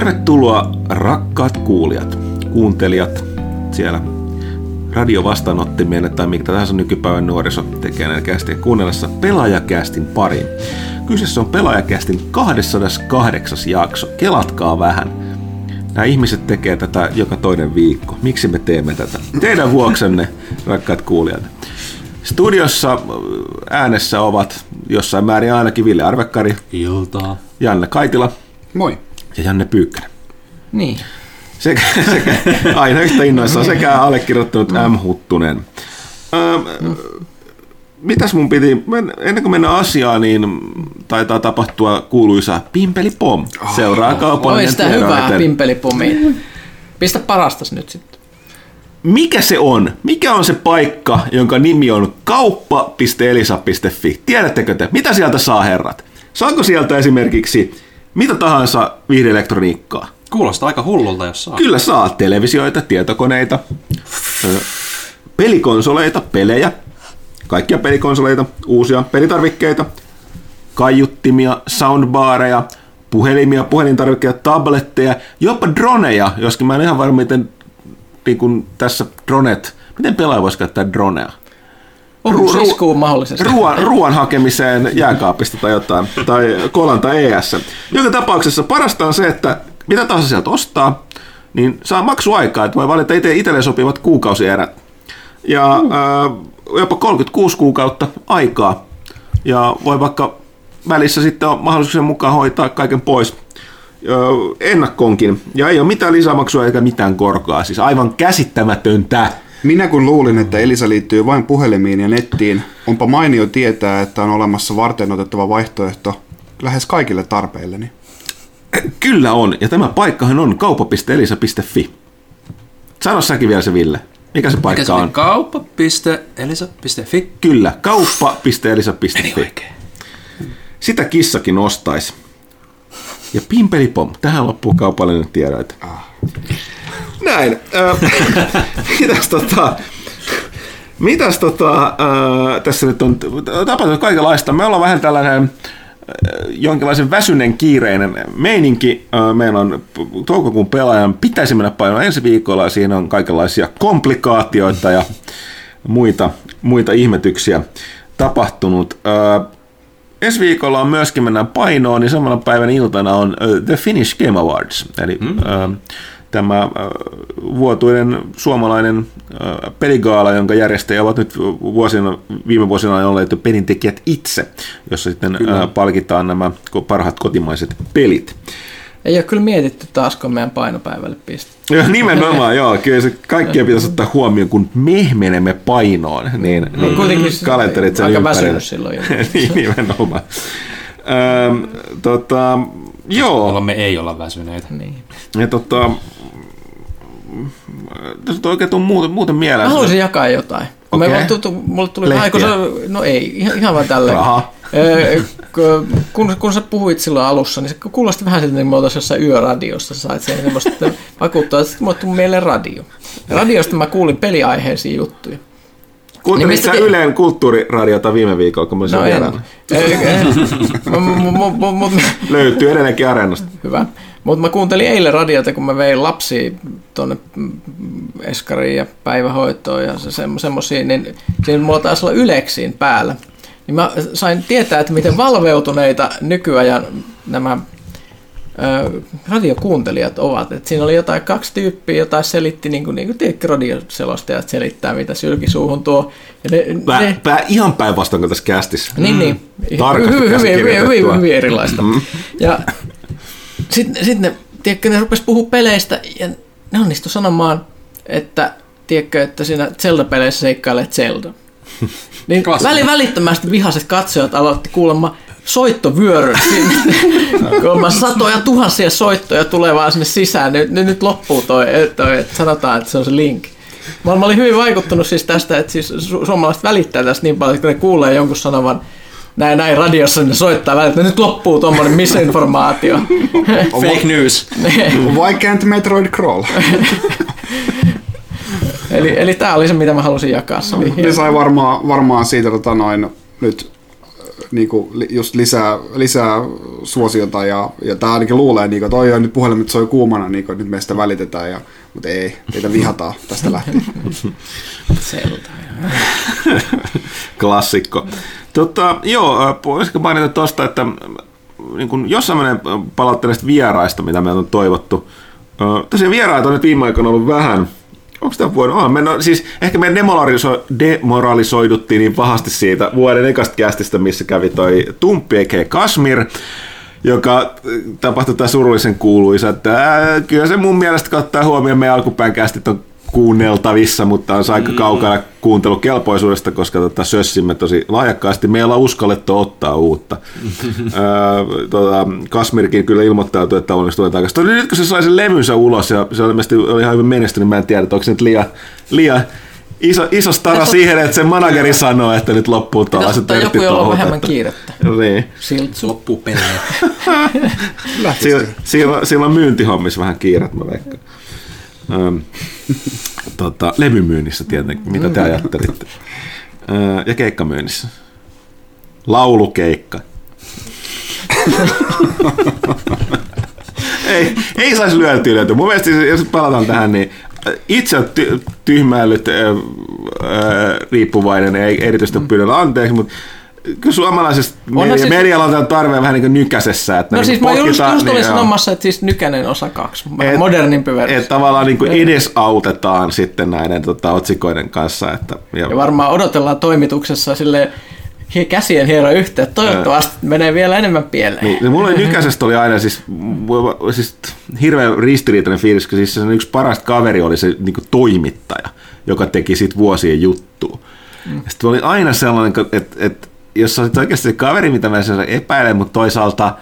Tervetuloa rakkaat kuulijat, kuuntelijat siellä radiovastaanottimien tai mikä tahansa nykypäivän nuoriso tekee näitä kästiä kuunnellessa pelaajakästin pariin. Kyseessä on pelaajakästin 208 jakso. Kelatkaa vähän. Nämä ihmiset tekee tätä joka toinen viikko. Miksi me teemme tätä? Teidän vuoksenne, rakkaat kuulijat. Studiossa äänessä ovat jossain määrin ainakin Ville Arvekkari, Iltaa. Janne Kaitila Moi. Ja Janne Pyykkönen. Niin. Sekä, sekä aina yhtä innoissaan sekä allekirjoittanut M. Huttunen. Öö, mitäs mun piti, ennen kuin mennään asiaan, niin taitaa tapahtua kuuluisa Pimpeli Pom. Seuraa Oi kaupallinen sitä hyvää tiedoite. pimpelipumia. Pistä parastas nyt sitten. Mikä se on? Mikä on se paikka, jonka nimi on kauppa.elisa.fi? Tiedättekö te? Mitä sieltä saa herrat? Saanko sieltä esimerkiksi mitä tahansa viihdeelektroniikkaa? Kuulostaa aika hullulta, jos saa. Kyllä saa tietokoneita, tietokoneita, pelikonsoleita, pelejä, kaikkia pelikonsoleita, uusia pelitarvikkeita, kaiuttimia, soundbareja, puhelimia, puhelintarvikkeita, tabletteja, jopa droneja, joskin mä en ihan varma, miten niin kuin tässä dronet, miten pelaaja voisi käyttää dronea? Ru- mahdollisesti? ruoan, ruoan hakemiseen jääkaapista tai jotain, tai kolan tai ES. Joka tapauksessa parasta on se, että mitä tahansa sieltä ostaa, niin saa maksuaikaa, että voi valita itse itselleen sopivat kuukausierät. Ja mm. äh, jopa 36 kuukautta aikaa. Ja voi vaikka välissä sitten on mahdollisuuksien mukaan hoitaa kaiken pois ennakkoonkin. Ja ei ole mitään lisämaksua eikä mitään korkoa. Siis aivan käsittämätöntä. Minä kun luulin, että Elisa liittyy vain puhelimiin ja nettiin, onpa mainio tietää, että on olemassa varten otettava vaihtoehto lähes kaikille tarpeilleni. Kyllä on, ja tämä paikkahan on kauppa.elisa.fi. Sano säkin vielä se Ville. Mikä se Mikä paikka se on? Kauppa.elisa.fi. Kyllä, kauppa.elisa.fi. Sitä kissakin ostaisi. Ja pimpelipom, tähän loppuu kaupallinen tiedoite. Näin. Äh, mitäs tota... Mitäs tota, äh, tässä nyt on tapahtunut kaikenlaista. Me ollaan vähän tällainen jonkinlaisen väsyneen kiireinen meininki. Meillä on toukokuun pelaajan pitäisi mennä painoon ensi viikolla ja siinä on kaikenlaisia komplikaatioita ja muita, muita ihmetyksiä tapahtunut. Ensi viikolla on myöskin mennään painoon, niin samana päivänä iltana on The Finnish Game Awards, eli mm. Tämä uh, vuotuinen suomalainen uh, peligaala, jonka järjestäjä ovat nyt vuosina, viime vuosina olleet pelintekijät itse, jossa sitten uh, palkitaan nämä parhaat kotimaiset pelit. Ei ole kyllä mietitty taasko meidän painopäivälle piste. Ja nimenomaan, joo, kyllä se kaikkia pitäisi ottaa huomioon, kun me menemme painoon, niin, niin kuitenkin kalenterit sen aika väsynyt silloin jo. niin, nimenomaan. Öm, tota, joo, Jolloin me ei olla väsyneitä. Niin. ja tota, tässä on oikein muuten, muuten mieleen. Mä haluaisin jakaa jotain. Okay. Mulle, tuli, mulle tuli vähän, kun sä, no ei, ihan, ihan vaan tälleen. Rahaa. Ö, kun, kun, sä puhuit silloin alussa, niin se kuulosti vähän siltä, että me oltaisiin jossain yöradiossa. Sä sait sen semmoista vakuuttaa, että mulle tuli mieleen radio. Radiosta mä kuulin peliaiheisia juttuja. Kuuntelit Niin sä te- Yleen kulttuuriradiota viime viikolla, kun mä olisin No mu- Löytyy edelleenkin areenasta. Hyvä. Mutta mä kuuntelin eilen radiota, kun mä vein lapsia tuonne eskariin ja päivähoitoon ja se, semmo, semmosia, niin siinä mulla taisi olla yleksiin päällä. Niin mä sain tietää, että miten valveutuneita nykyajan nämä ö, radiokuuntelijat ovat. Et siinä oli jotain kaksi tyyppiä, jotain selitti, niin kuin, niin kuin tiedätkö, radioselostajat selittää, mitä sylkisuuhun tuo. Ja ne, Pää, ne, pää ihan päinvastoin kuin tässä kästissä. niin, niin. Tarkasti hyvin, hyvin, hyvin, hyvin, käsikirjoitettua. hyvin erilaista. Mm. Ja sitten sit ne, tiedätkö, ne rupes puhua peleistä ja ne onnistu sanomaan, että tiedätkö, että siinä Zelda-peleissä seikkailee Zelda. Niin väli välittömästi vihaset katsojat aloitti kuulemma soittovyöryn sinne. Satoja tuhansia soittoja tulee vaan sinne sisään. Nyt, nyt, nyt loppuu toi, toi, että sanotaan, että se on se link. Mä mä olin hyvin vaikuttunut siis tästä, että siis su- suomalaiset välittää tästä niin paljon, että kun ne kuulee jonkun sanovan näin, näin radiossa, niin ne soittaa välillä, että nyt loppuu tuommoinen misinformaatio. Fake news. Why can't Metroid crawl? eli, eli tämä oli se, mitä mä halusin jakaa. Se oli Ne sai varmaan, varmaan siitä tota noin, nyt äh, niin kuin, li- just lisää, lisää suosiota ja, ja tämä ainakin luulee, niin kuin, että oi, nyt puhelimet soi kuumana, niin kuin, nyt meistä välitetään, ja, mutta ei, teitä vihataan tästä lähtien. Selta. Klassikko. Tota, joo, voisiko mainita tuosta, että äh, niin kun jossain menee palauttelee näistä vieraista, mitä meiltä on toivottu. Tosiaan vieraita on nyt viime aikoina ollut vähän. Onko tämä vuoden? Oh, no, siis ehkä me demoraliso, demoralisoiduttiin niin pahasti siitä vuoden ekasta kästistä, missä kävi toi Tumppi eikä Kasmir, joka tapahtui tämä surullisen kuuluisa, että äh, kyllä se mun mielestä kun ottaa huomioon meidän alkupään kästit on kuunneltavissa, mutta on se aika kaukana kuuntelukelpoisuudesta, koska tota, sössimme tosi laajakkaasti. Meillä on uskallettu ottaa uutta. öö, tota, Kasmirkin kyllä ilmoittautui, että onnistuu takaisin. Nyt kun se sai sen levynsä ulos ja se oli, oli ihan hyvin menestynyt, mä en tiedä, että onko se nyt liian, liian iso, iso stara siihen, että se manageri sanoo, että nyt loppuu tällaiset ottaa joku, jolla on vähemmän kiirettä. Niin. Siltsu. Loppuu pelejä. Sillä, sillä, sillä on myyntihommissa vähän kiiret, mä veikkaan. Öm, tota, levymyynnissä tietenkin, mitä te ajattelitte? Öö, ja keikkamyynnissä. Laulukeikka. ei, ei saisi lyötyä löytyä. Mun mielestä, siis, jos palataan tähän, niin itse on ty- tyhmäillyt, äh, äh, riippuvainen, ei erityisesti pyydellä anteeksi, mutta kyllä suomalaisesta Onhan media, siis- medialla on tarve vähän niin kuin nykäisessä. Että No niin siis kuin mä just, just olin niin, sanomassa, että siis Nykänen osa kaksi. Et- modernimpi versio. Että tavallaan niin kuin edesautetaan sitten näiden tota, otsikoiden kanssa. Että, ja, Ja varmaan odotellaan toimituksessa sille käsien hiero yhteen. että Toivottavasti menee vielä enemmän pieleen. niin, ja mulla oli nykäisestä oli aina siis, siis hirveän ristiriitainen fiilis, kun siis sen yksi paras kaveri oli se niin kuin toimittaja, joka teki sit vuosien juttua. Mm. Sitten oli aina sellainen, että, että jos sä olit oikeasti se kaveri, mitä mä sen epäilen, mutta toisaalta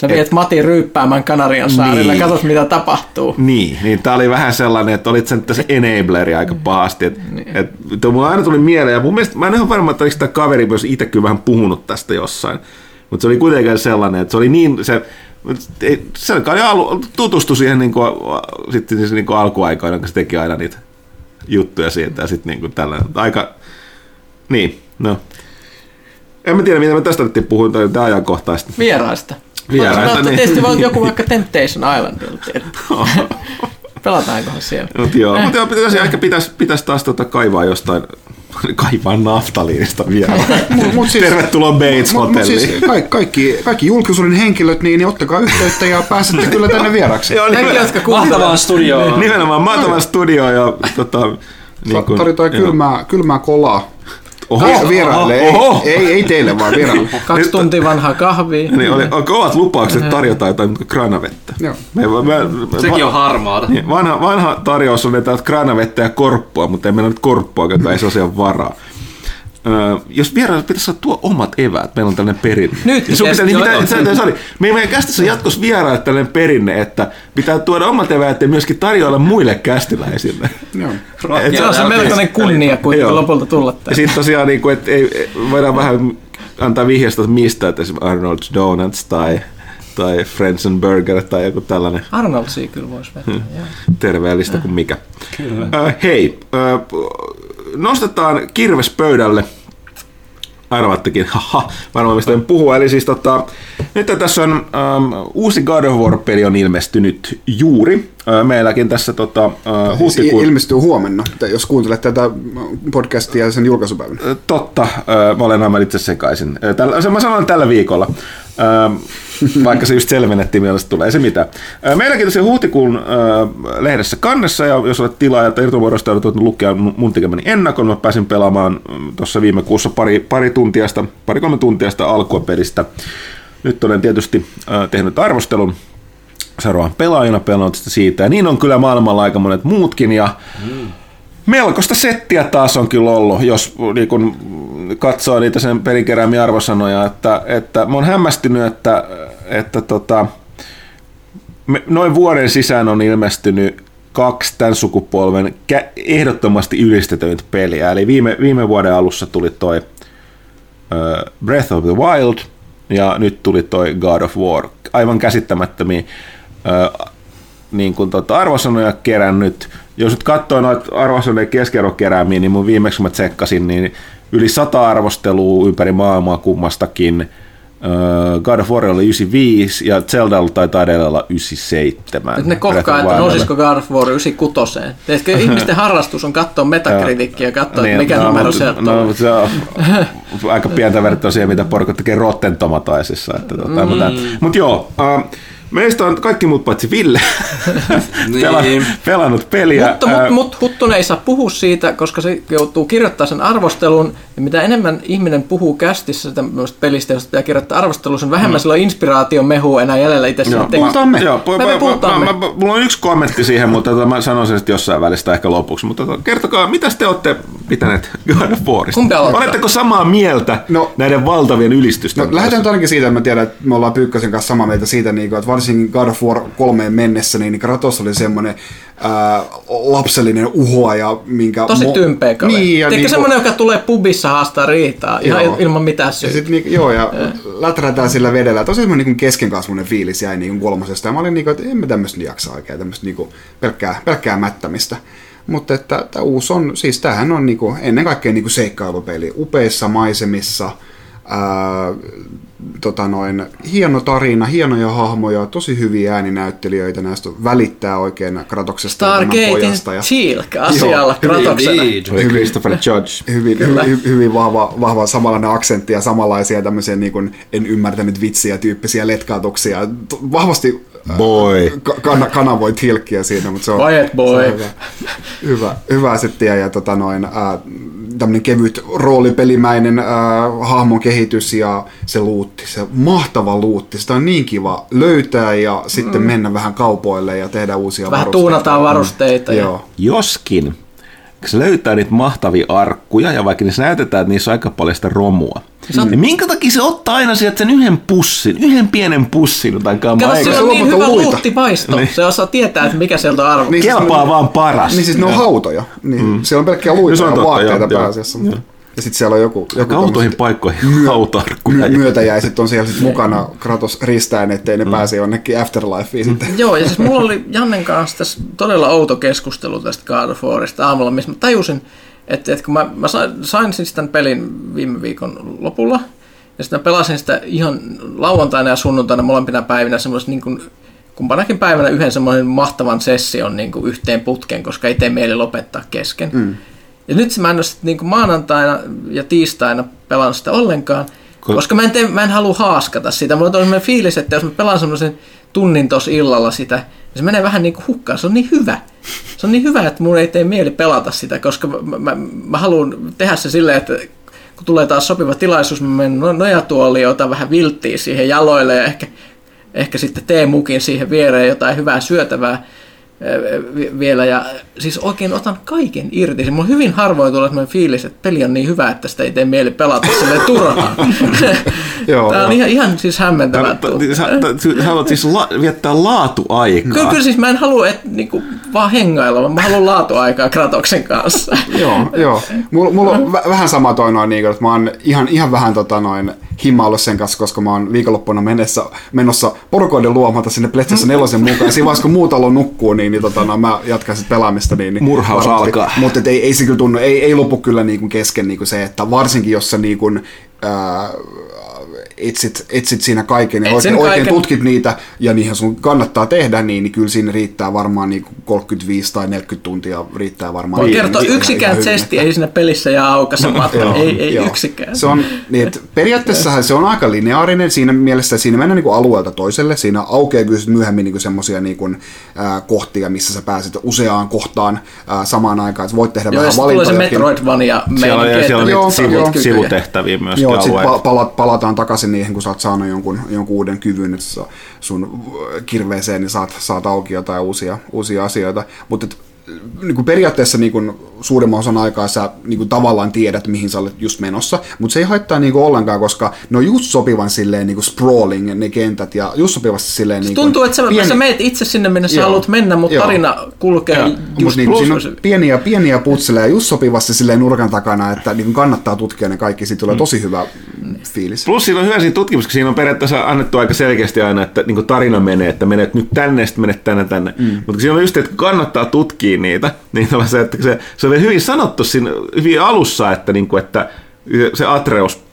Sä viet Mati ryyppäämään Kanarian saarille, Niin. katsot mitä tapahtuu. Niin, niin tää oli vähän sellainen, että olit sen tässä enableri aika pahasti. Et, et, et, mulla aina tuli mieleen, ja mun mielestä, mä en ihan varma, että oliko tämä kaveri myös itse kyllä vähän puhunut tästä jossain. Mutta se oli kuitenkin sellainen, että se oli niin, se, se oli alu, tutustui siihen niin kuin, sitten siis niin kuin alkuaikoina, kun se teki aina niitä juttuja siitä ja sitten niin kuin tällainen. Aika, niin, no. En mä tiedä, mitä me tästä nyt puhuin, tai tämä ajankohtaista. Vieraista. Vieraista, Vieraista, niin. Tietysti voi joku vaikka Temptation tiedät. Pelataankohan siellä? Mut joo, mutta joo, pitäisi, ehkä pitäisi, pitäisi taas tota kaivaa jostain, kaivaa naftaliinista vielä. Mut- mut siis- Tervetuloa Bates Mut, mut Hotelliin. siis kaikki, kaikki, kaikki julkisuuden henkilöt, niin, niin ottakaa yhteyttä ja pääsette kyllä tänne vieraksi. Joo, nimenomaan, jotka Mahtavaa kuuntelevat. studioa. nimenomaan mahtava studio ja tota, niin kuin, Tarjotaan kylmää, kylmää kolaa. Oho, vieraille, ei, oho. ei, ei, teille vaan vieraille. Kaksi Nyt- tuntia vanhaa kahvia. Niin oli, on kovat lupaukset tarjota jotain kranavettä. Joo. Me, me, me, Sekin on harmaata. Niin, vanha, vanha tarjous on että kranavettä ja korppua, mutta ei meillä nyt korppua, kun ei se asiaan varaa. Öö, jos vieraille pitäisi saada tuo omat eväät, meillä on tällainen perinne. Nyt Ja sun pitää, niin pitää, joo. se, sorry, me, meidän kästissä jatkossa vieraille tällainen perinne, että pitää tuoda omat eväät ja myöskin tarjoilla muille kästiläisille. Joo. Et Se on se melkoinen kunnia kuitenkin Joo. lopulta tulla Ja tänne. sitten tosiaan, niin kuin, että ei, voidaan vähän antaa vihjeistä, että mistä, että esimerkiksi Arnold's Donuts tai, tai Friends and Burger tai joku tällainen Arnoldsia kyllä voisi vetää. joo. terveellistä kuin mikä. Kyllä. Äh, hei, äh, nostetaan kirves pöydälle. Arvattekin, haha, varmaan mistä en puhua. Eli siis tota, nyt tässä on ähm, uusi God of War-peli on ilmestynyt juuri. Meilläkin tässä tota, Se huhtikuun... ilmestyy huomenna, jos kuuntelet tätä podcastia ja sen julkaisupäivänä. Totta, mä olen aivan itse sekaisin. Tällä, se mä sanoin tällä viikolla, vaikka se just selvennettiin, mielestä tulee, ei se mitään. Ö, Meilläkin tosiaan huhtikuun lehdessä kannessa, ja jos olet tilaaja tai irtovuorosta olet lukea mun tekemäni ennakon, mä pääsin pelaamaan tuossa viime kuussa pari, pari tuntiasta, pari-kolme tuntiasta alkua pelistä. Nyt olen tietysti tehnyt arvostelun seuraavan pelaajana pelannut siitä, ja niin on kyllä maailmalla aika monet muutkin, ja melkoista settiä taas on kyllä ollut, jos niin kun katsoo niitä sen pelin keräämiä arvosanoja, että, että mä oon hämmästynyt, että, että tota, noin vuoden sisään on ilmestynyt kaksi tämän sukupolven ehdottomasti ylistetyintä peliä. Eli viime, viime vuoden alussa tuli toi Breath of the Wild ja nyt tuli toi God of War. Aivan käsittämättömiä ö, niin kuin tota arvosanoja kerännyt jos nyt katsoo noita arvostelujen keskiarvokeräämiä, niin mun viimeksi kun mä tsekkasin, niin yli sata arvostelua ympäri maailmaa kummastakin. God of War oli 95 ja Zelda taitaa edellä olla 97. Nyt ne kohkaa, että nousisiko God of War 96. Teetkö ihmisten harrastus on katsoa metakritiikkiä ja katsoa, että mikä no, numero mut- sieltä no, mut se on aika pientä verrattuna siihen, mitä porukka tekee Rotten Tomatoesissa. Että, tota, mm. mutta, mutta joo, uh, meistä on kaikki muut paitsi Ville Niin. pelannut, pelannut peliä. Mutta mut, mut Huttunen ei saa puhua siitä, koska se joutuu kirjoittamaan sen arvostelun. Ja mitä enemmän ihminen puhuu kästissä tämmöistä pelistä, josta pitää kirjoittaa arvostelua, sen vähemmän mm. sillä on inspiraation mehu enää jäljellä itse Joo. sitten. Puhutaan me. Joo, Me- me mä- me. mä- Mulla on yksi kommentti siihen, mutta tota, mä sanon sen sitten jossain välistä ehkä lopuksi. Mutta tota, kertokaa, mitä te olette pitäneet God of Warista? Oletteko samaa mieltä No- näiden valtavien ylistysten No, lähdetään nyt ainakin siitä, että mä tiedän, että me ollaan Pyykkösen kanssa samaa mieltä siitä, niin kuin, että varsinkin God of War 3 mennessä, niin Kratos oli semmoinen ää, lapsellinen uhoaja, minkä... Tosi mo- tympeä kaveri. Niin, ja Tiedätkö niinku- semmoinen, joka tulee pubissa haastaa riitaa ihan Joo. il- ilman mitään Ja syytä. sit, niin, joo, ja läträtään sillä vedellä. Tosi semmoinen niin keskenkasvuinen fiilis jäi niin kolmosesta. Ja mä olin niin kuin, että en mä tämmöistä jaksa oikein, tämmöistä niin pelkkää, pelkkää mättämistä. Mutta että tämä uusi on, siis tämähän on niin kuin, ennen kaikkea niin kuin seikkailupeli. Upeissa maisemissa, ää, tota noin, hieno tarina, hienoja hahmoja, tosi hyviä ääninäyttelijöitä, näistä välittää oikein Kratoksesta ja pojasta. Ja Chilk asialla Kratoksena. Christopher Judge. hyvin, hyvin, hy, hyvin vahva, vahva samanlainen aksentti ja samanlaisia tämmöisiä niin kuin en ymmärtänyt vitsiä tyyppisiä letkautuksia. Vahvasti Boy. ka- kan- kanavoit hilkkiä siinä, mutta se on, Quiet boy. Se on hyvä, hyvä, hyvä settiä ja tota noin, äh, tämmöinen kevyt roolipelimäinen äh, hahmon kehitys ja se luutti, se mahtava luutti. Sitä on niin kiva löytää ja sitten mennä vähän kaupoille ja tehdä uusia Vähän varusteita. tuunataan varusteita. ja- Joo. Joskin, kun se löytää niitä mahtavia arkkuja, ja vaikka niissä näytetään, että niissä on aika paljon sitä romua, niin minkä takia se ottaa aina sieltä sen yhden pussin, yhden pienen pussin, jotain Kato, kamaa, eikä on niin hyvä luita. luuttipaisto. Niin. Se osaa tietää, että mikä sieltä on arvo. Niin, kelpaa vaan paras. Niin siis ne on hautoja. Niin, mm. Siellä on pelkkiä luita No se on ja vaatteita pääasiassa. Mutta. Ja sitten siellä on joku, joku tämmöset paikkoihin myö- hautarkkuja. my- myötäjäiset on siellä sit mukana Kratos ristäen, ettei ne mm. pääse jonnekin afterlifeen sitten. Joo, ja siis mulla oli Jannen kanssa tässä todella outo keskustelu tästä God of Warista aamulla, missä mä tajusin, että, että kun mä, mä sain, sain siis tämän pelin viime viikon lopulla, ja sitten mä pelasin sitä ihan lauantaina ja sunnuntaina molempina päivinä semmoisen niin kuin, kumpanakin päivänä yhden semmoisen mahtavan session niin kuin yhteen putken, koska ei tee mieli lopettaa kesken. Mm. Ja nyt mä en ole sitten niin maanantaina ja tiistaina pelannut sitä ollenkaan, Ko- koska mä en, tee, mä en halua haaskata sitä. Mulla on semmoinen fiilis, että jos mä pelaan semmoisen tunnin tuossa illalla sitä, niin se menee vähän niin kuin hukkaan. Se on niin hyvä. Se on niin hyvä, että mun ei tee mieli pelata sitä, koska mä, mä, mä haluan tehdä se silleen, että kun tulee taas sopiva tilaisuus, mä menen no- nojatuoliin ja otan vähän vilttiä siihen jaloille ja ehkä, ehkä sitten teen mukin siihen viereen jotain hyvää syötävää vielä. Ja siis oikein otan kaiken irti. Se Mulla on hyvin harvoin tulee sellainen fiilis, että peli on niin hyvä, että sitä ei tee mieli pelata silleen turhaan. Joo, Tämä on joo. ihan, ihan siis hämmentävää. Sä, sä, haluat siis la, viettää laatuaikaa. Kyllä, kyllä siis mä en halua et, niinku, vaan hengailla, vaan mä haluan laatuaikaa Kratoksen kanssa. joo, joo. Mulla, mulla on vä- vähän sama toi noin, niin, että mä oon ihan, ihan vähän tota noin himaillut sen kanssa, koska mä oon viikonloppuna mennessä, menossa porukoiden luomata sinne Pletsassa nelosen mukaan. Ja siinä vaiheessa, kun muu talo nukkuu, niin, niin tota, no, mä jatkan sitten pelaamista. Niin, niin Murhaus alkaa. Mutta ei, ei se kyllä tunnu, ei, ei lopu kyllä niin kuin kesken niin kuin se, että varsinkin jos sä niin kuin, ää, etsit, etsit siinä kaiken ja oikein, oikein kaiken. tutkit niitä ja niihin sun kannattaa tehdä, niin, niin kyllä siinä riittää varmaan niin kuin 35 tai 40 tuntia riittää varmaan. Voin Niin, kertoa, niin, yksikään testi ei siinä pelissä jää aukaisemaan. Joo, ei, ei joo. yksikään. Se on, niin, että periaatteessahan se on aika lineaarinen siinä mielessä, siinä mennään niin kuin alueelta toiselle. Siinä aukeaa kyllä myöhemmin niin semmoisia niin kuin, ää, kohtia, missä sä pääset useaan kohtaan ää, samaan aikaan. Että voit tehdä Joo, ja vähän sitten tulee se. Metroidvania Siellä on, ja siellä on Joo, niitä sivu, joo. Joo, sitten pala- palataan takaisin niihin, kun sä oot saanut jonkun, jonkun uuden kyvyn, että sun kirveeseen niin saat, saat auki jotain uusia, uusia asioita. Mutta niin kuin periaatteessa niin kuin suurimman osan aikaa sä niin kuin tavallaan tiedät, mihin sä olet just menossa, mutta se ei haittaa niin kuin ollenkaan, koska ne on just sopivan silleen niin kuin sprawling ne kentät ja just sopivasti silleen niin kuin Tuntuu, että sä, pieni... sä meet itse sinne, minne sä Joo. haluat mennä, mutta Joo. tarina kulkee Joo. just Mut niin, siinä on pieniä, pieniä putseleja just sopivasti silleen nurkan takana, että niin kannattaa tutkia ne kaikki, siitä tulee tosi hyvä fiilis. Plus siinä on hyvä siinä tutkimus, kun siinä on periaatteessa annettu aika selkeästi aina, että niin tarina menee, että menet nyt tänne, sitten menet tänne, tänne. Mm. Mutta siinä on just, että kannattaa tutkia niitä, niin se, että se, se oli hyvin sanottu siinä hyvin alussa, että, niin kuin, että se Atreus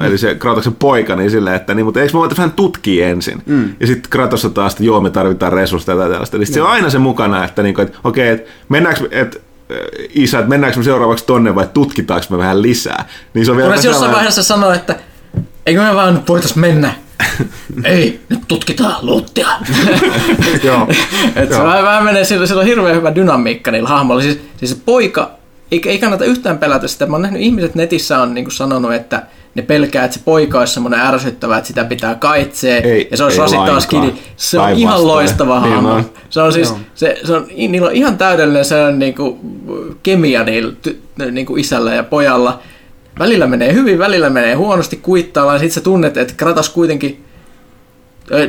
eli se Kratoksen poika, niin silleen, että niin, mutta eikö me voitaisiin vähän tutkia ensin? Mm. Ja sitten Kratossa taas, että joo, me tarvitaan resursseja tai tällaista. Eli se on aina se mukana, että, niin kuin, että okei, että mennäänkö, että isä, että mennäänkö me seuraavaksi tonne vai tutkitaanko me vähän lisää. Niin se on vielä jossain vaiheessa sanoa, että eikö me vaan voitais mennä? Ei, nyt tutkitaan luuttia. Joo. Et se vähän menee, sillä, sillä on hirveän hyvä dynamiikka niillä hahmoilla. Siis, siis se poika, ei, ei kannata yhtään pelätä sitä. Mä oon nähnyt ihmiset netissä on niin sanonut, että ne pelkää, että se poika olisi semmoinen ärsyttävä, että sitä pitää kaitsee, ei, ja se olisi rasittava skidi. Se on ihan loistava niin hahmo. Se on siis, se, se on, niillä on ihan täydellinen sellainen niin kuin, kemia niillä ty, niin kuin isällä ja pojalla. Välillä menee hyvin, välillä menee huonosti kuittaillaan, sitten sä tunnet, että Kratas kuitenkin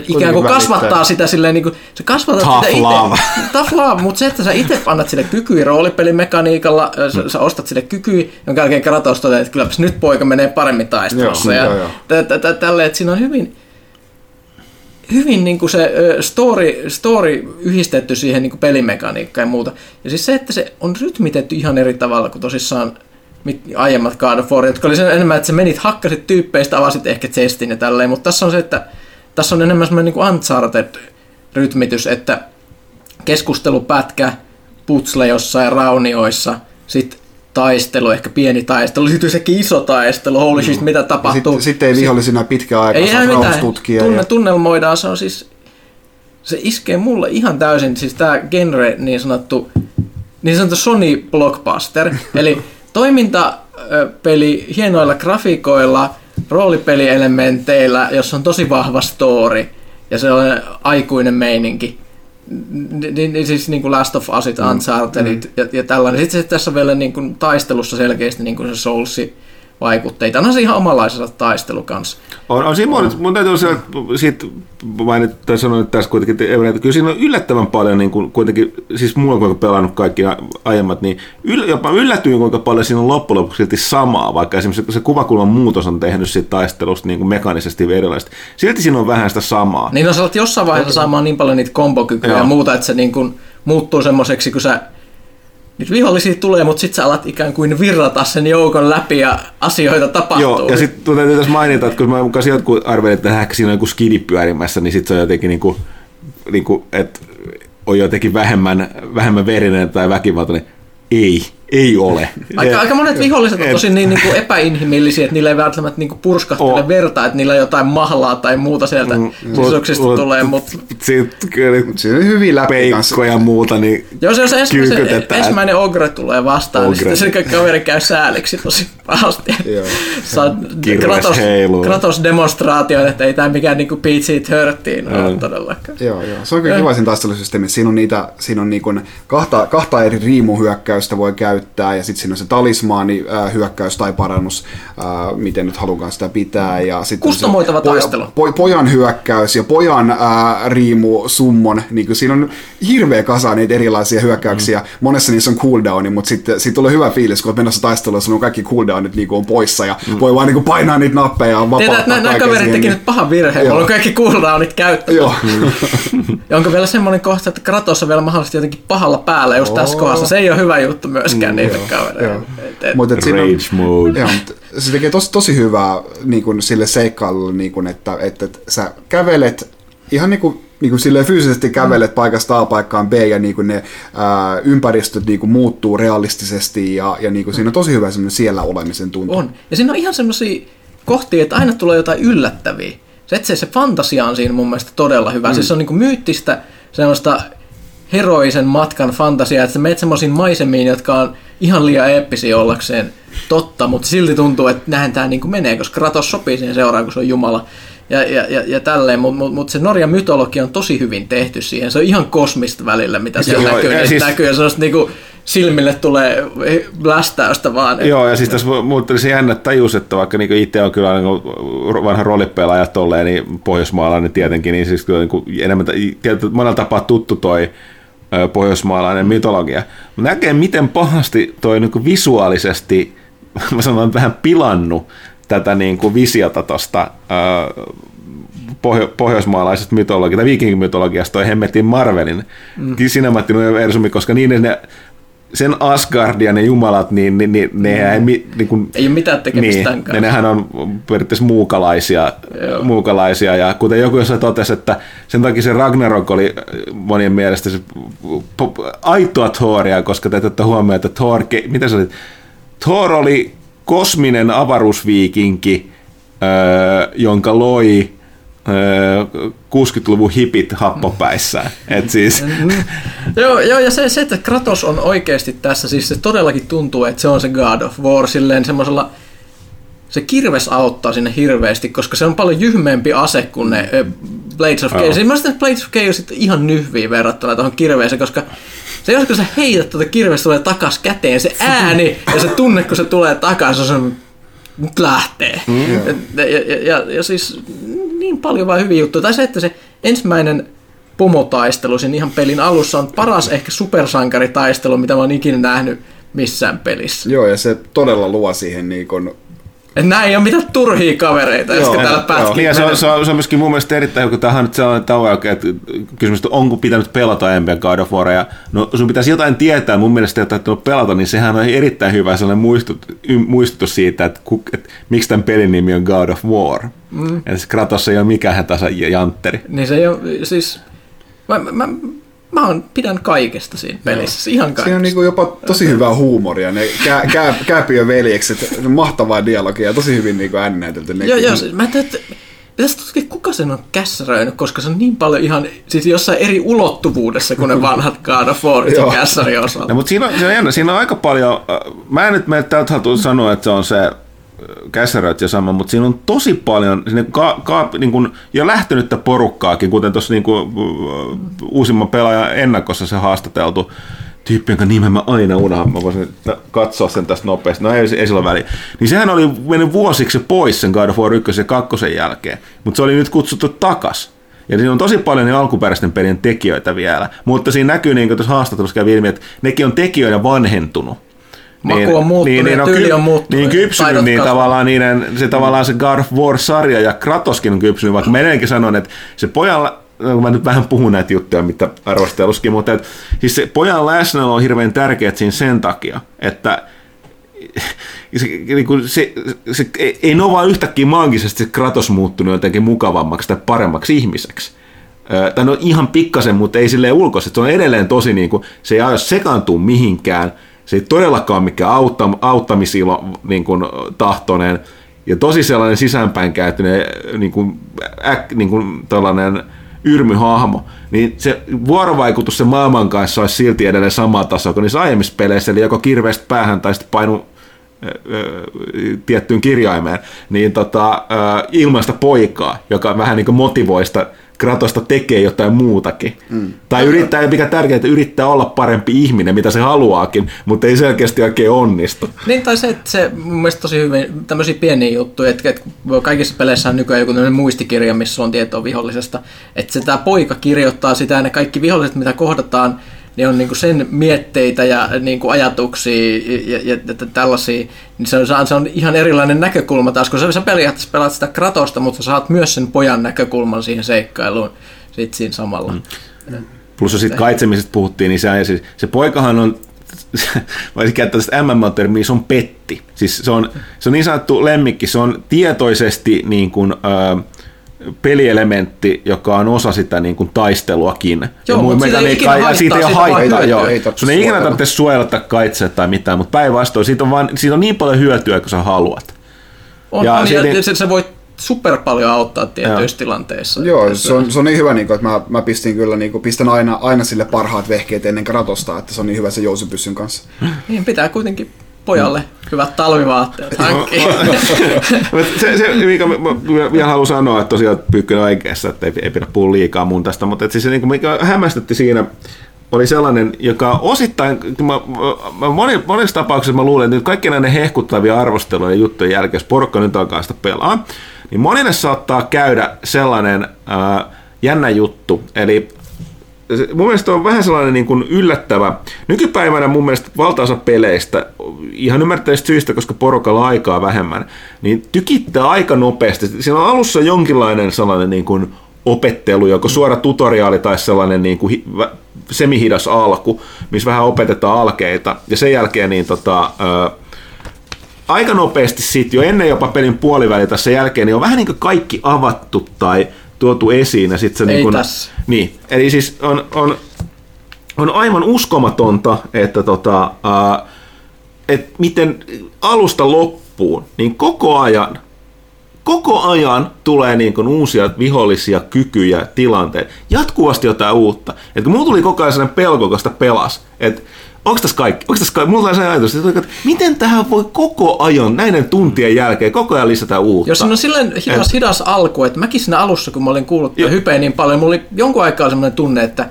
ikään kuin kasvattaa sitä silleen, niin kuin, se kasvattaa tough sitä love. Itse, tough love, mutta se, että sä itse annat sille kykyä roolipelimekaniikalla, sä, mm. sä ostat sille kykyä, jonka jälkeen Kratos toteaa, että kylläpäs nyt poika menee paremmin taistelussa. Joo, ja joo, joo. Tälle, että siinä on hyvin, hyvin niin kuin se story, story yhdistetty siihen niin kuin pelimekaniikkaan ja muuta. Ja siis se, että se on rytmitetty ihan eri tavalla kuin tosissaan aiemmat God of War, jotka oli sen enemmän, että sä menit, hakkasit tyyppeistä, avasit ehkä chestin ja tälleen, mutta tässä on se, että tässä on enemmän semmoinen niin Uncharted-rytmitys, että keskustelupätkä, putsle jossain raunioissa, sitten taistelu, ehkä pieni taistelu, sitten sekin iso taistelu, holy shit, mitä tapahtuu. Sitten sit ei vihollisina pitkä aika ei saa tutkia. Tunne, ja... Tunnelmoidaan, se on siis, se iskee mulle ihan täysin, siis tämä genre niin sanottu, niin sanottu Sony Blockbuster, eli toimintapeli hienoilla grafiikoilla, roolipelielementeillä, jossa on tosi vahva story ja se on aikuinen meininki. Niin, niin, siis niin kuin Last of Usit, mm. Unchartedit mm. ja, ja tällainen. Sitten tässä vielä niin kuin taistelussa selkeästi niin kuin se Soulsi vaikutteita. On se ihan omanlaisensa taistelu kanssa. On, on siinä mun, mun täytyy sanoa, siitä mainita, sanoa nyt tässä kuitenkin, että kyllä siinä on yllättävän paljon, niin kuin, kuitenkin, siis mulla on kuinka pelannut kaikki aiemmat, niin yl, jopa yllätyin kuinka paljon siinä on loppujen lopuksi silti samaa, vaikka esimerkiksi se kuvakulman muutos on tehnyt siitä taistelusta niin kuin mekaanisesti erilaista. Silti siinä on vähän sitä samaa. Niin on no, jossain vaiheessa saamaan niin paljon niitä kombokykyjä ja muuta, että se niin kuin muuttuu semmoiseksi, kun sä nyt vihollisia tulee, mutta sitten sä alat ikään kuin virrata sen joukon läpi ja asioita tapahtuu. Joo, ja sitten täytyy tässä mainita, että kun mä mukaan jotkut arvelivat, että ehkä siinä on joku skidi pyörimässä, niin sitten se on jotenkin niin kuin, niin kuin, että on jotenkin vähemmän, vähemmän verinen tai väkivaltainen. Ei, ei ole. Aika, aika monet viholliset on tosi niin, niin kuin epäinhimillisiä, että niillä ei välttämättä niin kuin purskahtele oh. verta, että niillä jotain mahlaa tai muuta sieltä mm, sisuksista mut, tulee. Mutta sitten kyllä se on hyvin läpi ja muuta, niin Jos, jos ensimmäinen, ensimmäinen ogre tulee vastaan, ogre. niin sitten se kaveri käy sääliksi tosi pahasti. Saa Kratos, Kratos demonstraatio, että ei tämä mikään niin PG Törttiin ole todellakaan. Joo, joo. Se on kyllä kiva siinä taistelusysteemissä. Siinä on, niitä, siinä on niin kuin kahta, kahta eri riimuhyökkäystä voi käydä käyttää, ja sitten siinä on se talismaani, äh, hyökkäys tai parannus, äh, miten nyt halukaan sitä pitää. Ja sitten Kustomoitava taistelu. Po, pojan hyökkäys ja pojan äh, riimu summon, niin siinä on hirveä kasa niitä erilaisia hyökkäyksiä. Mm. Monessa niissä on cooldowni, mutta sitten sit tulee hyvä fiilis, kun olet menossa taisteluun, sun on kaikki cooldownit niin on poissa, ja mm. voi vaan niin painaa niitä nappeja ja vapauttaa Tiedät, nämä kaverit teki nyt pahan virheen, mulla on kaikki cooldownit käyttänyt. Joo. ja onko vielä semmoinen kohta, että Kratos on vielä mahdollisesti jotenkin pahalla päällä just tässä kohdassa. Se ei ole hyvä juttu myöskään niitä kavereita. Mutta Rage mode. Joo, se tekee tosi, tosi hyvää niin kuin sille seikkailulle, niin kuin, että, että, että sä kävelet ihan niin kuin niin kuin silleen fyysisesti kävelet mm. paikasta A paikkaan B ja niin kuin ne ää, ympäristöt niin kuin muuttuu realistisesti ja, ja niin kuin mm. siinä on tosi hyvä siellä olemisen tuntu. On. Ja siinä on ihan semmoisia kohtia, että aina tulee jotain yllättäviä. Se, että se, se fantasia on siinä mun mielestä todella hyvä. Mm. Siis se on niin kuin myyttistä semmoista heroisen matkan fantasia, että sä menet semmoisiin maisemiin, jotka on ihan liian eeppisiä ollakseen totta, mutta silti tuntuu, että näin tämä niin menee, koska Kratos sopii siihen seuraan, kun se on Jumala ja, ja, ja, ja tälleen, mutta mut, mut se Norjan mytologia on tosi hyvin tehty siihen. Se on ihan kosmista välillä, mitä siellä Joo, näkyy. Ja siis... näkyy ja se on niinku, silmille tulee blästäystä vaan. Joo, ja siis tässä muuttelin se jännä tajus, että vaikka niin itse on kyllä niin vanha roolipelaaja tolleen, niin pohjoismaalainen tietenkin, niin siis kyllä niin enemmän, monella tapaa tuttu toi pohjoismaalainen mytologia. Näkee, miten pahasti toi niin visuaalisesti, mä sanon, vähän pilannut tätä niin kuin visiota tuosta pohjo- pohjoismaalaisesta mytologiasta, tai viikinkimytologiasta, toi hemmetin Marvelin mm. Cinematic Universumi, koska niin ne sen Asgardia ne jumalat, niin, niin, niin ne mm. ei, niin kuin, ei ole mitään tekemistä niin, ne, nehän on periaatteessa muukalaisia, muukalaisia, ja kuten joku jossain totesi, että sen takia se Ragnarok oli monien mielestä se aitoa Thoria, koska te ottatte huomioon, että Thor, mitä se oli, Thor oli kosminen avaruusviikinki, öö, jonka loi 60-luvun hipit happopäissään. Et siis. joo, joo, ja se, se, että Kratos on oikeasti tässä, siis se todellakin tuntuu, että se on se God of War silleen semmoisella, se kirves auttaa sinne hirveästi, koska se on paljon jyhmeempi ase kuin ne Blades of Chaos. Oh. Mä että Blades of Chaos ihan nyhviä verrattuna tuohon kirveeseen, koska se jos kun sä heität tuota kirvestä tulee takas käteen, se ääni ja se tunne, kun se tulee takas, on nyt lähtee. Mm. Ja, ja, ja, ja, siis niin paljon vaan hyviä juttuja. Tai se, että se ensimmäinen pomotaistelu siinä ihan pelin alussa on paras ehkä supersankaritaistelu, mitä mä oon ikinä nähnyt missään pelissä. Joo, ja se todella luo siihen niin kun että nämä ei ole mitään turhia kavereita, jotka täällä pätkii. Niin, se, on, se, on, se on myöskin mun mielestä erittäin, kun tähän on nyt sellainen tauo, että kysymys, että onko pitänyt pelata Empia God of War, ja no sun pitäisi jotain tietää, mun mielestä, että et pelata, niin sehän on erittäin hyvä sellainen muistut, muistutus siitä, että, että miksi tämän pelin nimi on God of War. Mm. Että Kratos ei ole mikään tasa jantteri. Niin se ei ole, siis... Mä, mä, mä on, pidän kaikesta siinä pelissä, Joo. ihan kaikesta. Siinä on niinku jopa tosi hyvää huumoria, ne kää, kää, kääpiö veljekset, mahtavaa dialogia, tosi hyvin niinku äännäytelty. Joo, joo, mä ajattelin, että pitäisi tutkia, kuka sen on kässäröinyt, koska se on niin paljon ihan, siis jossain eri ulottuvuudessa kuin ne vanhat God of War kässäri osalta. No, mutta siinä on, siinä, on, siinä on aika paljon, äh, mä en nyt mene täältä sanoa, että se on se käsäröt ja sama, mutta siinä on tosi paljon sinne ka, ka, niin kuin jo lähtenyttä porukkaakin, kuten tuossa niin kuin, uusimman pelaajan ennakossa se haastateltu tyyppi, jonka nimen mä aina unohan, mä voisin katsoa sen tästä nopeasti, no ei, ei sillä väliä. Niin sehän oli mennyt vuosiksi pois sen God of War 1 ja 2 jälkeen, mutta se oli nyt kutsuttu takas. Ja siinä on tosi paljon niin alkuperäisten pelien tekijöitä vielä, mutta siinä näkyy, niin kuin tuossa haastattelussa kävi ilmi, että nekin on tekijöinä vanhentunut Maku niin, on muuttunut niin, niin, ja no tyyli on muuttunut. Niin kypsynyt, niin tavallaan, niiden, se tavallaan se God of War-sarja ja Kratoskin on kypsynyt, vaikka mä edelleenkin sanon, että se pojalla, no, mä nyt vähän puhun näitä juttuja, mitä arvosteluskin, mutta et, siis se pojan läsnäolo on hirveän tärkeä siinä sen takia, että se, niin se, se, ei ne ole vaan yhtäkkiä maagisesti se Kratos muuttunut jotenkin mukavammaksi tai paremmaksi ihmiseksi. Tai no ihan pikkasen, mutta ei silleen ulkoisesti. Se on edelleen tosi, niin kuin, se ei aio sekaantua mihinkään – se ei todellakaan mikään autta, auttamisilo niin kuin, tahtoinen. Ja tosi sellainen sisäänpäin käytyneen niin kuin, äk, niin kuin tällainen yrmyhahmo, niin se vuorovaikutus sen maailman kanssa olisi silti edelleen sama taso kuin niissä aiemmissa peleissä, eli joko kirveästi päähän tai sitten painu tiettyyn kirjaimeen, niin tota, ilmaista poikaa, joka vähän niin kuin motivoista Kratosta tekee jotain muutakin. Mm. Tai yrittää, mikä tärkeää, yrittää olla parempi ihminen, mitä se haluaakin, mutta ei selkeästi oikein onnistu. Niin, tai se, että se mun mielestä tosi hyvin, tämmöisiä pieniä juttuja, että, että kaikissa peleissä on nykyään joku muistikirja, missä on tietoa vihollisesta, että se tämä poika kirjoittaa sitä ja ne kaikki viholliset, mitä kohdataan, niin on niin kuin sen mietteitä ja niin kuin ajatuksia ja, ja, ja tällaisia, niin se on, se on ihan erilainen näkökulma taas, kun sä periaatteessa pelaat sitä Kratosta, mutta sä saat myös sen pojan näkökulman siihen seikkailuun sit siinä samalla. Mm. Plus jos sitten kaitsemisesta puhuttiin, niin se, siis, se poikahan on voisi käyttää tästä MM-termiä, se on petti. Siis se on, se on niin sanottu lemmikki, se on tietoisesti niin kuin, äh, pelielementti, joka on osa sitä niin kuin taisteluakin. Joo, mutta siitä ei ikinä haittaa. Siitä ei ole haittaa, joo. Ei Sun ei ikinä tarvitse suojella tai kaitseet tai mitään, mutta päinvastoin siitä on, vaan, siitä on niin paljon hyötyä, kun sä haluat. On, ja, on, ja se, se voi super paljon auttaa tietyissä Joo. tilanteissa. Joo, se on, se on niin hyvä, niin kuin, että mä, mä pistin kyllä, niin kuin, pistän aina, aina sille parhaat vehkeet ennen Kratosta, että se on niin hyvä se jousipyssyn kanssa. Niin, pitää kuitenkin pojalle hyvät talvivaatteet hankkia. se, se, mikä mä, mä vielä haluan sanoa, että tosiaan Pyykkönen oikeassa, että ei, ei pidä puhua liikaa mun tästä, mutta että siis se, niin kuin, mikä hämmästytti siinä, oli sellainen, joka osittain, mä, mä moni, monissa tapauksissa mä luulen, että nyt kaikki näiden hehkuttavia arvosteluja ja juttujen jälkeen, jos porukka nyt alkaa sitä pelaa, niin monille saattaa käydä sellainen ää, jännä juttu, eli mun mielestä on vähän sellainen niin kuin yllättävä. Nykypäivänä mun mielestä valtaosa peleistä, ihan ymmärtävistä syistä, koska porukalla aikaa vähemmän, niin tykittää aika nopeasti. Siinä on alussa jonkinlainen sellainen niin kuin opettelu, joko suora tutoriaali tai sellainen niin kuin semihidas alku, missä vähän opetetaan alkeita. Ja sen jälkeen niin tota, ö, aika nopeasti sitten jo ennen jopa pelin puoliväliä tässä jälkeen, niin on vähän niin kuin kaikki avattu tai tuotu esiin. Ja sit se Ei niin kuin, tässä. Niin, eli siis on, on, on aivan uskomatonta, että tota, ää, et miten alusta loppuun, niin koko ajan, koko ajan tulee niin kuin uusia vihollisia kykyjä, tilanteita, jatkuvasti jotain uutta. Et kun mulla tuli koko ajan sellainen pelko, kun sitä pelas, että onko tässä kaikki, onko tässä kaikki, mulla tuli sellainen ajatus, että miten tähän voi koko ajan, näiden tuntien jälkeen, koko ajan lisätä uutta. Jos on silleen hidas, hidas alku, että mäkin siinä alussa, kun mä olin kuullut Joo. hypeä niin paljon, mulla oli jonkun aikaa semmoinen tunne, että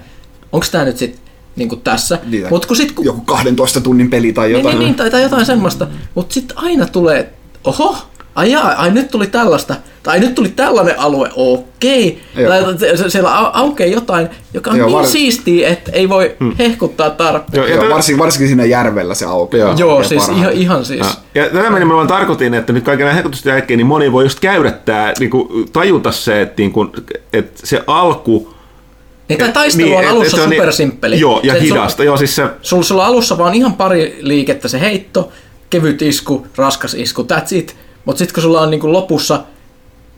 onko tämä nyt sitten niin tässä. Niin, Mutta kun sit, kun, Joku 12 tunnin peli tai niin, jotain. niin, niin, tai, tai jotain semmoista, mutta sitten aina tulee, oho, ai jaa, ai nyt tuli tällaista, tai nyt tuli tällainen alue, okei. Tai se- se- siellä au- aukeaa jotain, joka on Joo, niin var- siistiä, että ei voi hehkuttaa tarpeeksi. Joo, ja Joo, tää- varsinkin, varsinkin siinä järvellä se aukeaa. Joo. Joo, siis parhaat. ihan, ihan siis. Ja, ja tätä mä nimenomaan tarkoitin, että nyt kaiken näiden hekutusten jälkeen niin moni voi just käydä tää, niin kuin, tajuta se, että, niin kuin, että se alku... Niin, tämä taistelu on et- alussa et on niin- supersimppeli. Joo, ja Se, on- hidasta. Joo, siis se, Sulla, sulla on alussa vaan ihan pari liikettä se heitto, kevyt isku, raskas isku, that's it. Mutta sitten kun sulla on niinku lopussa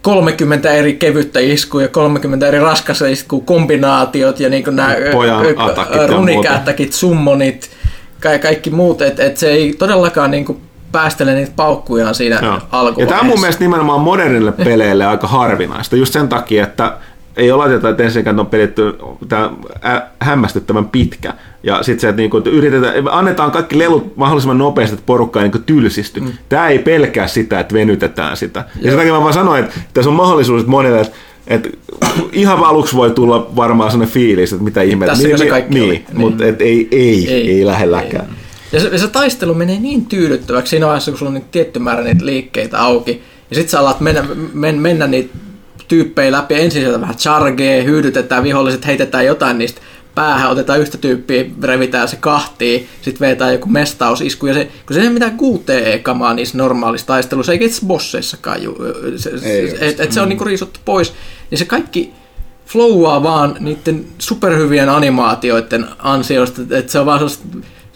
30 eri kevyttä iskua ja 30 eri raskasta iskua, kombinaatiot ja niinku nämä ja runikättäkit, summonit, ka- kaikki muut, että et se ei todellakaan niinku päästele niitä paukkujaan siinä Joo. Ja tämä on mun mielestä nimenomaan modernille peleille aika harvinaista, just sen takia, että ei oleteta, että ensinnäkään on pelitty tämä hämmästyttävän pitkä. Ja sitten se, että niinku, että yritetään, annetaan kaikki lelut mahdollisimman nopeasti, että porukka ei niinku tylsisty. Mm. Tämä ei pelkää sitä, että venytetään sitä. Ja sen takia mä vaan sanoin, että tässä on mahdollisuus että monelle, että että ihan aluksi voi tulla varmaan sellainen fiilis, että mitä ihmettä. Tässäkö se kaikki niin, oli? niin, Niin. mutta et ei, ei, ei, ei lähelläkään. Ja se, ja se taistelu menee niin tyydyttäväksi siinä vaiheessa, kun sulla on niitä tietty määrä niitä liikkeitä auki. Ja sit sä alat mennä, men, mennä niitä tyyppejä läpi. Ensin sieltä vähän chargee, hyydytetään viholliset, heitetään jotain niistä päähän, otetaan yhtä tyyppiä, revitään se kahtiin, sitten vetää joku mestausisku. Ja se, kun se ei ole mitään QTE-kamaa niissä normaalissa taisteluissa, eikä itse bosseissakaan. Ju, se, Ei se, et, et se on niinku riisuttu pois. Ja se kaikki flowaa vaan niiden superhyvien animaatioiden ansiosta, että se on vaan sellaista,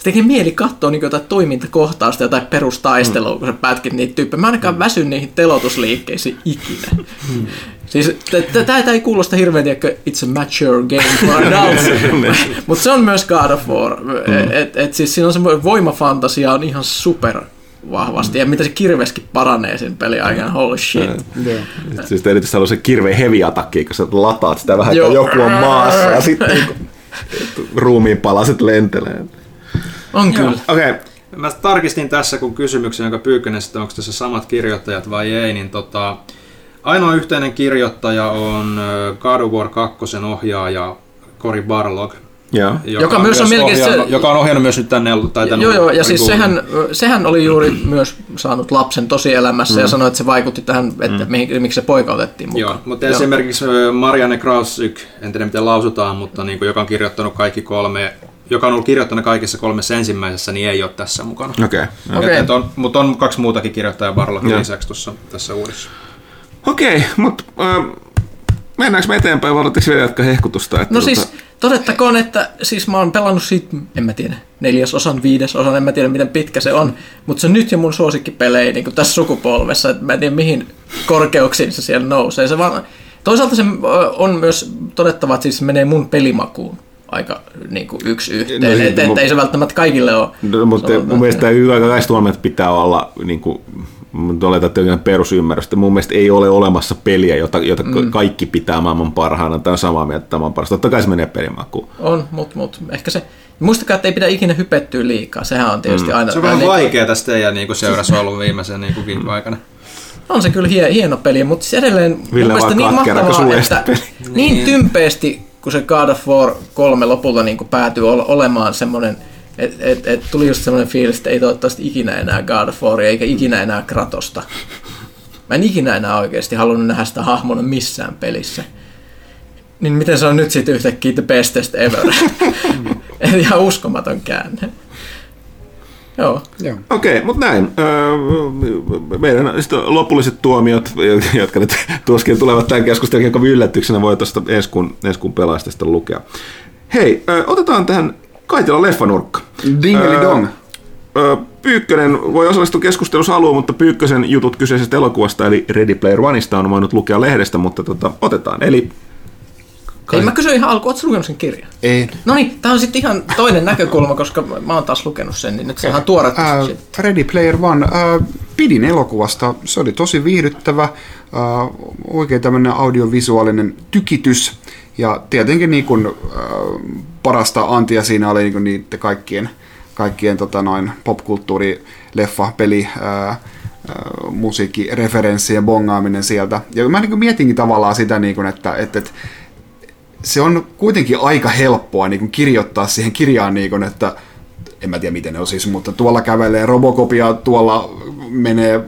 se tekee mieli katsoa niin jotain toimintakohtausta, jotain perustaistelua, kun sä pätkit niitä tyyppejä. Mä ainakaan väsyn niihin telotusliikkeisiin ikinä. Siis tämä ei kuulosta hirveän, tiedäkö, it's a mature game for adults, mutta se on myös God of War. Et, et siis siinä on semmoinen voimafantasia on ihan super vahvasti, ja mitä se kirveskin paranee sen pelin aikana, holy shit. Joo. Siis erityisesti haluaa se kirveen heavy attack, kun sä lataat sitä vähän, että joku on maassa ja sitten niinku, ruumiin palaset lentelee. On kyllä. Okei, okay. Mä tarkistin tässä, kun kysymyksen, jonka Pyykkönen sitten, onko tässä samat kirjoittajat vai ei, niin tota, ainoa yhteinen kirjoittaja on God of War 2 ohjaaja Cory Barlog. joo. Joka myös on melkein se- ohjannut, Joka on ohjannut myös nyt tänne. Tai tänne Joo, joo, ja siis sehän, sehän oli juuri myös saanut lapsen tosielämässä mm. ja sanoi, että se vaikutti tähän, että mm. mihin, miksi se poika otettiin mukaan. Joo, mutta esimerkiksi ö, Marianne Krausyk, en tiedä miten lausutaan, mutta niin kuin, joka on kirjoittanut kaikki kolme, joka on ollut kirjoittanut kaikissa kolmessa ensimmäisessä, niin ei ole tässä mukana. Okei. Okay. Et on, mutta on kaksi muutakin kirjoittajaa Barlogin Joo. lisäksi tuossa, tässä uudessa. Okei, mutta äh, mennäänkö me eteenpäin, vai oletteko vielä jatkaa hehkutusta? Että No tota- siis todettakoon, että siis mä oon pelannut siitä, en mä tiedä, neljäsosan, viidesosan, en mä tiedä miten pitkä se on, mutta se on nyt jo mun suosikkipelejä niin tässä sukupolvessa, että mä en tiedä mihin korkeuksiin se siellä nousee. Se vaan, toisaalta se on myös todettava, että siis menee mun pelimakuun aika niin kuin yksi yhteen, No no, siis että mun- et, ei se välttämättä kaikille ole. No, mutta mun mielestä hyvä kaikista pitää olla niin kuin, että jokin perusymmärrys. että Mun mielestä ei ole olemassa peliä, jota, jota mm. kaikki pitää maailman parhaana. Tämä on samaa mieltä että maailman parasta. Totta kai se menee pelimakuun. On, mutta mut, ehkä se, muistakaa, että ei pidä ikinä hypettyä liikaa, sehän on tietysti mm. aina. Se on vähän niin- vaikeaa tästä teidän niin seurassa ollut viimeisen niin kuin viikon aikana. On se kyllä hie, hieno peli, mutta siis edelleen mun Ville mielestä vaan niin mahtavaa, että peli. niin tympeästi, kun se God of War 3 lopulta niin päätyy ol- olemaan semmoinen, että et, et tuli just semmoinen fiilis, että ei toivottavasti ikinä enää God of Waria, eikä ikinä enää Kratosta. Mä en ikinä enää oikeasti halunnut nähdä sitä hahmona missään pelissä. niin miten se on nyt sitten yhtäkkiä the bestest ever? Ihan uskomaton käänne. Joo. Joo. Okei, okay, mutta näin. Meidän lopulliset tuomiot, jotka nyt tuskin tulevat tämän keskustelun jälkeen yllätyksenä, voi tuosta ensi kuun, ensi kuun pelaajasta lukea. Hei, otetaan tähän Kaitila leffanurkka. Dingeli dong. Pyykkönen voi osallistua keskustelussa haluaa, mutta Pyykkösen jutut kyseisestä elokuvasta, eli Ready Player Oneista on voinut lukea lehdestä, mutta tota, otetaan. Eli Ei, mä kysyin ihan alkuun, ootko lukenut sen kirjan? Ei. No niin, tää on sitten ihan toinen näkökulma, koska mä oon taas lukenut sen, niin nyt se on ihan tuore. Ää, Ready Player One. Ää, pidin elokuvasta. Se oli tosi viihdyttävä. Ää, oikein tämmöinen audiovisuaalinen tykitys. Ja tietenkin niin kun, ää, parasta antia siinä oli niin niiden kaikkien, kaikkien tota noin, popkulttuuri, leffa, peli, ää, musiikkireferenssien bongaaminen sieltä. Ja mä niin mietinkin tavallaan sitä, niin kun, että, että, että se on kuitenkin aika helppoa niin kuin kirjoittaa siihen kirjaan, niin kuin, että en mä tiedä miten ne on siis, mutta tuolla kävelee Robocopia, tuolla menee.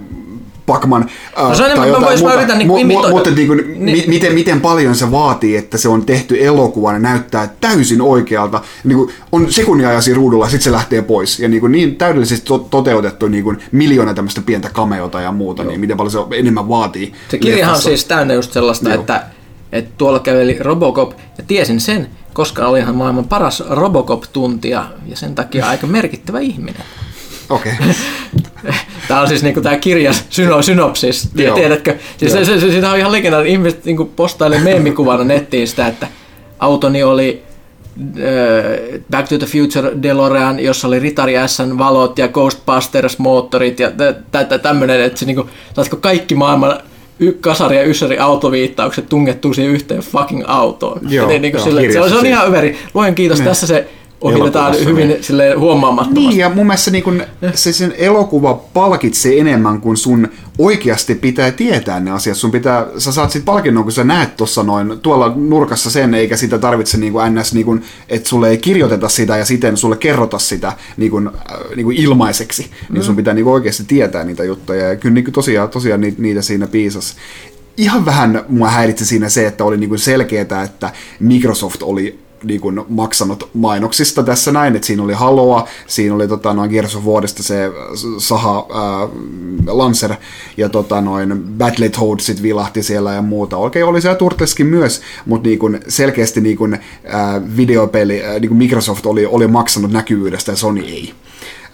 No se on enemmän, mä vois- mä yritän niinku. Mutta niin kuin, Niin. mi, miten, miten paljon se vaatii, että se on tehty elokuvana, näyttää täysin oikealta. Niin kuin, on sekunnin ajasi ruudulla, sitten se lähtee pois. Ja niin, kuin, niin täydellisesti to, toteutettu niin kuin, miljoona tämmöistä pientä cameota ja muuta, niin miten paljon se enemmän vaatii. Se kirjahan on siis täynnä just sellaista, Joo. että, että tuolla käveli Robocop, ja tiesin sen, koska olinhan maailman paras Robocop-tuntija, ja sen takia aika merkittävä ihminen. Okei. Okay. Tämä on siis niinku tämä kirja syno, synopsis, Joo. tiedätkö? Siis se, se, se, siitä on ihan legendaarinen. Ihmiset niinku postailee meemikuvana nettiin sitä, että autoni oli äh, Back to the Future DeLorean, jossa oli Ritari S:n valot ja Ghostbusters moottorit ja tämmöinen, että se niinku, saatko kaikki maailman y- kasari ja ysäri autoviittaukset tungettuu siihen yhteen fucking autoon. Joo, Joten niinku joo, sille, se, on, se on ihan överi. Luen kiitos, tässä se ohitetaan hyvin niin. silleen huomaamattomasti. Niin, ja mun mielestä niin kun, se sen elokuva palkitsee enemmän kuin sun oikeasti pitää tietää ne asiat. Sun pitää, sä saat sit palkinnon, kun sä näet tuossa noin tuolla nurkassa sen, eikä sitä tarvitse niin kuin ns, niin kuin, että sulle ei kirjoiteta sitä ja siten sulle kerrota sitä niin kuin, äh, niin kuin ilmaiseksi. Niin sun pitää niin kuin oikeasti tietää niitä juttuja. Ja kyllä niin kuin tosiaan, tosiaan niitä, niitä siinä piisasi. Ihan vähän mua häiritsi siinä se, että oli niin kuin selkeää, että Microsoft oli niin kuin maksanut mainoksista tässä näin, että siinä oli Haloa, siinä oli tota, noin Gears Warista se Saha ää, Lancer ja tota, noin Battletoad sit vilahti siellä ja muuta. Okei, oli siellä Turtleskin myös, mutta niin kuin selkeästi niin kuin, ää, videopeli, ää, niin kuin Microsoft oli, oli maksanut näkyvyydestä ja Sony ei.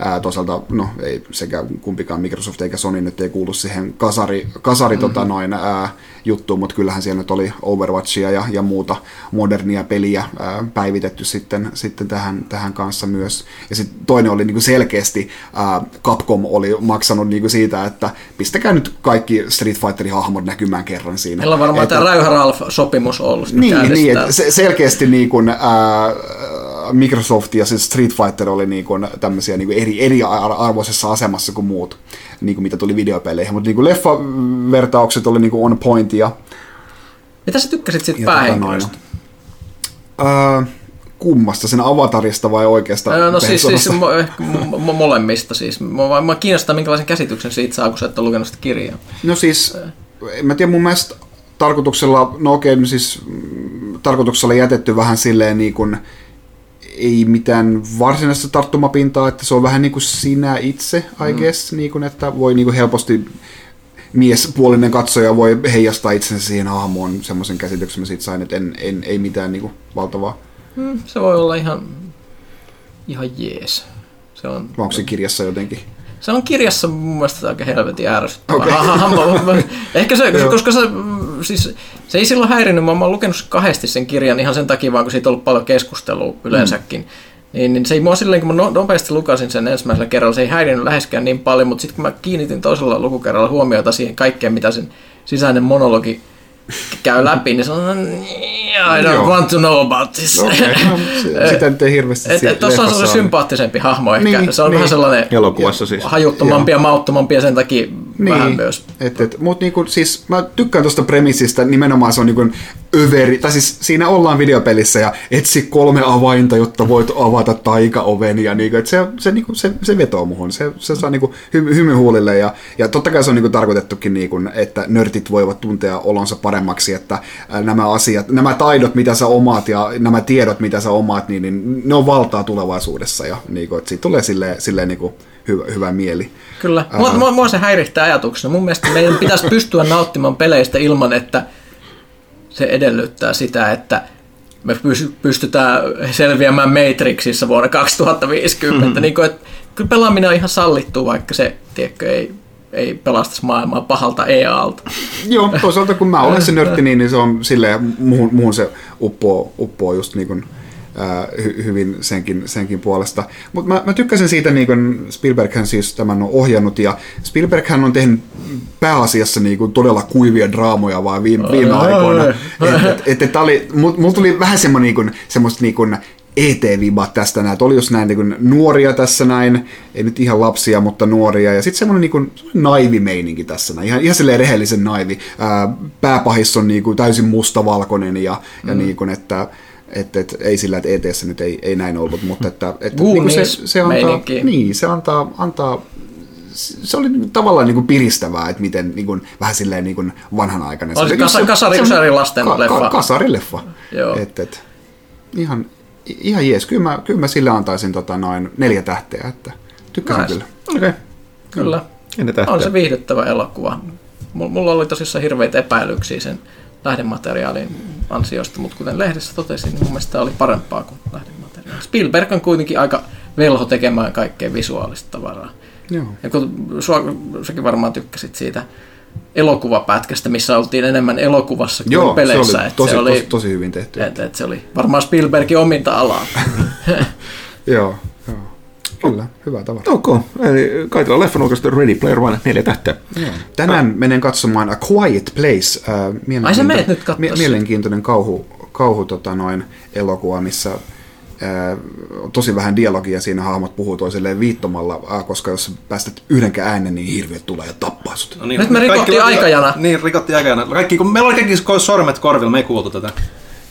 Ää, toisaalta, no ei sekä kumpikaan Microsoft eikä Sony nyt ei kuulu siihen kasari, kasari mm-hmm. tota noin, ää, juttuun, mutta kyllähän siellä nyt oli Overwatchia ja, ja muuta modernia peliä ää, päivitetty sitten, sitten tähän, tähän kanssa myös. Ja sitten toinen oli niinku selkeästi, ää, Capcom oli maksanut niinku siitä, että pistäkää nyt kaikki Street Fighterin hahmot näkymään kerran siinä. Meillä on varmaan Että- tämä Räyhä Ralph-sopimus ollut. niin, niin se, selkeästi niin kuin, ää, Microsoft ja se Street Fighter oli niin kuin, tämmöisiä niin kuin eri, eri ar- arvoisessa asemassa kuin muut, niin kuin mitä tuli videopeleihin. Mutta niin kuin leffavertaukset oli niin kuin on point ja, Mitä sä tykkäsit siitä tota päähenkilöstä? Ää, kummasta, sen avatarista vai oikeasta Öö, No siis, siis mo, ehkä mo- mo- molemmista siis. Mua, mua kiinnostaa, minkälaisen käsityksen siitä saa, kun sä et ole lukenut sitä kirjaa. No siis, en mä tiedä, mun mielestä tarkoituksella, no okei, no siis mm, tarkoituksella jätetty vähän silleen niin kuin, ei mitään varsinaista tarttumapintaa, että se on vähän niin kuin sinä itse, I guess, niin kuin, että voi niin kuin helposti miespuolinen katsoja voi heijastaa itsensä siihen hahmoon, semmoisen käsityksen mä siitä sain, että en, en, ei mitään niin kuin valtavaa. Hmm, se voi olla ihan, ihan jees. Se on, onko se kirjassa jotenkin? Se on kirjassa mun mielestä aika helvetin ärsyttävää. Okei. Okay. Ehkä se, koska se, mm, siis, se ei silloin häirinyt, mä oon lukenut kahdesti sen kirjan ihan sen takia vaan, kun siitä on ollut paljon keskustelua yleensäkin. Niin, niin se ei mua silleen, kun mä no- nopeasti lukasin sen ensimmäisellä kerralla, se ei häirinyt läheskään niin paljon, mutta sitten kun mä kiinnitin toisella lukukerralla huomiota siihen kaikkeen, mitä sen sisäinen monologi käy läpi, niin se on, I don't Joo. want to know about this. No, no, se- sitä nyt ei hirveästi Et, et, tuossa on sellainen sympaattisempi hahmo ehkä. Niin, se on niin. vähän sellainen Elokuvassa siis. hajuttomampi ja mauttomampi ja sen takia vähän myös. Et, et, mut niinku, siis mä tykkään tuosta premissistä, nimenomaan se on niinku överi, tai siis siinä ollaan videopelissä ja etsi kolme avainta, jotta voit avata taikaoven ja niinku, et se, se, niinku, se, se vetoo muhun, se, se saa hy, hymy huulille ja, ja totta kai se on niinku tarkoitettukin, niinku, että nörtit voivat tuntea olonsa paremmaksi, että ää, nämä asiat, nämä taidot, mitä sä omaat ja nämä tiedot, mitä sä omaat, niin, niin ne on valtaa tulevaisuudessa ja niinku, et siitä tulee silleen, silleen niinku, hyvä, hyvä mieli. Kyllä. Mua, mua, mua se häirittää ajatuksena. Mun mielestä meidän pitäisi pystyä nauttimaan peleistä ilman, että se edellyttää sitä, että me pystytään selviämään Matrixissa vuonna 2050. Mm-hmm. Niin kuin, että kyllä pelaaminen on ihan sallittu, vaikka se tiedätkö, ei, ei pelastaisi maailmaa pahalta EA-alta. Joo, toisaalta kun mä olen se nörtti, niin, niin se on silleen, muhun, muhun se uppoo, uppoo just niin kuin, hy, hyvin senkin, senkin puolesta. Mutta mä, mä tykkäsin siitä, niin kun Spielberghän siis tämän on ohjannut, ja Spielberghän on tehnyt pääasiassa niin kuin todella kuivia draamoja vaan viime, viime aikoina. Et, et, et, oli, tuli vähän semmoinen niin kuin, semmoista niin kuin, ET-vibat tästä näin, että oli just näin niin kuin nuoria tässä näin, ei nyt ihan lapsia, mutta nuoria, ja sitten semmoinen niin kuin, naivi meininki tässä näin, ihan, ihan silleen rehellisen naivi. Ää, pääpahis on niin kuin, täysin mustavalkoinen, ja, mm. ja niin kuin, että et, et, ei sillä, että ETS nyt ei, ei näin ollut, mutta että, että niin kuin se, se, antaa, niin, se antaa, antaa se oli tavallaan niin kuin piristävää, että miten niin kuin, vähän silleen niin kuin vanhanaikainen. Oli se kasa, kasari, kasari lasten ka, leffa. Ka, kasarileffa. Joo. Et, et, ihan, ihan jees. Kyllä mä, kyllä mä sille antaisin tota, noin neljä tähteä, että tykkäsin nice. kyllä. Okei, okay. kyllä. On se viihdyttävä elokuva. Mulla oli tosissaan hirveitä epäilyksiä sen lähdemateriaalin ansiosta, mutta kuten lehdessä totesin, niin mun mielestä tämä oli parempaa kuin lähdemateriaali. Spielberg on kuitenkin aika velho tekemään kaikkea visuaalista tavaraa. Joo. Ja kun sua, säkin varmaan tykkäsit siitä elokuvapätkästä, missä oltiin enemmän elokuvassa kuin Joo, peleissä. Se oli, tosi, se oli tosi, tosi hyvin tehty. Että, että se oli varmaan Spielbergin ominta alaa. joo. Kyllä, hyvä tavara. Ok, eli kaikilla leffan oikeastaan Ready Player One, neljä tähteä. Joo. Tänään ah. menen katsomaan A Quiet Place. Äh, Ai sä meet nyt mie- Mielenkiintoinen kauhu, kauhu tota noin, elokuva, missä äh, tosi vähän dialogia siinä hahmot puhuu toiselleen viittomalla, äh, koska jos päästät yhdenkään äänen, niin hirviöt tulee ja tappaa sut. No niin, Nyt me rikottiin aikajana. Niin, rikottiin aikajana. Kaikki, kun meillä oli kaikki sormet korvilla, me ei kuultu tätä.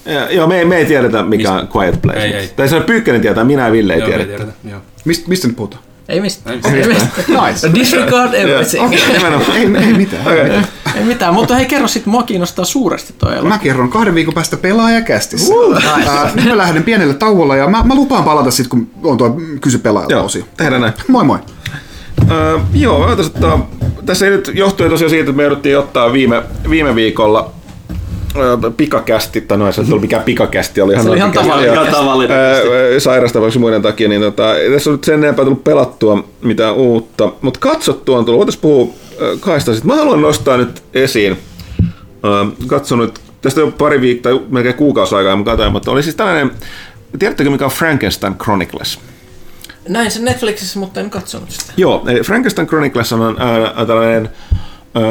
Ja, joo, me ei, me ei tiedetä mikä on Quiet Place. Ei, ei. Tai se on Pyykkönen tietää, minä ja Ville ei joo, tiedetä. tiedetä. Mist, mistä nyt puhutaan? Ei mistä. Ei, ei mistä. nice. Disregard everything. Okay, ei, ei, mitään. Okay. Ei, mitään. mutta hei kerro sitten, mua kiinnostaa suuresti toi elokuva. Mä kerron kahden viikon päästä pelaajakästissä. Uh, nice. uh, nyt mä lähden pienelle tauolle ja mä, mä lupaan palata sitten, kun on tuo kysy pelaajalta osio. tehdään näin. Moi moi. Uh, joo, ottaa, tässä ei nyt johtuen tosiaan siitä, että me jouduttiin ottaa viime, viime viikolla pikakästi, tai no se tuli mikään pikakästi, oli ihan, se oli ihan tavallinen. Ihan tavallinen sairastavaksi muiden takia, niin tota, ei tässä on nyt sen enempää tullut pelattua mitään uutta, mutta katsottua on tullut. Voitaisiin puhua kaista. Sitten mä haluan nostaa nyt esiin, katsonut, tästä jo pari viikkoa, tai melkein kuukausi aikaa, mä katsoin, mutta oli siis tällainen, tiedättekö mikä on Frankenstein Chronicles? Näin sen Netflixissä, mutta en katsonut sitä. Joo, eli Frankenstein Chronicles on ää, tällainen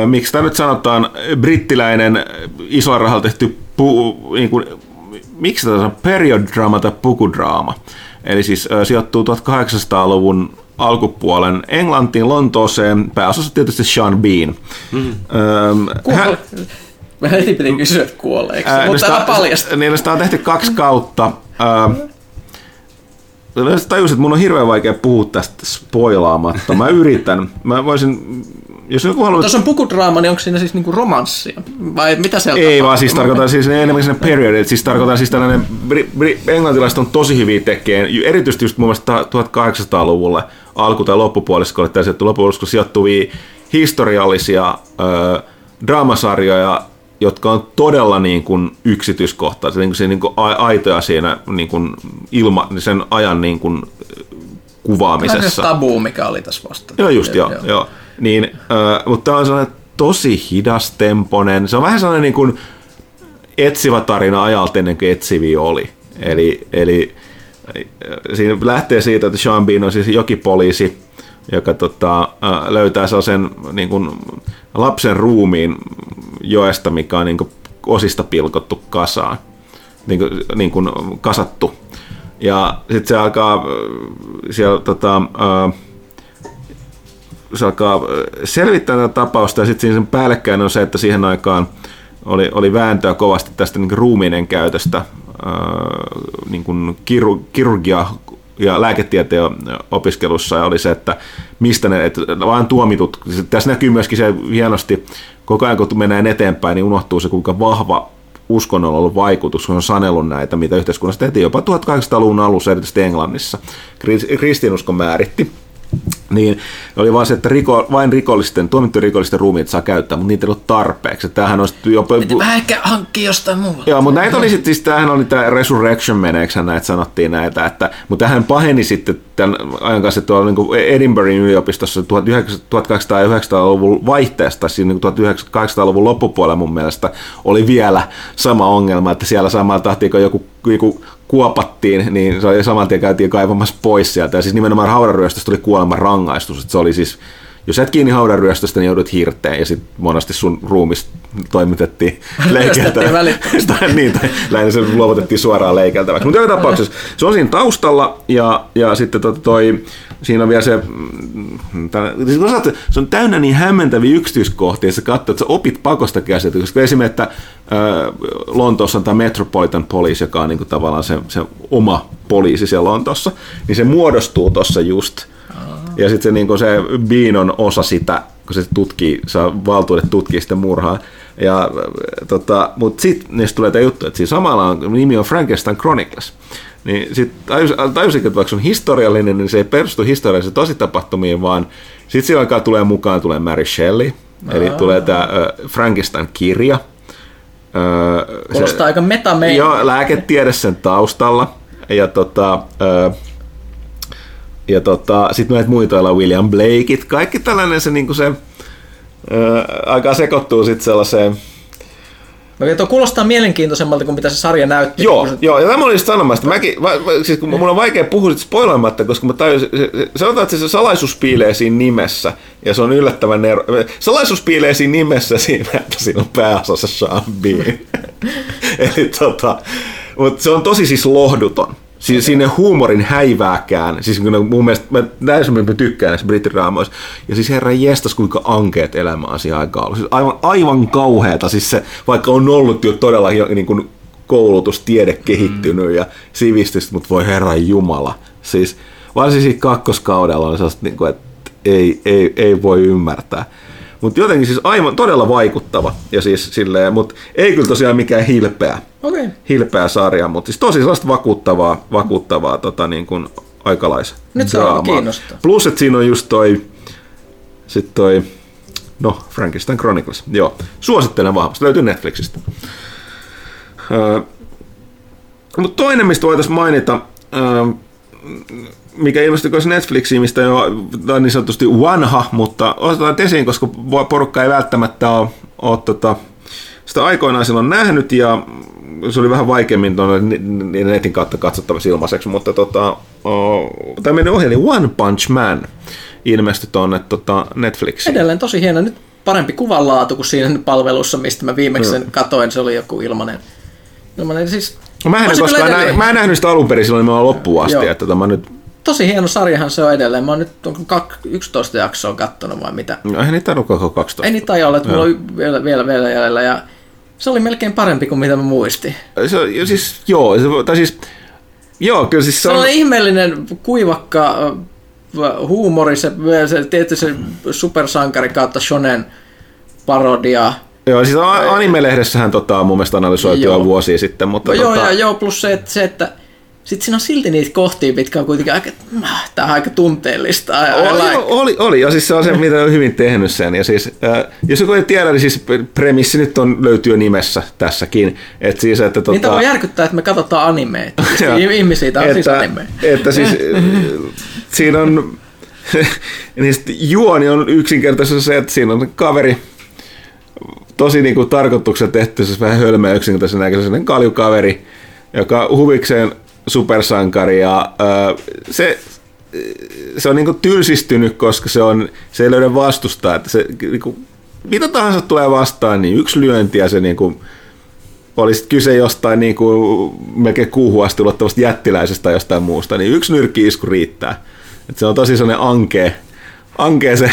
miksi tämä nyt sanotaan, brittiläinen isolla rahalla tehty, pu, niin kuin, miksi tämä on period drama tai pukudraama. Eli siis sijoittuu 1800-luvun alkupuolen Englantiin, Lontooseen, pääosassa tietysti Sean Bean. Mm. Ähm, hän, Mä heti piti kysyä, että kuoleeko, ää, mutta älä paljasta. Niin, sitä on tehty kaksi kautta. Ää, tajusin, että mun on hirveän vaikea puhua tästä spoilaamatta. Mä yritän. Mä voisin jos joku haluaa... Tuossa on pukudraama, niin onko siinä siis niinku romanssia? Vai mitä se on? Ei vaan siis tarkoitan siis enemmän sinne period, että siis tarkoitan siis tällainen, englantilaiset on tosi hyviä tekeen, erityisesti just mun mielestä 1800-luvulle alku- tai loppupuolessa, kun oli loppupuolessa sijoittuvia historiallisia ö, draamasarjoja, jotka on todella niin kuin yksityiskohtaisia, niin kuin, niin kuin aitoja siinä niin kuin ilma, sen ajan niin kuin kuvaamisessa. Se tabu, mikä oli tässä vasta. Joo, just joo. joo. joo. Niin, äh, mutta tämä on sellainen tosi hidastemponen. Se on vähän sellainen niin kuin etsivä tarina ajalta ennen kuin etsiviä oli. Eli, eli siinä lähtee siitä, että Sean Bean on siis jokipoliisi, joka tota, löytää sellaisen niin kuin, lapsen ruumiin joesta, mikä on niin kuin, osista pilkottu kasaan, niin kuin, niin kuin kasattu. Ja sitten se alkaa siellä tota, se alkaa äh, selvittää tätä tapausta ja sitten sen päällekkäin on se, että siihen aikaan oli, oli vääntöä kovasti tästä niin ruumiinen käytöstä, äh, niin kuin kiru, kirurgia ja lääketieteen opiskelussa ja oli se, että mistä ne, että vaan tuomitut, tässä näkyy myöskin se hienosti, koko ajan kun mennään eteenpäin, niin unohtuu se, kuinka vahva uskonnolla on ollut vaikutus, kun on sanellut näitä, mitä yhteiskunnassa tehtiin jopa 1800-luvun alussa, erityisesti Englannissa. Kristinusko määritti niin oli vaan se, että riko, vain rikollisten, tuomittujen rikollisten ruumiit saa käyttää, mutta niitä ei ole tarpeeksi. Tämähän olisi jopa... Vähän ehkä hankkia jostain muualta. Joo, mutta näitä oli sitten, siis tämähän oli tämä Resurrection meneeksä näitä sanottiin näitä, että, mutta tähän paheni sitten tämän ajan kanssa tuolla niin Edinburghin yliopistossa 1800-1900-luvun vaihteesta, siinä niin 1800-luvun loppupuolella mun mielestä oli vielä sama ongelma, että siellä samalla tahtiin, kun joku, joku kuopattiin, niin se oli saman tien käytiin kaivamassa pois sieltä. Ja siis nimenomaan haudaryöstöstä tuli kuoleman rangaistus. Että se oli siis, jos et kiinni haudaryöstöstä, niin joudut hirteen ja sitten monesti sun ruumis toimitettiin leikeltä. niin, tai lähinnä se luovutettiin suoraan leikeltäväksi. Mutta joka tapauksessa se on siinä taustalla ja, ja sitten toi, toi siinä on vielä se, mm, siis se on täynnä niin hämmentäviä yksityiskohtia, että sä katsot, että sä opit pakosta käsitystä, koska esimerkiksi, että Lontoossa on tämä Metropolitan Police, joka on niin kuin tavallaan se, se oma poliisi siellä Lontoossa, niin se muodostuu tuossa just. Ja sitten se, niin se Bean on osa sitä, kun se tutkii, saa valtuudet tutkia sitä murhaa. Ja, tota, mutta sitten niistä tulee tämä juttu, että siinä samalla on, nimi on Frankenstein Chronicles. Niin sitten tajus, tajusin, että vaikka se on historiallinen, niin se ei perustu historiallisiin tositapahtumiin, vaan sitten siinä aikaa tulee mukaan tulee Mary Shelley, eli tulee tämä Frankenstein-kirja. Äh, Kuulostaa se, aika meta Joo, lääketiede sen taustalla. Ja tota, ja tota, sitten näitä muita olla William Blakeit, kaikki tällainen se, niin se äh, aika sekoittuu sitten sellaiseen Okei, tuo kuulostaa mielenkiintoisemmalta kuin mitä se sarja näytti. Joo, se... joo ja tämä oli sanomasta. Mäkin, va, va, siis kun mun on vaikea puhua sit spoiloimatta, koska mä tajusin, sanotaan, että se salaisuus piilee siinä nimessä, ja se on yllättävän ero. Salaisuus piilee siinä nimessä siinä, että siinä on pääosassa Sean Bean. Eli tota, mutta se on tosi siis lohduton. Siis sinne huumorin häivääkään, siis kun mun mielestä, mä näin mä tykkään näissä brittiraamoissa, ja siis herra jestas kuinka ankeet elämä asia aikaa ollut. Siis aivan, aivan kauheata, siis se, vaikka on ollut jo todella niin kuin koulutus, tiede kehittynyt mm. ja sivistys, mutta voi herra jumala. Siis varsinkin kakkoskaudella on sellaista, niin kuin, että ei, ei, ei voi ymmärtää. Mutta jotenkin siis aivan todella vaikuttava, ja siis silleen, mutta ei kyllä tosiaan mikään hilpeä, okay. hilpeä sarja, mutta siis tosi sellaista vakuuttavaa, vakuuttavaa tota, niin kuin aikalais Nyt se on kiinnostaa. Plus, että siinä on just toi, sit toi, no, Frankenstein Chronicles, joo, suosittelen vahvasti, löytyy Netflixistä. Öö, mutta toinen, mistä voitaisiin mainita, öö, mikä ilmestyi myös Netflixiin, mistä jo on niin sanotusti vanha, mutta otetaan esiin, koska porukka ei välttämättä ole, ole tota, sitä aikoinaan silloin nähnyt ja se oli vähän vaikeammin tuonne netin kautta katsottavassa ilmaiseksi, mutta tota, tämmöinen ohjelma One Punch Man ilmestyi tuonne tota Netflixiin. Edelleen tosi hieno. Nyt parempi kuvanlaatu kuin siinä palvelussa, mistä mä viimeksi sen katoin. Se oli joku ilmanen. ilmanen siis, mä en, koskaan nä- mä en nähnyt sitä alun perin silloin mä loppuun asti, Joo. että tämä nyt tosi hieno sarjahan se on edelleen. Mä oon nyt 11 jaksoa kattonut vai mitä. No eihän niitä koko 12. Ei niitä olla, että mulla on vielä, vielä, vielä jäljellä. Ja se oli melkein parempi kuin mitä mä muistin. Se, siis, joo, se, tai siis, joo, kyllä siis se on... Se on ihmeellinen, kuivakka huumori, se, se tietysti se supersankari kautta shonen parodia. Joo, siis anime-lehdessähän tota, mun mielestä analysoitu jo vuosia sitten, mutta... No, tota... Joo, ja, joo, plus se, että, se, että sitten siinä on silti niitä kohtia, mitkä on kuitenkin aika, tämä on aika tunteellista. Oli, like. oli, oli, ja siis se on se, mitä on hyvin tehnyt sen. Ja siis, äh, jos joku ei tiedä, niin siis premissi nyt on, löytyy nimessä tässäkin. Et siis, että, tota... Niitä voi järkyttää, että me katsotaan animeita. Ihmisiä, tämä on siis että, siis anime. Että siis, siinä on, niin juoni on yksinkertaisesti se, että siinä on kaveri, tosi niin kuin tarkoituksella tehty, se vähän hölmöä yksinkertaisen näköisen kaljukaveri, joka huvikseen supersankari ja öö, se, se on niinku tylsistynyt, koska se, on, se ei löydä vastustaa. Että se, niinku, mitä tahansa tulee vastaan, niin yksi lyönti ja se niinku, olisi kyse jostain niinku, melkein kuuhun asti jättiläisestä tai jostain muusta, niin yksi nyrkki-isku riittää. Et se on tosi sellainen ankea, ankee se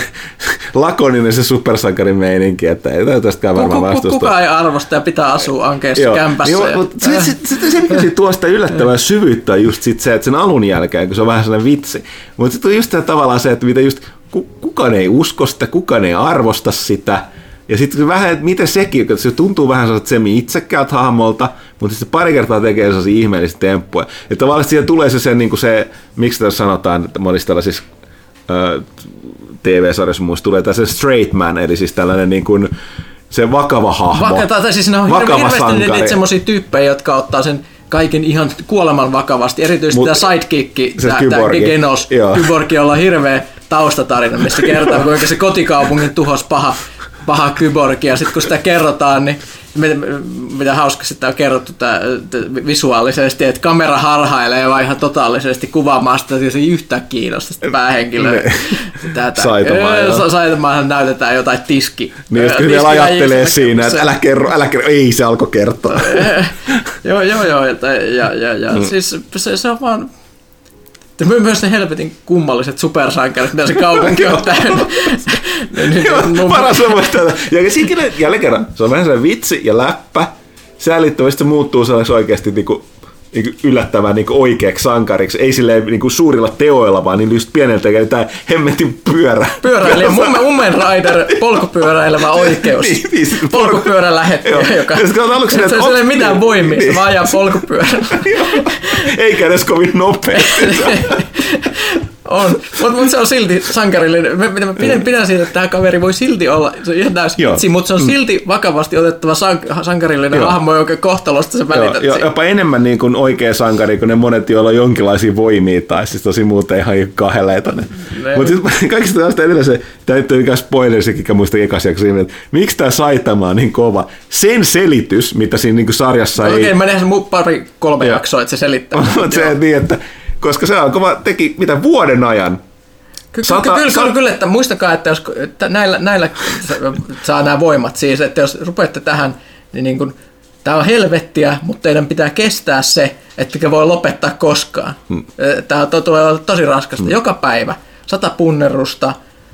lakoninen se supersankarin meininki, että ei tästäkään varmaan vastusta. kuka ei arvosta ja pitää asua ankeessa kämpässä. Niin, ja- mutta se, se, se, se, se, se tuo sitä yllättävää syvyyttä just sit se, että sen alun jälkeen, kun se on vähän sellainen vitsi. Mutta sitten on just tämä tavallaan se, että mitä just, ku, kukaan ei usko sitä, kukaan ei arvosta sitä. Ja sitten vähän, että miten sekin, että se tuntuu vähän sellaiselta semi itsekkäältä hahmolta, mutta sitten se pari kertaa tekee sellaisia ihmeellisiä temppuja. Että tavallaan siihen tulee se, se, niin kuin se miksi tässä sanotaan, että monissa tällaisissa ö, TV-sarjassa muista tulee tässä straight man, eli siis tällainen niin kuin, se vakava hahmo. Vaikka, tai siis ne on Vakava hirve, hirveästi sankari. niitä semmoisia tyyppejä, jotka ottaa sen kaiken ihan kuoleman vakavasti. Erityisesti Mut- tämä sidekick, se tämä kyborgi. Genos, kyborgi, jolla on hirveä taustatarina, missä kertoo, kuinka se kotikaupungin tuhos paha, paha kyborgi. Ja sitten kun sitä kerrotaan, niin mitä, mitä hauska sitä on kerrottu tää, visuaalisesti, että kamera harhailee vaan ihan totaalisesti kuvaamaan sitä, että se ei yhtään kiinnosta sitä päähenkilöä. Saitamaa, Öö, joo. Sa- Saitamaanhan näytetään jotain tiski. Niin just öö, vielä ajattelee siinä, että älä kerro, älä kerro, ei se alkoi kertoa. joo, joo, joo. Ja, ja, ja, ja mm. siis se, se on vaan... Myös ne helvetin kummalliset supersankarit, mitä se kaupunki on täynnä. Niin, niin, Joo, mun- paras on. Ja sitten jälleen kerran, se on vähän sellainen vitsi ja läppä. Säällittävästi se muuttuu sellaiseksi oikeasti niinku, niinku yllättävän niinku oikeaksi sankariksi. Ei silleen niinku suurilla teoilla, vaan niin just pieneltä tekee tämä hemmetin pyörä. Pyöräilijä, Mumme, Mummen Rider, polkupyöräilevä oikeus. Niin, niin, siis Polkupyörä lähettäjä, joka... Aluksi se, ne, se, että ei ole mitään voimia, niin. vaan ajaa polkupyörällä. Eikä edes kovin nopeasti. On, mutta mut se on silti sankarillinen. Mä, mä pidän, pidän siitä, että tämä kaveri voi silti olla, se on ihan Joo. vitsi, mutta se on silti vakavasti otettava sank, sankarillinen Joo. hahmo, jonka kohtalosta Joo, välität. jo, siinä. jopa enemmän niin kuin oikea sankari kuin ne monet, joilla on jonkinlaisia voimia tai siis tosi muuten ihan kaheleita. Ne- Mutta sitten kaikista tästä edelleen se täytyy mikä spoilersikin, mikä muista ekas että miksi tämä Saitama on niin kova. Sen selitys, mitä siinä niin kuin sarjassa No, ei... Okei, mä nähdään se pari, kolme Joo. jaksoa, että se selittää. on se, että niin, että koska se on kova, teki mitä vuoden ajan. Kyllä, Sata- kyllä, kyllä, kyllä, että muistakaa, että jos että näillä, näillä saa nämä voimat siis, että jos rupeatte tähän, niin, niin kuin, tämä on helvettiä, mutta teidän pitää kestää se, ettekä voi lopettaa koskaan. Hmm. Tämä to- tulee olla tosi raskasta. Hmm. Joka päivä sata punnerusta,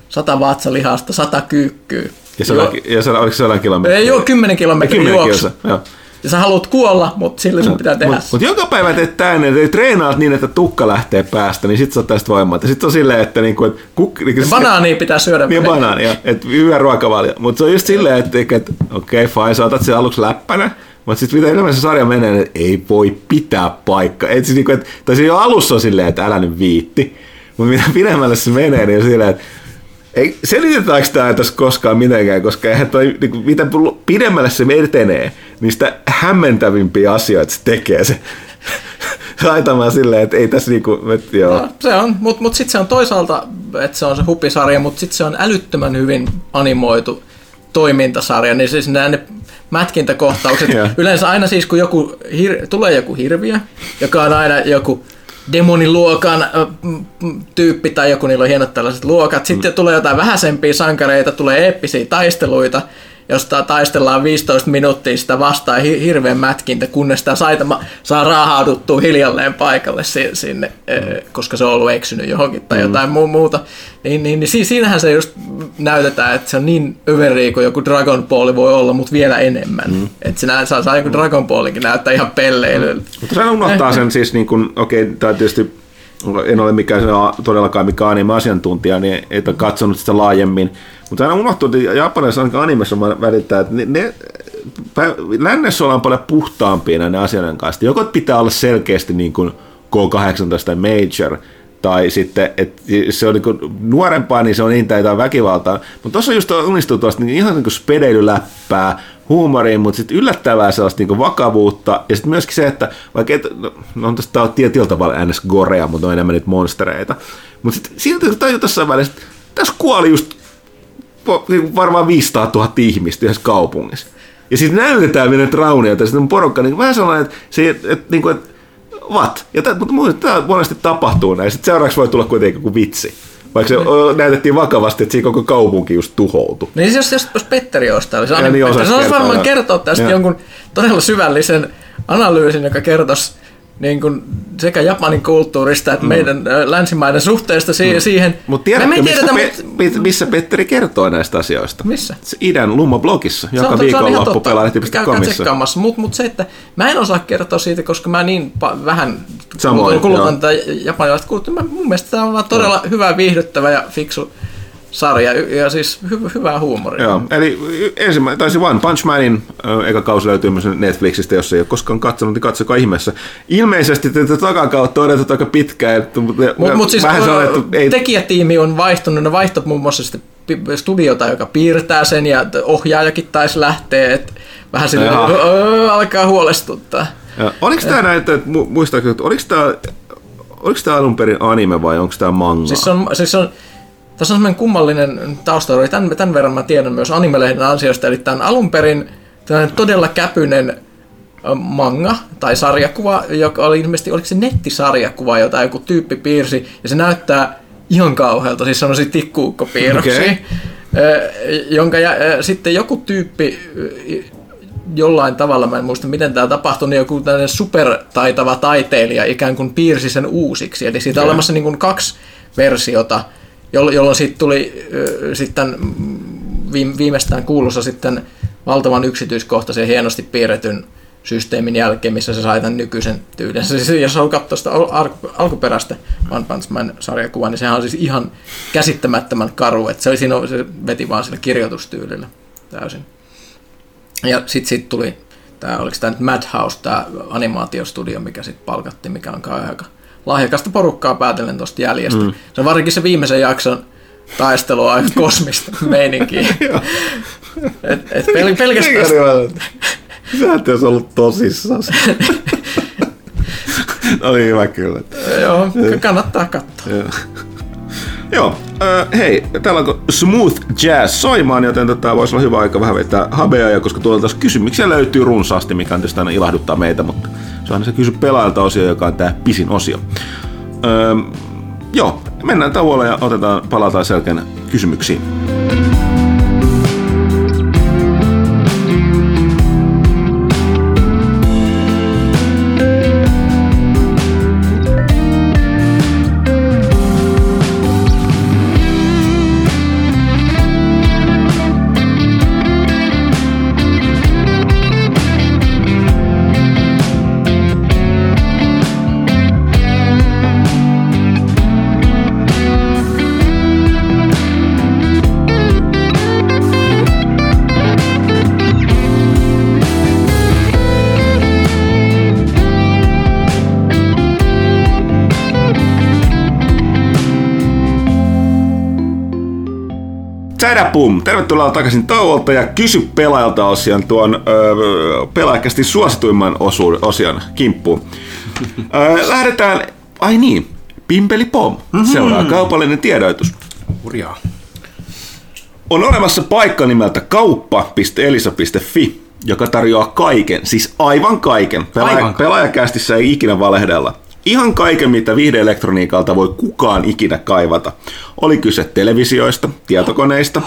sata vatsalihasta, sata kyykkyä. Ja Joo. oli, ja se, oliko se jollain kilometriä? Ei ole 10 kilometrin Kymmenen juoksu. kilsa, joo. Ja sä haluat kuolla, mutta sille sun pitää tehdä. Mutta mut joka päivä teet tänne, että treenaat niin, että tukka lähtee päästä, niin sit sä oot tästä voimaa. Ja sit on silleen, että niinku, et kuk, niinku, Banaania pitää syödä. Niin banaania, että hyvä ruokavalio. Mutta se on just silleen, että, että okei, okay, fine, sä otat sen aluksi läppänä, mutta sitten mitä enemmän se sarja menee, niin ei voi pitää paikkaa. Et siis, niinku, et, tai se jo alussa on silleen, että älä nyt viitti. Mutta mitä pidemmälle se menee, niin on silleen, että ei, selitetäänkö tämä tässä koskaan mitenkään, koska eihän toi, niin kuin, mitä pidemmälle se etenee, niin sitä hämmentävimpiä asioita se tekee se. Saitamaan silleen, että ei tässä niinku, et, joo. No, se on, mutta mut sitten se on toisaalta, että se on se hupisarja, mutta sitten se on älyttömän hyvin animoitu toimintasarja, niin siis nämä ne mätkintäkohtaukset, yleensä aina siis kun joku hir- tulee joku hirviö, joka on aina joku demoniluokan tyyppi tai joku, niillä on hienot tällaiset luokat. Sitten tulee jotain vähäisempiä sankareita, tulee eeppisiä taisteluita, josta taistellaan 15 minuuttia sitä vastaan hi- hirveän mätkintä, kunnes sitä saitama saa raahauduttua hiljalleen paikalle si- sinne, mm. koska se on ollut eksynyt johonkin tai jotain muu- muuta. Niin, niin, niin si- siinähän se just näytetään, että se on niin överi kuin joku Dragon Ball voi olla, mutta vielä enemmän. Mm. Että se nää, saa, saa joku Dragon Ballinkin näyttää ihan pelleilyltä. Mutta se unohtaa sen siis, niin okei, tämä tietysti en ole mikään todellakaan mikään anime-asiantuntija, niin ei ole katsonut sitä laajemmin. Mutta aina unohtuu, että japanilaisessa ainakin animessa välittää, että ne, ne lännessä ollaan paljon puhtaampia näiden asioiden kanssa. Joko pitää olla selkeästi niin kuin K18 tai Major, tai sitten, että se on niin nuorempaa, niin se on niin tai väkivaltaa. Mutta tuossa just onnistuu tuosta niin ihan niin kuin spedeilyläppää, huumoriin, mutta sitten yllättävää sellaista niin vakavuutta. Ja sitten myöskin se, että vaikka et, no, no on tästä tietyllä tavalla ns. gorea, mutta on enemmän niitä monstereita. Mutta sitten silti kun tajuu jossain välissä, että tässä kuoli just niinku varmaan 500 000 ihmistä yhdessä kaupungissa. Ja sitten näytetään vielä raunioita, ja sitten on porukka niin vähän sellainen, että, se, että, että, niin kuin, että what? Ja tää, mutta muista, tämä monesti tapahtuu näin. Sitten seuraavaksi voi tulla kuitenkin joku vitsi. Vaikka se näytettiin vakavasti, että siinä koko kaupunki just tuhoutui. Niin jos, jos, jos Petteri ostaa, Ja aina, niin osaisi se olisi varmaan kertoa tästä Joo. jonkun todella syvällisen analyysin, joka kertoisi niin kuin sekä Japanin kulttuurista että mm. meidän länsimaiden suhteesta si- mm. siihen. Mutta tiedätkö, Me missä, tiedetä, Pe- mut- Pe- missä Petteri kertoo näistä asioista? Missä? Se idän Lumma-blogissa, Se joka se on viikonloppu pelaalehti.comissa. tsekkaamassa. Mutta mut se, että mä en osaa kertoa siitä, koska mä niin pa- vähän Samoin, kulutan tätä japanilaista kulttuuria. Mun mielestä tämä on vaan todella hyvä, viihdyttävä ja fiksu sarja ja siis hy- hyvää huumoria. Joo, eli ensimmäinen, tai se One Punch Manin ö, eka kausi löytyy myös Netflixistä, jos ei ole koskaan katsonut, niin katsokaa ihmeessä. Ilmeisesti tätä takakautta on odotettu aika pitkään, että- mutta Mutta mut siis vähän sellainen, että ei, tekijätiimi on vaihtunut, ne vaihtoi muun muassa sitten studiota, joka piirtää sen ja ohjaajakin taisi lähteä, että vähän sille Jaha. alkaa huolestuttaa. Ja oliko tämä näin, että mu- muistaakseni, että oliko tämä, oliko tämä alun perin anime vai onko tämä manga? Siis on, siis on, tässä on semmoinen kummallinen tausta, tämän, tämän verran mä tiedän myös animelehden ansiosta, eli tämä on alun perin todella käpyinen manga tai sarjakuva, joka oli ilmeisesti, oliko se nettisarjakuva, jota joku tyyppi piirsi, ja se näyttää ihan kauhealta, siis semmoisia tikkuukkopiirroksia. Ö, jonka ja, sitten joku tyyppi jollain tavalla, mä en muista miten tämä tapahtui, niin joku tällainen supertaitava taiteilija ikään kuin piirsi sen uusiksi. Eli siitä on olemassa niin kuin kaksi versiota, jolloin, siitä tuli sitten viime- viimeistään kuulussa sitten valtavan yksityiskohtaisen hienosti piirretyn systeemin jälkeen, missä se sai tämän nykyisen tyylin. Siis, jos haluaa katsoa sitä al- al- alkuperäistä One Punch Man sarjakuvaa, niin sehän on siis ihan käsittämättömän karu, että se, oli siinä, se veti vaan sillä kirjoitustyylillä täysin. Ja sitten sit tuli, tää, oliko tämä nyt Madhouse, tämä animaatiostudio, mikä sitten palkattiin, mikä on aika lahjakasta porukkaa päätellen tuosta jäljestä. Mm. Se on varsinkin se viimeisen jakson taistelu on aika kosmista meininkiä. et, et pel- pelkästään, Sä et olisi ollut tosissaan. Oli hyvä kyllä. joo, kannattaa katsoa. Joo. Äh, hei, täällä onko Smooth Jazz soimaan, joten tota, voisi olla hyvä aika vähän vetää habea, koska tuolta taas kysymyksiä löytyy runsaasti, mikä on tietysti aina ilahduttaa meitä, mutta se on aina se kysy pelaajalta osio, joka on tämä pisin osio. Öö, joo, mennään tauolle ja otetaan, palataan selkeän kysymyksiin. Tsädäpum! Tervetuloa takaisin tauolta ja kysy pelaajalta osion tuon öö, pelaajakästi suosituimman osu, osion kimppuun. Öö, lähdetään, ai niin, Pimpeli Pom. Seuraa kaupallinen tiedotus. Hurjaa. On olemassa paikka nimeltä kauppa.elisa.fi, joka tarjoaa kaiken, siis aivan kaiken. Pelaaja, Aivan kaiken. pelaajakästissä ei ikinä valehdella. Ihan kaiken, mitä viihdeelektroniikalta voi kukaan ikinä kaivata. Oli kyse televisioista, tietokoneista,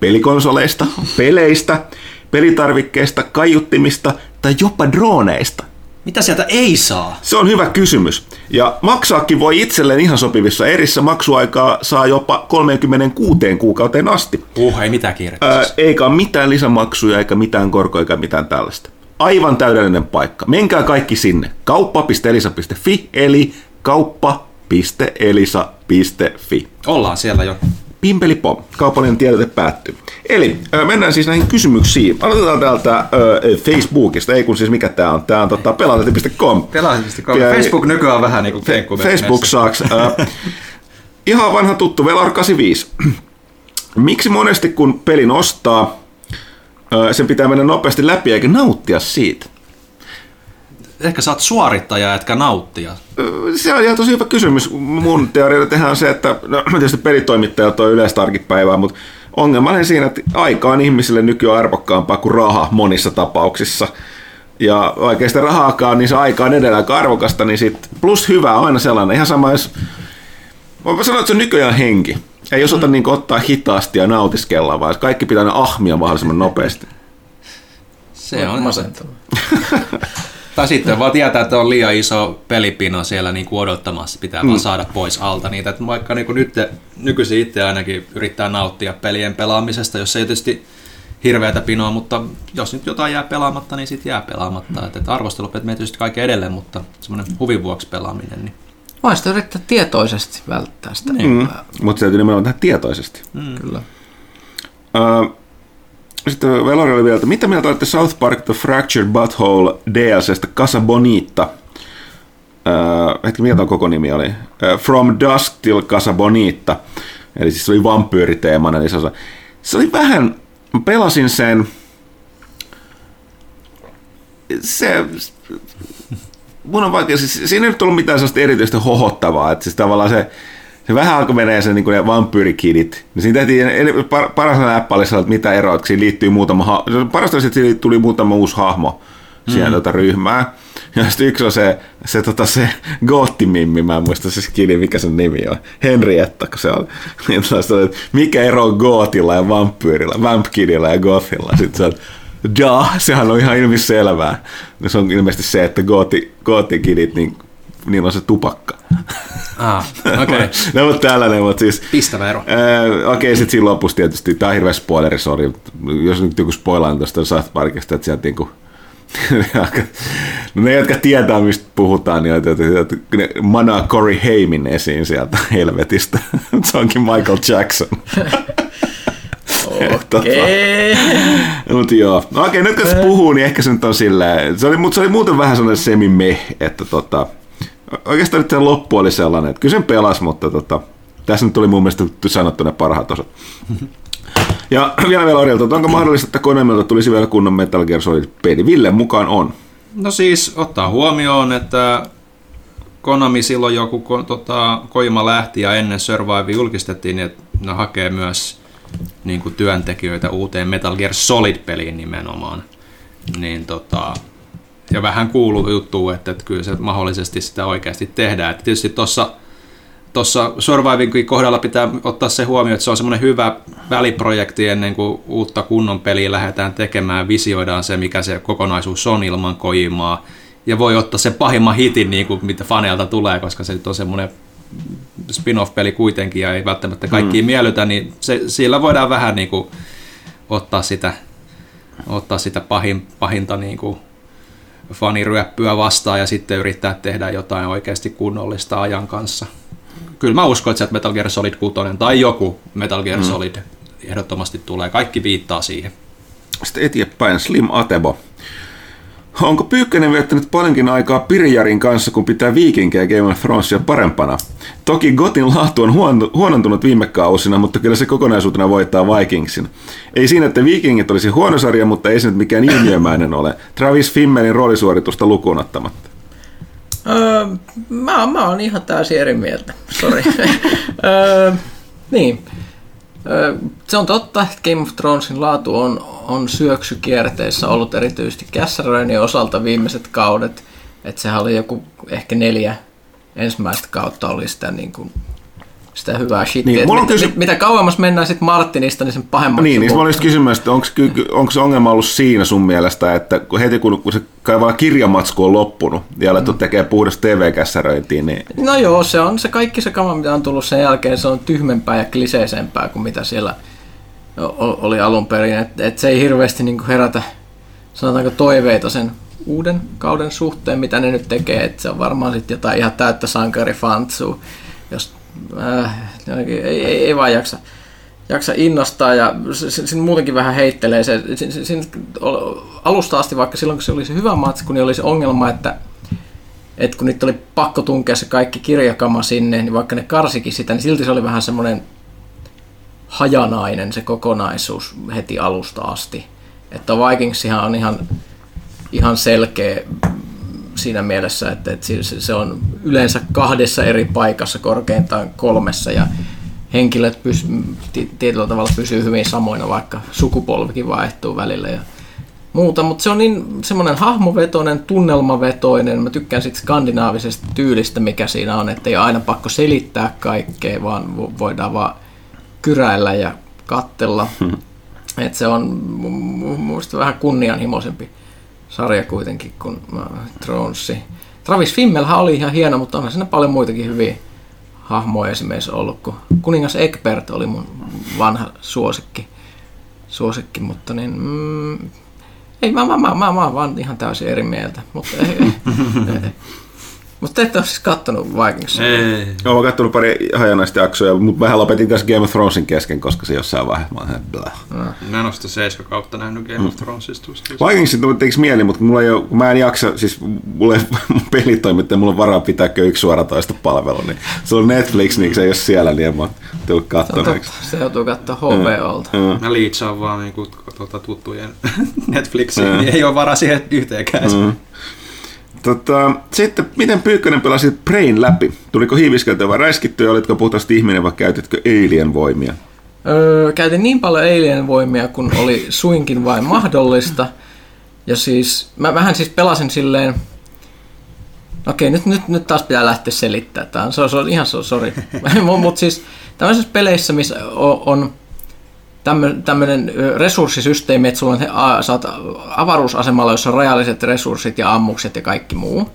pelikonsoleista, peleistä, pelitarvikkeista, kaiuttimista tai jopa droneista. Mitä sieltä ei saa? Se on hyvä kysymys. Ja maksaakin voi itselleen ihan sopivissa erissä maksuaikaa saa jopa 36 kuukauteen asti. Uh, ei mitään kiirettä. Eikä ole mitään lisämaksuja, eikä mitään korkoja, eikä mitään tällaista. Aivan täydellinen paikka. Menkää kaikki sinne. Kauppa.elisa.fi, eli kauppa.elisa.fi. Ollaan siellä jo. Pimpelipom, kaupallinen tiedote päättyy. Eli mennään siis näihin kysymyksiin. Aloitetaan täältä ö, Facebookista, ei kun siis mikä tämä on. Tämä on tota, pelaajalehti.com. Facebook nykyään vähän niin kuin. Facebook saaks. Ihan vanha tuttu Velar 85. Miksi monesti kun pelin ostaa, sen pitää mennä nopeasti läpi eikä nauttia siitä? Ehkä sä oot suorittaja, etkä nauttija. Ö, Se on ihan tosi hyvä kysymys. Mun teoria tehdään on se, että no, tietysti pelitoimittajat on yleistä arkipäivää, mutta ongelma on siinä, että aika on ihmisille nykyään arvokkaampaa kuin raha monissa tapauksissa. Ja vaikka sitä rahaakaan, niin se aika on edelleen aika arvokasta, niin sit plus hyvä on aina sellainen. Ihan sama, jos... Mä sanoa, että se on nykyään henki. Ei osata niin ottaa hitaasti ja nautiskella, vaan kaikki pitää ahmia mahdollisimman nopeasti. Se on masentava. Tai sitten vaan tietää, että on liian iso pelipino siellä niin kuin odottamassa, pitää mm. vaan saada pois alta niitä. Että vaikka niin kuin nyt nykyisin itse ainakin yrittää nauttia pelien pelaamisesta, jos ei tietysti hirveätä pinoa, mutta jos nyt jotain jää pelaamatta, niin sitten jää pelaamatta. Mm. Että arvostelupelit menee tietysti kaiken edelleen, mutta semmoinen huvin vuoksi pelaaminen. Niin. Voisi yrittää tietoisesti välttää sitä. Mm. Mm. Mutta se täytyy nimenomaan tehdä tietoisesti. Mm. Kyllä. Uh, sitten Velori oli vielä, että mitä mieltä olette South Park The Fractured Butthole DLCstä Casa Bonita? Uh, hetki, mikä koko nimi oli? Uh, From Dusk Till Casa Bonita. Eli siis se oli vampyyriteemana. Niin se, oli, se oli vähän, mä pelasin sen, se, mun on vaikea, siis siinä ei nyt ollut mitään sellaista erityistä hohottavaa, että siis tavallaan se, se vähän alkoi menee se niin vampyyrikidit. Niin siinä tehtiin, paras läppä oli että mitä eroa, että siinä liittyy muutama, parasta että siinä tuli muutama uusi hahmo siihen mm. tuota ryhmää. Ja sitten yksi on se, se, tota, se Goottimimmi, mä en muista se skidi, mikä sen nimi on. Henrietta, kun se on. Niin että mikä ero on Gootilla ja vampyyrillä, vampkidilla ja Gothilla. Sitten se on, ja, sehän on ihan ilmiselvää. Se on ilmeisesti se, että gooti, gootikidit, niin niillä on se tupakka. Ah, okei. Okay. ne ovat tällainen, mutta siis... Pistävä ero. Okei, okay, sitten siinä lopussa tietysti, tämä on hirveä spoileri, sorry, jos nyt joku spoilaan tuosta South Parkista, että sieltä niinku... no ne, jotka tietää, mistä puhutaan, niin että, että ne manaa Corey Heimin esiin sieltä helvetistä. se onkin Michael Jackson. Okei. Mutta joo. No okei, nyt kun se puhuu, niin ehkä se nyt on silleen, se oli, mutta se oli muuten vähän sellainen semi-meh, että tota, oikeastaan nyt se loppu oli sellainen, että kyllä sen pelas, mutta tota, tässä nyt tuli mun mielestä sanottu ne parhaat osat. Ja vielä vielä Orilta, onko mahdollista, että Konamilta tulisi vielä kunnon Metal Gear Solid peli? Ville mukaan on. No siis ottaa huomioon, että Konami silloin joku tota, Koima lähti ja ennen Survive julkistettiin, että ne hakee myös niin kuin työntekijöitä uuteen Metal Gear Solid-peliin nimenomaan. Niin tota, ja vähän kuuluu juttu, että, että kyllä se mahdollisesti sitä oikeasti tehdään. Että tietysti tuossa tuossa Survivingin kohdalla pitää ottaa se huomioon, että se on semmoinen hyvä väliprojekti ennen kuin uutta kunnon peliä lähdetään tekemään, visioidaan se, mikä se kokonaisuus on ilman kojimaa, ja voi ottaa sen pahimman hitin, niin kuin mitä faneilta tulee, koska se on semmoinen spin-off-peli kuitenkin ja ei välttämättä kaikkiin mm. miellytä, niin se, sillä voidaan vähän niin kuin ottaa sitä, ottaa sitä pahin, pahinta niin kuin faniryöppyä vastaan ja sitten yrittää tehdä jotain oikeasti kunnollista ajan kanssa. Kyllä mä uskon, että Metal Gear Solid 6 tai joku Metal Gear mm. Solid ehdottomasti tulee. Kaikki viittaa siihen. Sitten eteenpäin Slim Atebo. Onko Pyykkönen viettänyt paljonkin aikaa Pirjarin kanssa, kun pitää Viikinkejä Game of Thronesia parempana? Toki Gotin laatu on huonontunut viime kausina, mutta kyllä se kokonaisuutena voittaa Vikingsin. Ei siinä, että Vikingit olisi huono sarja, mutta ei se nyt mikään ilmiömäinen ole. Travis Fimmelin roolisuoritusta lukuun ottamatta. Öö, mä, mä oon ihan täysin eri mieltä, sori. öö, niin, se on totta, että Game of Thronesin laatu on, on syöksykierteessä ollut erityisesti Kässäröinnin osalta viimeiset kaudet. Että sehän oli joku ehkä neljä ensimmäistä kautta oli sitä niin kuin sitä hyvää shittiä. Niin, mit, kysy... mit, mitä kauemmas mennään sitten Martinista, niin sen pahemmaksi Niin, niin mä kysymään, että onko, onko se ongelma ollut siinä sun mielestä, että heti kun, kun se kaivaa kirjamatsku on loppunut ja alettu mm. tekee puhdasta TV-kässäröintiä, niin... No joo, se on se kaikki se kama, mitä on tullut sen jälkeen, se on tyhmempää ja kliseisempää kuin mitä siellä oli alun perin. Että et se ei hirveästi niinku herätä, sanotaanko toiveita sen uuden kauden suhteen, mitä ne nyt tekee, että se on varmaan sitten jotain ihan täyttä sankarifantsua, jos äh, ei, ei, ei vaan jaksa, jaksa innostaa ja siinä muutenkin vähän heittelee se, siinä, alusta asti, vaikka silloin kun se oli se hyvä matsku, niin oli se ongelma, että että kun niitä oli pakko tunkea se kaikki kirjakama sinne, niin vaikka ne karsikin sitä, niin silti se oli vähän semmoinen hajanainen se kokonaisuus heti alusta asti. Että Vikingsihan on ihan, ihan selkeä siinä mielessä, että, että se on yleensä kahdessa eri paikassa, korkeintaan kolmessa, ja henkilöt pys, tietyllä tavalla pysyy hyvin samoina, vaikka sukupolvikin vaihtuu välillä ja muuta, mutta se on niin semmoinen hahmovetoinen, tunnelmavetoinen, mä tykkään siitä skandinaavisesta tyylistä, mikä siinä on, että ei ole aina pakko selittää kaikkea, vaan voidaan vaan kyräillä ja kattella. Hmm. että se on mun vähän kunnianhimoisempi sarja kuitenkin kuin Thronesi. Travis Fimmelhän oli ihan hieno, mutta onhan siinä paljon muitakin hyviä hahmoja esimerkiksi ollut, kun kuningas Egbert oli mun vanha suosikki, suosikki mutta niin, mm, ei, mä, mä, mä, mä, mä, oon vaan ihan täysin eri mieltä, mutta ei, ei, ei. Mutta te ette ole siis kattonut Vikings. Ei. Oon kattonut pari hajanaista jaksoja, mutta vähän lopetin kanssa Game of Thronesin kesken, koska se jossain vaiheessa mä oon ihan blah. Mä en ole sitä 7 kautta nähnyt Game of Thronesista. Mm. Vikingsit tekisi mieli, mutta mulla ei ole, kun mä en jaksa, siis mulla ei mun pelitoimittaja, mulla on varaa pitää yksi suoratoista palvelu, niin se on Netflix, niin se ei ole siellä, niin en mä tullut Se, on kattoneeksi. totta, se joutuu katsoa HBOlta. Mm. Mä liitsaan vaan niinku, tuota, tuttujen Netflixiin, niin ei ole varaa siihen yhteenkään. Mm. Tota, sitten, miten Pyykkönen pelasi Brain läpi? Tuliko hiiviskeltyä vai räiskittyä, olitko puhtaasti ihminen vai käytitkö alien voimia? Öö, käytin niin paljon alien voimia, kun oli suinkin vain mahdollista. Ja siis, mä vähän siis pelasin silleen, okei, nyt, nyt, nyt taas pitää lähteä selittämään. Tämä on, se on, se on ihan so, sorry. Mutta siis tämmöisissä peleissä, missä on, on tämmöinen resurssisysteemi, että sulla on, a, oot avaruusasemalla, jossa on rajalliset resurssit ja ammukset ja kaikki muu.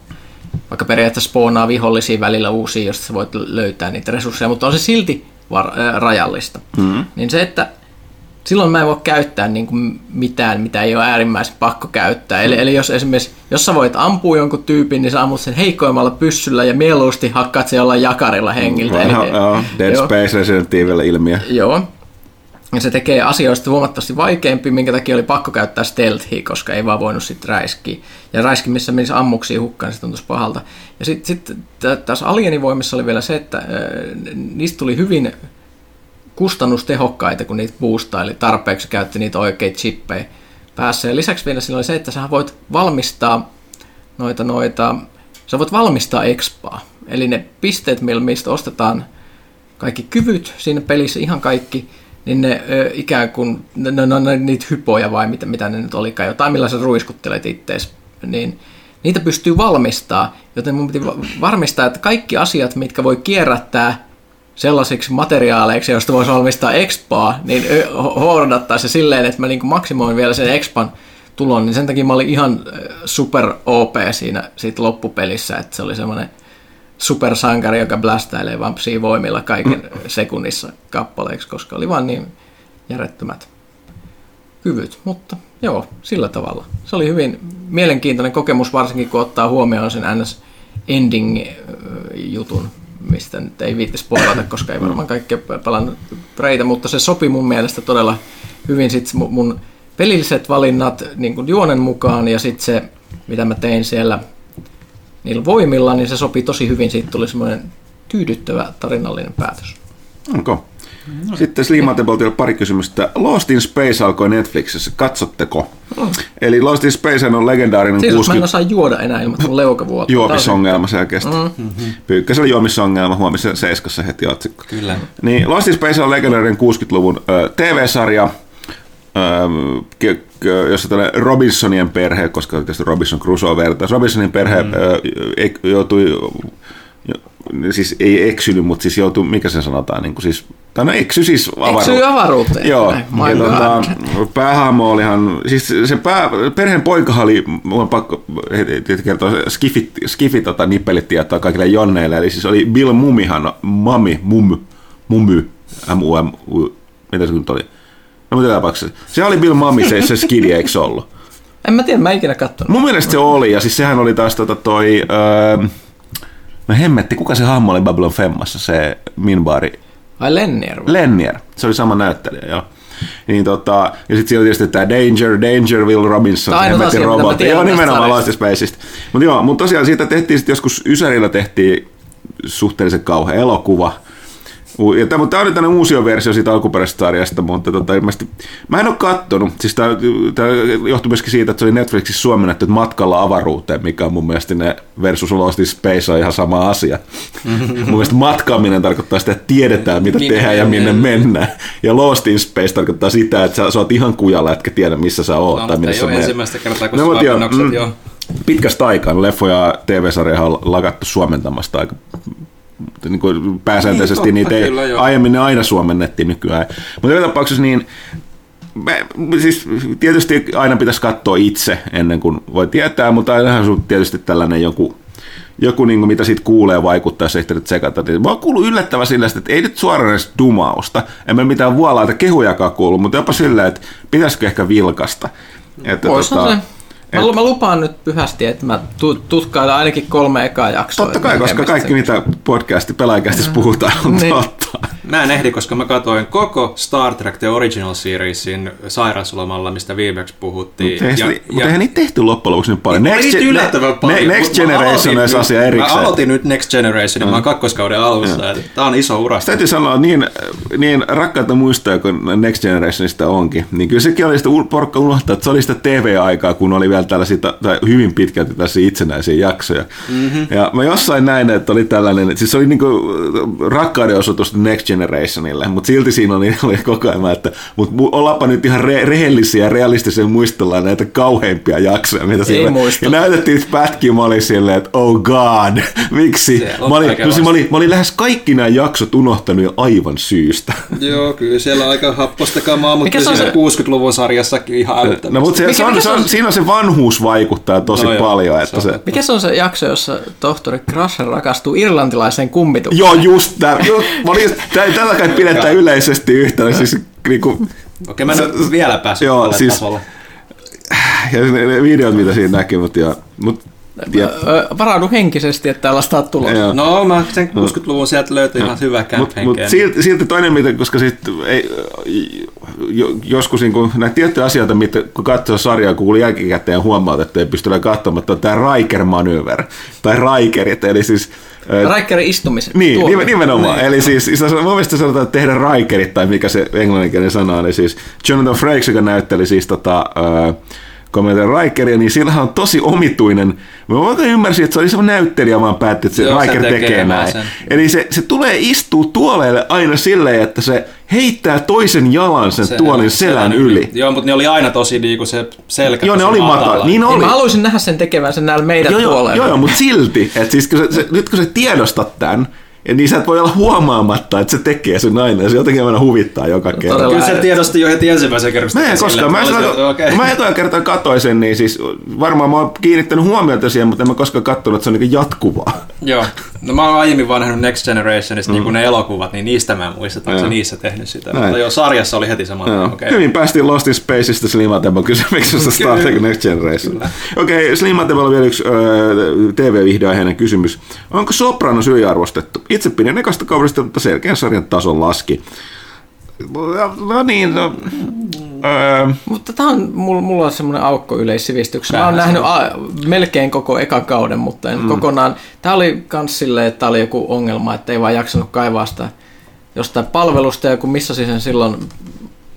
Vaikka periaatteessa spoonaa vihollisia välillä uusia, josta sä voit löytää niitä resursseja, mutta on se silti var, ää, rajallista. Mm-hmm. Niin se, että silloin mä en voi käyttää niin kuin mitään, mitä ei ole äärimmäisen pakko käyttää. Eli, eli jos esimerkiksi, jos sä voit ampua jonkun tyypin, niin sä ammut sen heikoimmalla pyssyllä ja mieluusti hakkaat se jollain jakarilla hengiltä. Vanha, Eli- joo, Dead joo. Space Resident Evil ilmiö. Joo. Ja se tekee asioista huomattavasti vaikeampi, minkä takia oli pakko käyttää stealthia, koska ei vaan voinut sitten räiskiä. Ja räiskimissä menisi ammuksia hukkaan, niin se tuntuisi pahalta. Ja sitten sit, tä- tässä alienivoimissa oli vielä se, että äh, niistä tuli hyvin kustannustehokkaita, kun niitä boostaili tarpeeksi, käytti niitä oikeita chippejä päässä. Ja lisäksi vielä sillä oli se, että sä voit valmistaa noita, noita, sä voit valmistaa expaa. Eli ne pisteet, millä- mistä ostetaan kaikki kyvyt siinä pelissä, ihan kaikki, niin ne ö, ikään kuin, ne, ne, ne, ne, niitä hypoja vai mitä, mitä ne nyt olikaan, jotain millä sä ruiskuttelet ittees, niin niitä pystyy valmistaa, joten mun piti va- varmistaa, että kaikki asiat, mitkä voi kierrättää sellaisiksi materiaaleiksi, joista voisi valmistaa expaa, niin hoordattaa se silleen, että mä niin maksimoin vielä sen expan tulon, niin sen takia mä olin ihan super OP siinä siitä loppupelissä, että se oli semmoinen supersankari, joka blästäilee vampsia voimilla kaiken sekunnissa kappaleeksi, koska oli vaan niin järjettömät kyvyt. Mutta joo, sillä tavalla. Se oli hyvin mielenkiintoinen kokemus, varsinkin kun ottaa huomioon sen NS Ending-jutun, mistä nyt ei viitti spoilata, koska ei varmaan kaikkea pelannut preitä, mutta se sopi mun mielestä todella hyvin sit mun- pelilliset valinnat niin juonen mukaan ja sitten se, mitä mä tein siellä niillä voimilla, niin se sopi tosi hyvin. Siitä tuli semmoinen tyydyttävä tarinallinen päätös. Onko? Sitten Slimateboltilla pari kysymystä. Lost in Space alkoi Netflixissä. Katsotteko? Eli Lost in Space on legendaarinen Siis mä en 60 osaa juoda enää ilman mun leukavuotta. juomisongelma selkeästi. Mm-hmm. Pyykkäsellä juomisongelma, huomisen Seiskassa heti otsikko. Kyllä. Niin Lost in Space on legendaarinen 60-luvun ö, TV-sarja, jossa tällainen Robinsonien perhe, koska tietysti Robinson Crusoe vertaus, Robinsonin perhe mm. ö, ek- joutui, jo, siis ei eksynyt, mutta siis joutui, mikä se sanotaan, niin kuin siis, tai no eksy siis avaruuteen. Eksy avaruuteen. Joo, ja God. tota, päähahmo olihan, siis se pää, perheen poikahan oli, mulla on pakko heti kertoa, skifit, skifit tota, nippelit tietoa kaikille jonneille, eli siis oli Bill Mumihan, Mami, Mum, Mumy, M-U-M-U, mitä se nyt oli? No mitä tapauksessa? Se oli Bill Mummy, se, se skidi, eikö se ollut? En mä tiedä, mä en ikinä kattonut. Mun mielestä se oli, ja siis sehän oli taas tota toi, öö, no hemmetti, kuka se hahmo oli Babylon Femmassa, se Minbari, Vai Lennier? vai? Lennier, se oli sama näyttelijä, joo. Niin tota, ja sitten siellä tietysti tämä Danger, Danger Will Robinson, se asia, mä robotti. Joo, nimenomaan Lost Spaceista. Mutta joo, mutta tosiaan siitä tehtiin sitten joskus Ysärillä tehtiin suhteellisen kauhea elokuva. Tämä, tämä oli tämmöinen uusi versio siitä alkuperäisestä sarjasta, mutta tota, ilmeisesti, mä en ole kattonut. Siis tämä, tämä johtui myöskin siitä, että se oli Netflixissä suomennettu että matkalla avaruuteen, mikä on mun mielestä ne versus Lost in Space on ihan sama asia. mun mielestä matkaaminen tarkoittaa sitä, että tiedetään mitä Minne tehdään ja minne mennään. Ja Lost in Space tarkoittaa sitä, että sä, sä oot ihan kujalla, etkä tiedä missä sä oot. No, tai minne ei sä menet. ensimmäistä kertaa, kun No, joo, mm. joo. pitkästä aikaa leffoja ja TV-sarja on lakattu suomentamasta aika niin kuin pääsääntöisesti Niin, niitä totta, ei, kyllä, joo. aiemmin ne aina suomennettiin nykyään. Mutta joka tapauksessa niin me, siis tietysti aina pitäisi katsoa itse ennen kuin voi tietää, mutta ainahan sun tietysti tällainen joku, joku niin kuin mitä siitä kuulee vaikuttaa, jos ehdit tsekata. Mä oon kuullut yllättävän sillä, että ei nyt suoraan edes dumausta, en mä mitään vuolaita kehujakaan kuullut, mutta jopa silleen, että pitäisikö ehkä vilkasta. Että Voisihan se. Mä, mä lupaan nyt pyhästi, että mä tu- tutkailen ainakin kolme ekaa jaksoa. Totta kai, koska kaikki mitä podcasti pelaajakästissä puhutaan on Niin. totta. Mä en ehdi, koska mä katsoin koko Star Trek The Original Seriesin sairauslomalla, mistä viimeksi puhuttiin. Mutta eihän, ja, mutta eihän niitä tehty loppujen lopuksi niin paljon. Next, Next, niitä yllättävän paljon. Ne, Next Generation olisi nyt- asia erikseen. Mä aloitin nyt Next Generation, mä oon kakkoskauden alussa. että Tää on iso ura. Täytyy sanoa, niin, niin rakkaita muistoja kuin Next Generationista onkin, niin kyllä sekin oli sitä porukka unohtaa, että se oli sitä TV-aikaa, kun oli vielä tällaisia, tai hyvin pitkälti tällaisia itsenäisiä jaksoja. Mm-hmm. Ja mä jossain näin, että oli tällainen, siis se oli niinku rakkauden osoitus Next Generationille, mutta silti siinä oli, oli koko ajan, että mutta ollaanpa nyt ihan re- rehellisiä ja realistisia muistellaan näitä kauheimpia jaksoja, mitä siinä muista. Ja näytettiin pätkiä, mä olin silleen, että oh god, miksi? Se on Mä olin, kaikenlaista. mä, olin, mä olin lähes kaikki nämä jaksot unohtanut jo aivan syystä. Joo, kyllä siellä aika happosta kamaa, mutta Mikä se on siinä se- 60-luvun sarjassakin ihan älyttömästi. No, mutta se, Mikä- se on, mikä se se on, on- siinä on se vanhuus vaikuttaa tosi No joo, paljon. se Että se, totta. Mikä se on se jakso, jossa tohtori Crusher rakastuu irlantilaiseen kummitukseen? joo, just tämä. Tällä kai pidetään yleisesti yhtenä. Siis, niinku, Okei, mä en ole vielä päässyt Joo, siis- tasolle. ja ne, ne videot, mitä siinä näkyy, mutta ja, mut, ja, Varaudu henkisesti, että tällaista on tulossa. Joo. No, mä sen 60-luvun sieltä löytyi ihan hyvä camp Mutta mut silti, silti toinen, mitä, koska sit, ei, joskus niin kun, näitä tiettyjä asioita, mitä, kun katsoo sarjaa, kun kuuli jälkikäteen ja huomaat, että ei pysty katsomaan, että tämä Riker Manöver, tai Rikerit, eli siis ö, Raikkerin istumisen. Niin, tuomio. nimen- nimenomaan. Niin. Eli siis, mun mielestä sanotaan, että tehdä Rikerit, tai mikä se englanninkielinen sana on, eli siis Jonathan Frakes, joka näytteli siis tota, äh, komentajan Rikeria, niin sillähän on tosi omituinen, mä oikein ymmärsin, että se oli semmoinen näyttelijä, vaan päätti, että se Joo, se Riker tekee, tekee näin. sen. Eli se, se tulee istuu tuoleille aina silleen, että se heittää toisen jalan sen Se- tuolin selän yli. Joo, mutta ne oli aina tosi niinku se selkä. Joo, ne oli matala. Niin Niin oli. mä haluaisin nähdä sen tekevän sen näillä meidän Joo, joo, tuoleilla. joo, joo mutta silti, että siis kun se, se, nyt kun sä tiedostat tämän, ja niin sä et voi olla huomaamatta, että se tekee sen aina, ja se jotenkin aina huvittaa joka kerta. todella. Kyllä se tiedosti jo heti ensimmäisen kerran. Mä en koskaan, mä, että okay. mä etoa kertaa katsoin sen, niin siis varmaan mä oon kiinnittänyt huomiota siihen, mutta en mä koskaan katsonut, että se on niin jatkuvaa. Joo. No mä oon aiemmin vaan nähnyt Next Generationista niin kuin ne elokuvat, niin niistä mä en muista, että onko niissä tehnyt sitä. Näin. Mutta joo, sarjassa oli heti sama. Joo. Okei. Hyvin päästiin Lost in Spaceista Slimatebon kysymyksestä Star Trek Next Generation. Okei, okay, Slimatebolla vielä yksi öö, TV-vihdeaiheinen kysymys. Onko Sopranos yliarvostettu? Itse pidin ekasta kaudesta, mutta selkeän sarjan tason laski. No niin, no, öö, Mutta tämä on, mulla, mulla on semmoinen aukko yleissivistyksessä. Mä oon nähnyt a, melkein koko ekan kauden, mutta en mm. kokonaan. Tämä oli kans silleen, että tää oli joku ongelma, että ei vaan jaksanut kaivaa sitä jostain palvelusta ja kun missasin sen silloin,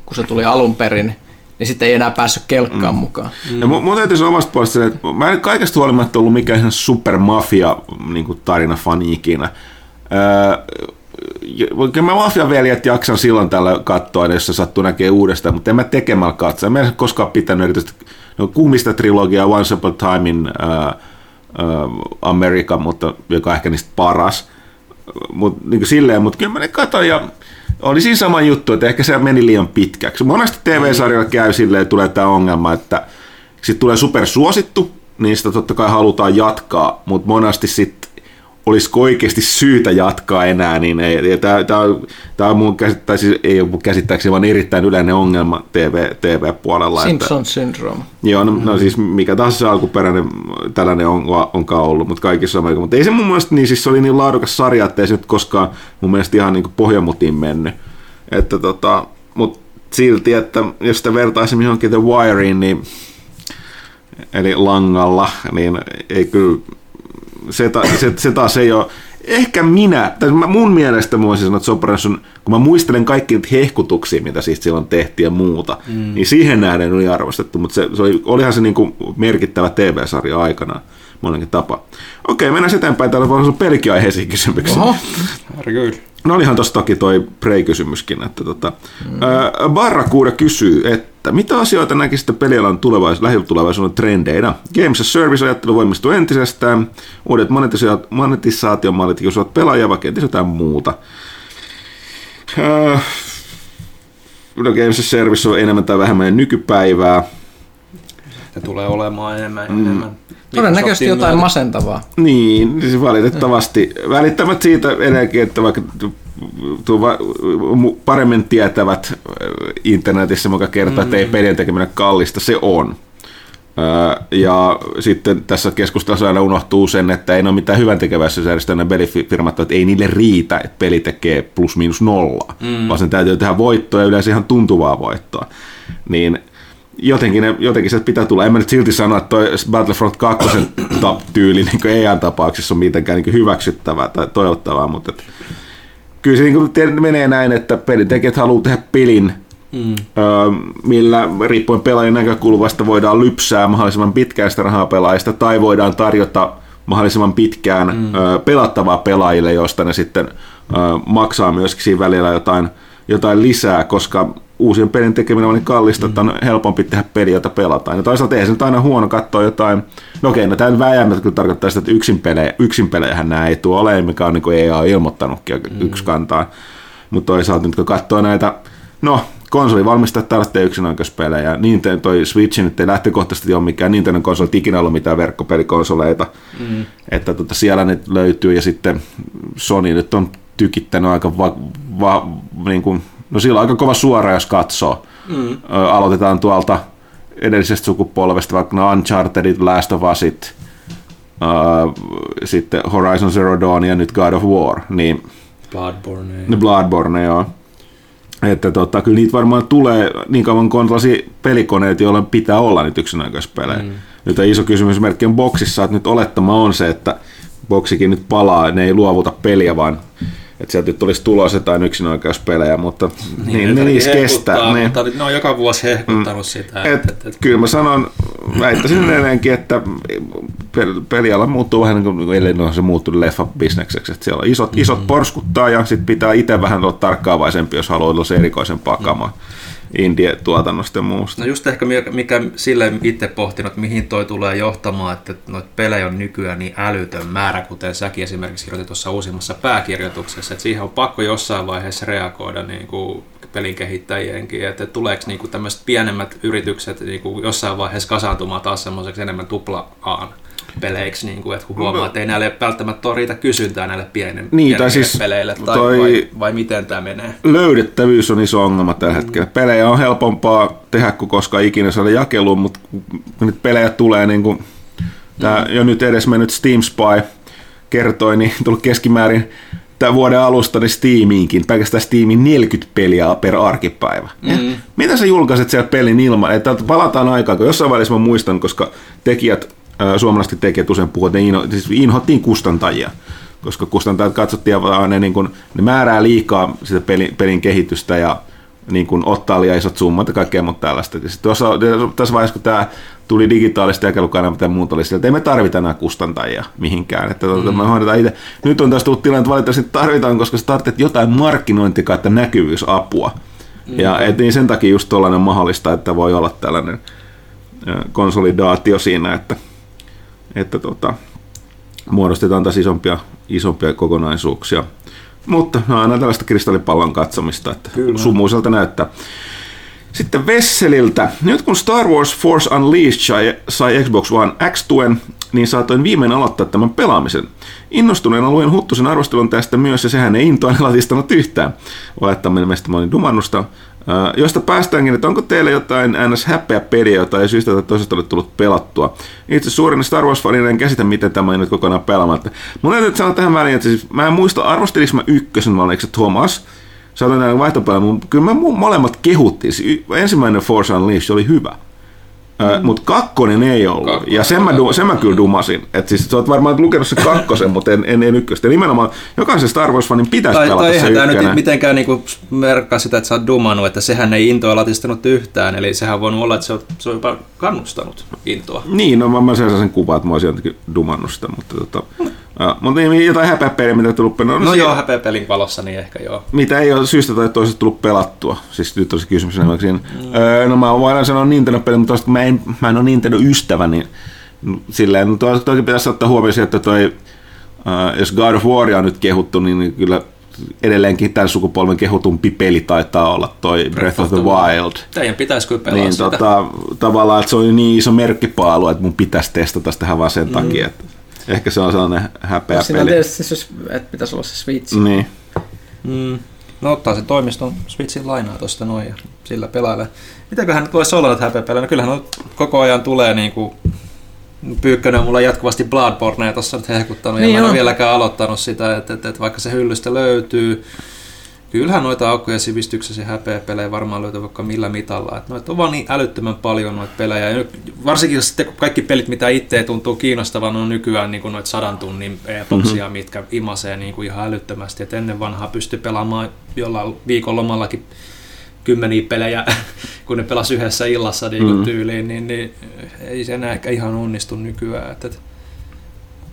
kun se tuli alun perin, niin sitten ei enää päässyt kelkkaan mm. mukaan. Ja mun, mun täytyy sanoa omasta puolesta, että mä en kaikesta huolimatta ollut mikään ihan supermafia niin tarina fani ikinä. Öö, kyllä mä mafiaveljet jaksan silloin tällä katsoa, jos se sattuu näkee uudestaan, mutta en mä tekemällä katsoa. Mä en koskaan pitänyt erityisesti no, kummista trilogiaa Once Upon a Time in uh, uh, America, mutta, joka on ehkä niistä paras. Mut, niin silleen, mutta kyllä mä ne katsoin ja oli siinä sama juttu, että ehkä se meni liian pitkäksi. Monesti TV-sarjalla käy silleen, tulee tämä ongelma, että sitten tulee supersuosittu, niin sitä totta kai halutaan jatkaa, mutta monesti sitten olisiko oikeasti syytä jatkaa enää, niin ei. Ja tämä, tämä, on, tämä on mun käsittää, siis ei ole mun käsittääkseni, vaan erittäin yleinen ongelma TV, TV-puolella. Simpson syndrome. Joo, no, no siis mikä tahansa se alkuperäinen tällainen on, onkaan ollut, mutta kaikissa on Mutta ei se mun mielestä niin, siis se oli niin laadukas sarja, että ei se nyt koskaan mun mielestä ihan niin pohjamutiin mennyt. Että tota, mutta silti, että jos sitä vertaisimme johonkin The Wireen, niin eli langalla, niin ei kyllä, se, ta, se, se taas ei ole, ehkä minä, tai mun mielestä mä voisin sanoa, että Sopranos on, kun mä muistelen kaikki niitä hehkutuksia, mitä siitä silloin tehtiin ja muuta, mm. niin siihen nähden oli arvostettu, mutta se, se oli, olihan se niin kuin merkittävä TV-sarja aikanaan monenkin tapa. Okei, mennään eteenpäin. Täällä voi olla kysymyksiä. Oho. No olihan tuossa toki toi Prey-kysymyskin, että tota, mm. Barrakuuda kysyy, että mitä asioita näkisitte pelialan tulevais, lähitulevaisuuden trendeinä? Games as Service-ajattelu voimistuu entisestään, uudet monetisa- monetisaatiomallit kiusaavat pelaajia, vaikka kenties jotain muuta. Öö, no Games as Service on enemmän tai vähemmän nykypäivää. Se tulee olemaan enemmän ja enemmän. Todennäköisesti Microsoftin jotain myötä. masentavaa. Niin, siis valitettavasti. Välittämät siitä edelleenkin, että vaikka tuo va- mu- paremmin tietävät internetissä, joka kertoo, että ei pelien tekeminen kallista, se on. Ja sitten tässä keskustelussa aina unohtuu sen, että ei ole mitään hyvän tekeväisyysjärjestöjä ne pelifirmat, että ei niille riitä, että peli tekee plus miinus nolla, mm. vaan sen täytyy tehdä voittoa ja yleensä ihan tuntuvaa voittoa. Niin jotenkin, ne, jotenkin se pitää tulla. En mä nyt silti sano, että toi Battlefront 2 tyyli niin EAN tapauksessa on mitenkään niin hyväksyttävää tai toivottavaa, mutta et, kyllä se niin kuin menee näin, että pelintekijät haluaa tehdä pelin, mm. millä riippuen pelaajien näkökulmasta voidaan lypsää mahdollisimman pitkään sitä rahaa pelaajista tai voidaan tarjota mahdollisimman pitkään mm. pelattavaa pelaajille, josta ne sitten maksaa myöskin siinä välillä jotain, jotain lisää, koska uusien pelin tekeminen on niin kallista, mm. että on helpompi tehdä peli, jota pelataan. Ja toisaalta ei se nyt aina huono katsoa jotain, no okei, no tämä vääjäämättä kyllä tarkoittaa sitä, että yksin pelejä, yksin pelejähän nämä ei tuo ole, mikä on niin kuin EA ilmoittanutkin mm. yksi kantaa. Mutta toisaalta nyt kun katsoo näitä, no konsolivalmistajat tällaista yksinoikeuspelejä. Nintendo, toi Switch nyt ei lähtökohtaisesti ole mikään Nintendo konsoli ikinä ollut mitään verkkopelikonsoleita. Mm. Että tota, siellä nyt löytyy ja sitten Sony nyt on tykittänyt aika va, va, niin kuin, no sillä on aika kova suora, jos katsoo. Mm. Aloitetaan tuolta edellisestä sukupolvesta, vaikka no Unchartedit, Last of Usit, ö, sitten Horizon Zero Dawn ja nyt God of War, niin Bloodborne. ne Bloodborne, joo. Että tota, kyllä niitä varmaan tulee niin kauan kuin on tällaisia pelikoneita, joilla pitää olla niitä yksinäköispelejä. Mm. Nyt on iso kysymysmerkki on boksissa, että nyt olettama on se, että boksikin nyt palaa, ne ei luovuta peliä, vaan että sieltä nyt tulisi tulos jotain yksinoikeuspelejä, mutta niin, niin ne niissä kestää. Niin. Mutta ne on joka vuosi hehkuttanut mm. sitä. Et, et, et, et, kyllä mä sanon, väittäisin edelleenkin, että pel- peliala muuttuu vähän niin kuin eilen on se muuttunut leffabisnekseksi, että siellä on isot, mm-hmm. isot porskuttaa ja sitten pitää itse vähän olla tarkkaavaisempi, jos haluaa olla se erikoisempaa kamaa indie-tuotannosta ja muusta. No just ehkä mikä, sille itse pohtinut, mihin toi tulee johtamaan, että noita pelejä on nykyään niin älytön määrä, kuten säkin esimerkiksi kirjoitit tuossa uusimmassa pääkirjoituksessa, että siihen on pakko jossain vaiheessa reagoida niin kuin pelin kehittäjienkin, että tuleeko niin tämmöiset pienemmät yritykset niin kuin jossain vaiheessa kasaantumaan taas semmoiseksi enemmän tupla peleiksi, niin kuin, että kun huomaa, että ei näille välttämättä ole riitä kysyntää näille pienen, niin, tai siis peleille, tai toi vai, vai miten tämä menee? Löydettävyys on iso ongelma tällä hetkellä. Pelejä on helpompaa tehdä kuin koskaan ikinä saada jakeluun, mutta kun nyt pelejä tulee, niin kuin tämä jo nyt edes mennyt Steam Spy kertoi, niin tullut keskimäärin tämän vuoden alusta niin Steamiinkin, pelkästään Steamin 40 peliä per arkipäivä. Mm. Mitä sä julkaiset siellä pelin ilman? Että palataan aikaan, kun jossain välissä mä muistan, koska tekijät suomalaiset tekijät usein puhuvat, että inho, siis inhottiin kustantajia, koska kustantajat katsottiin, että ne, niin kuin, ne määrää liikaa sitä pelin, pelin kehitystä ja niin kuin, ottaa liian isot summat ja kaikkea muuta tällaista. Ja tuossa, tässä vaiheessa, kun tämä tuli digitaalista jakelukanava tai muuta, oli sillä, että ei me tarvita enää kustantajia mihinkään. Että, mm. me hoidetaan itse. Nyt on taas tullut tilanne, että valitettavasti tarvitaan, koska sä tarvitset jotain markkinointia kautta näkyvyysapua. Mm. Ja et, niin sen takia just tuollainen mahdollista, että voi olla tällainen konsolidaatio siinä, että että tota, muodostetaan taas isompia, isompia kokonaisuuksia. Mutta no, aina tällaista kristallipallon katsomista, että Kyllä. sumuiselta näyttää. Sitten Vesseliltä. Nyt kun Star Wars Force Unleashed sai, sai Xbox One X-tuen, niin saatoin viimein aloittaa tämän pelaamisen. Innostuneen alueen Huttusen arvostelun tästä myös, ja sehän ei intoa latistanut yhtään. Olettamme meistä mä olin dumannusta. Uh, josta päästäänkin, että onko teillä jotain ns. häpeä peliä, jota ei syystä tai toisesta ole tullut pelattua. Itse suurin Star wars fanina en käsitä, miten tämä ei nyt kokonaan pelaamatta. Mun täytyy sanoa tähän väliin, että siis, mä en muista, arvostelis mä ykkösen, vai se Thomas? Olet näin vaihtopelä, mutta kyllä me molemmat kehuttiin. Ensimmäinen Force Unleashed oli hyvä. Mm. Mutta kakkonen ei ollut. Kakkonen, ja sen mä, du, sen mä kyllä dumasin. Et siis sä oot varmaan lukenut se kakkosen, mutta en, en, en ykköstä. Nimenomaan jokaisen Star Wars-fanin pitäisi tai, pelata tai se tämä nyt mitenkään niinku merkkaa sitä, että sä oot dumannut, että sehän ei intoa latistanut yhtään. Eli sehän voinut olla, että se on, se on jopa kannustanut intoa. Niin, no mä, mä sen sen kuvan, että mä olisin jotenkin dumannut sitä. Mutta, tota, mm. Uh, mutta niin, jotain häpeäpeliä, mitä tullut No, no joo, häpeäpelin valossa niin ehkä joo. Mitä ei ole syystä tai toisesta tullut pelattua. Siis nyt olisi kysymys mm. siinä. Öö, no mä voin sanoa Nintendo-peli, mutta tosta, mä en, mä en ole Nintendo-ystävä, niin silleen, no toki pitäisi ottaa huomioon että toi, uh, jos God of Waria on nyt kehuttu, niin, niin kyllä edelleenkin tämän sukupolven kehutumpi peli taitaa olla toi Breath of the Wild. Teidän pitäisi kyllä pelaa Niin sitä. tota, tavallaan, että se on niin iso merkkipaalu, että mun pitäisi testata sitä ihan vaan sen takia, että ehkä se on sellainen häpeä Siinä on peli. tietysti se, että pitäisi olla se Switch. Niin. Mm. No ottaa sen toimiston Switchin lainaa tuosta noin ja sillä pelailee. Mitäköhän nyt voisi olla näitä häpeäpelejä? No kyllähän on, koko ajan tulee niinku Pyykkönen on mulla jatkuvasti Bloodbornea tuossa nyt hehkuttanut Niin ja mä en ole vieläkään aloittanut sitä, että, että, että vaikka se hyllystä löytyy, kyllähän noita aukkoja sivistyksessä ja häpeäpelejä varmaan löytyy vaikka millä mitalla. Että noita on vaan niin älyttömän paljon noita pelejä. Ja varsinkin jos sitten kaikki pelit, mitä itse tuntuu kiinnostavan, on nykyään niin noita sadan tunnin epoksia, mm-hmm. mitkä imasee niin kuin ihan älyttömästi. Et ennen vanhaa pystyi pelaamaan jollain viikonlomallakin kymmeniä pelejä, kun ne pelas yhdessä illassa niin kuin Mm. tyyliin, niin, niin ei se enää ehkä ihan onnistu nykyään. Et, et,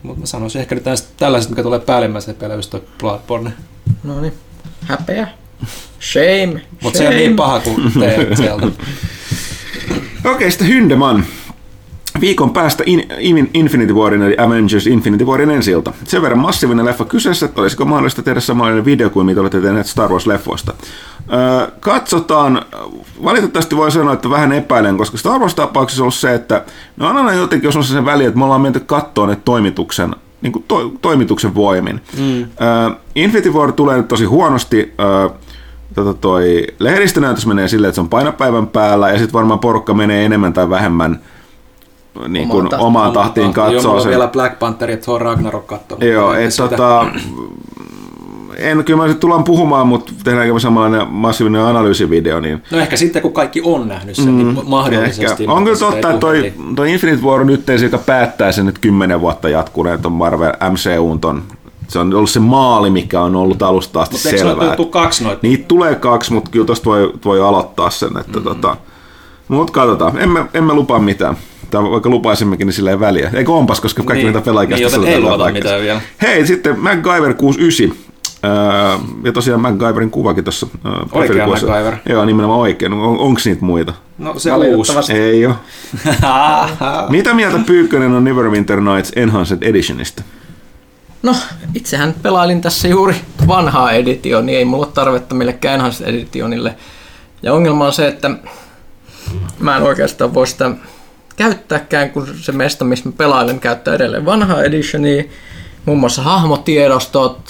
mutta mä sanoisin ehkä nyt tällaiset- tällaiset, mikä tulee päällimmäisenä pelejä, just toi Bloodborne. No niin, häpeä. Shame. Mutta se on niin paha kuin teet sieltä. Okei, sitten Hyndeman. Viikon päästä in, in, Infinity Warin eli Avengers Infinity Warin ensi ilta. Sen verran massiivinen leffa kyseessä, että olisiko mahdollista tehdä samanlainen video kuin mitä olette tehneet Star Wars-leffoista. Öö, katsotaan, valitettavasti voi sanoa, että vähän epäilen, koska Star Wars-tapauksessa on ollut se, että no on aina jotenkin jos on sen väliä, että me ollaan menty kattoon ne toimituksen, niin kuin to, toimituksen voimin. Mm. Öö, Infinity War tulee nyt tosi huonosti, öö, tota toi lehdistönäytös menee silleen, että se on painopäivän päällä, ja sitten varmaan porukka menee enemmän tai vähemmän niin kuin Omaan tahtiin. omaan tahtiin Joo, katsoo mulla on vielä Black Panther ja Thor Ragnarok kattonut. Joo, että tota, en kyllä mä tullaan puhumaan, mutta tehdäänkö me samanlainen massiivinen analyysivideo, niin No ehkä sitten, kun kaikki on nähnyt sen, mm, niin mahdollisesti. Ehkä. On kyllä mutta totta, että toi, toi Infinite War on nyt se, joka päättää sen nyt kymmenen vuotta jatkuneen ton Marvel MCUn ton. Se on ollut se maali, mikä on ollut alusta asti Mutta eikö selvää. tuu kaksi noita? Niitä tulee kaksi, mutta kyllä tosta voi, voi aloittaa sen. Että mm-hmm. tota, mutta katsotaan, emme, emme lupaa mitään. Tai vaikka lupaisimmekin, niin sillä ei väliä. Eikö onpas, koska kaikki Niin. niitä pelaajia Niin, ei luvata mitään vielä. Hei, sitten MacGyver 69. Öö, ja tosiaan MacGyverin kuvakin tuossa. Öö, profiilikuvassa. MacGyver. Joo, nimenomaan oikein. On, onko niitä muita? No se uusi. Valitettavasti. Ei ole. Mitä mieltä Pyykkönen on Neverwinter Nights Enhanced Editionista? No, itsehän pelailin tässä juuri vanhaa editionia, niin ei mulla ole tarvetta millekään Enhanced Editionille. Ja ongelma on se, että mä en oikeastaan voi sitä käyttääkään, kun se mesta, missä mä pelailen, käyttää edelleen vanhaa editionia. Muun muassa hahmotiedostot,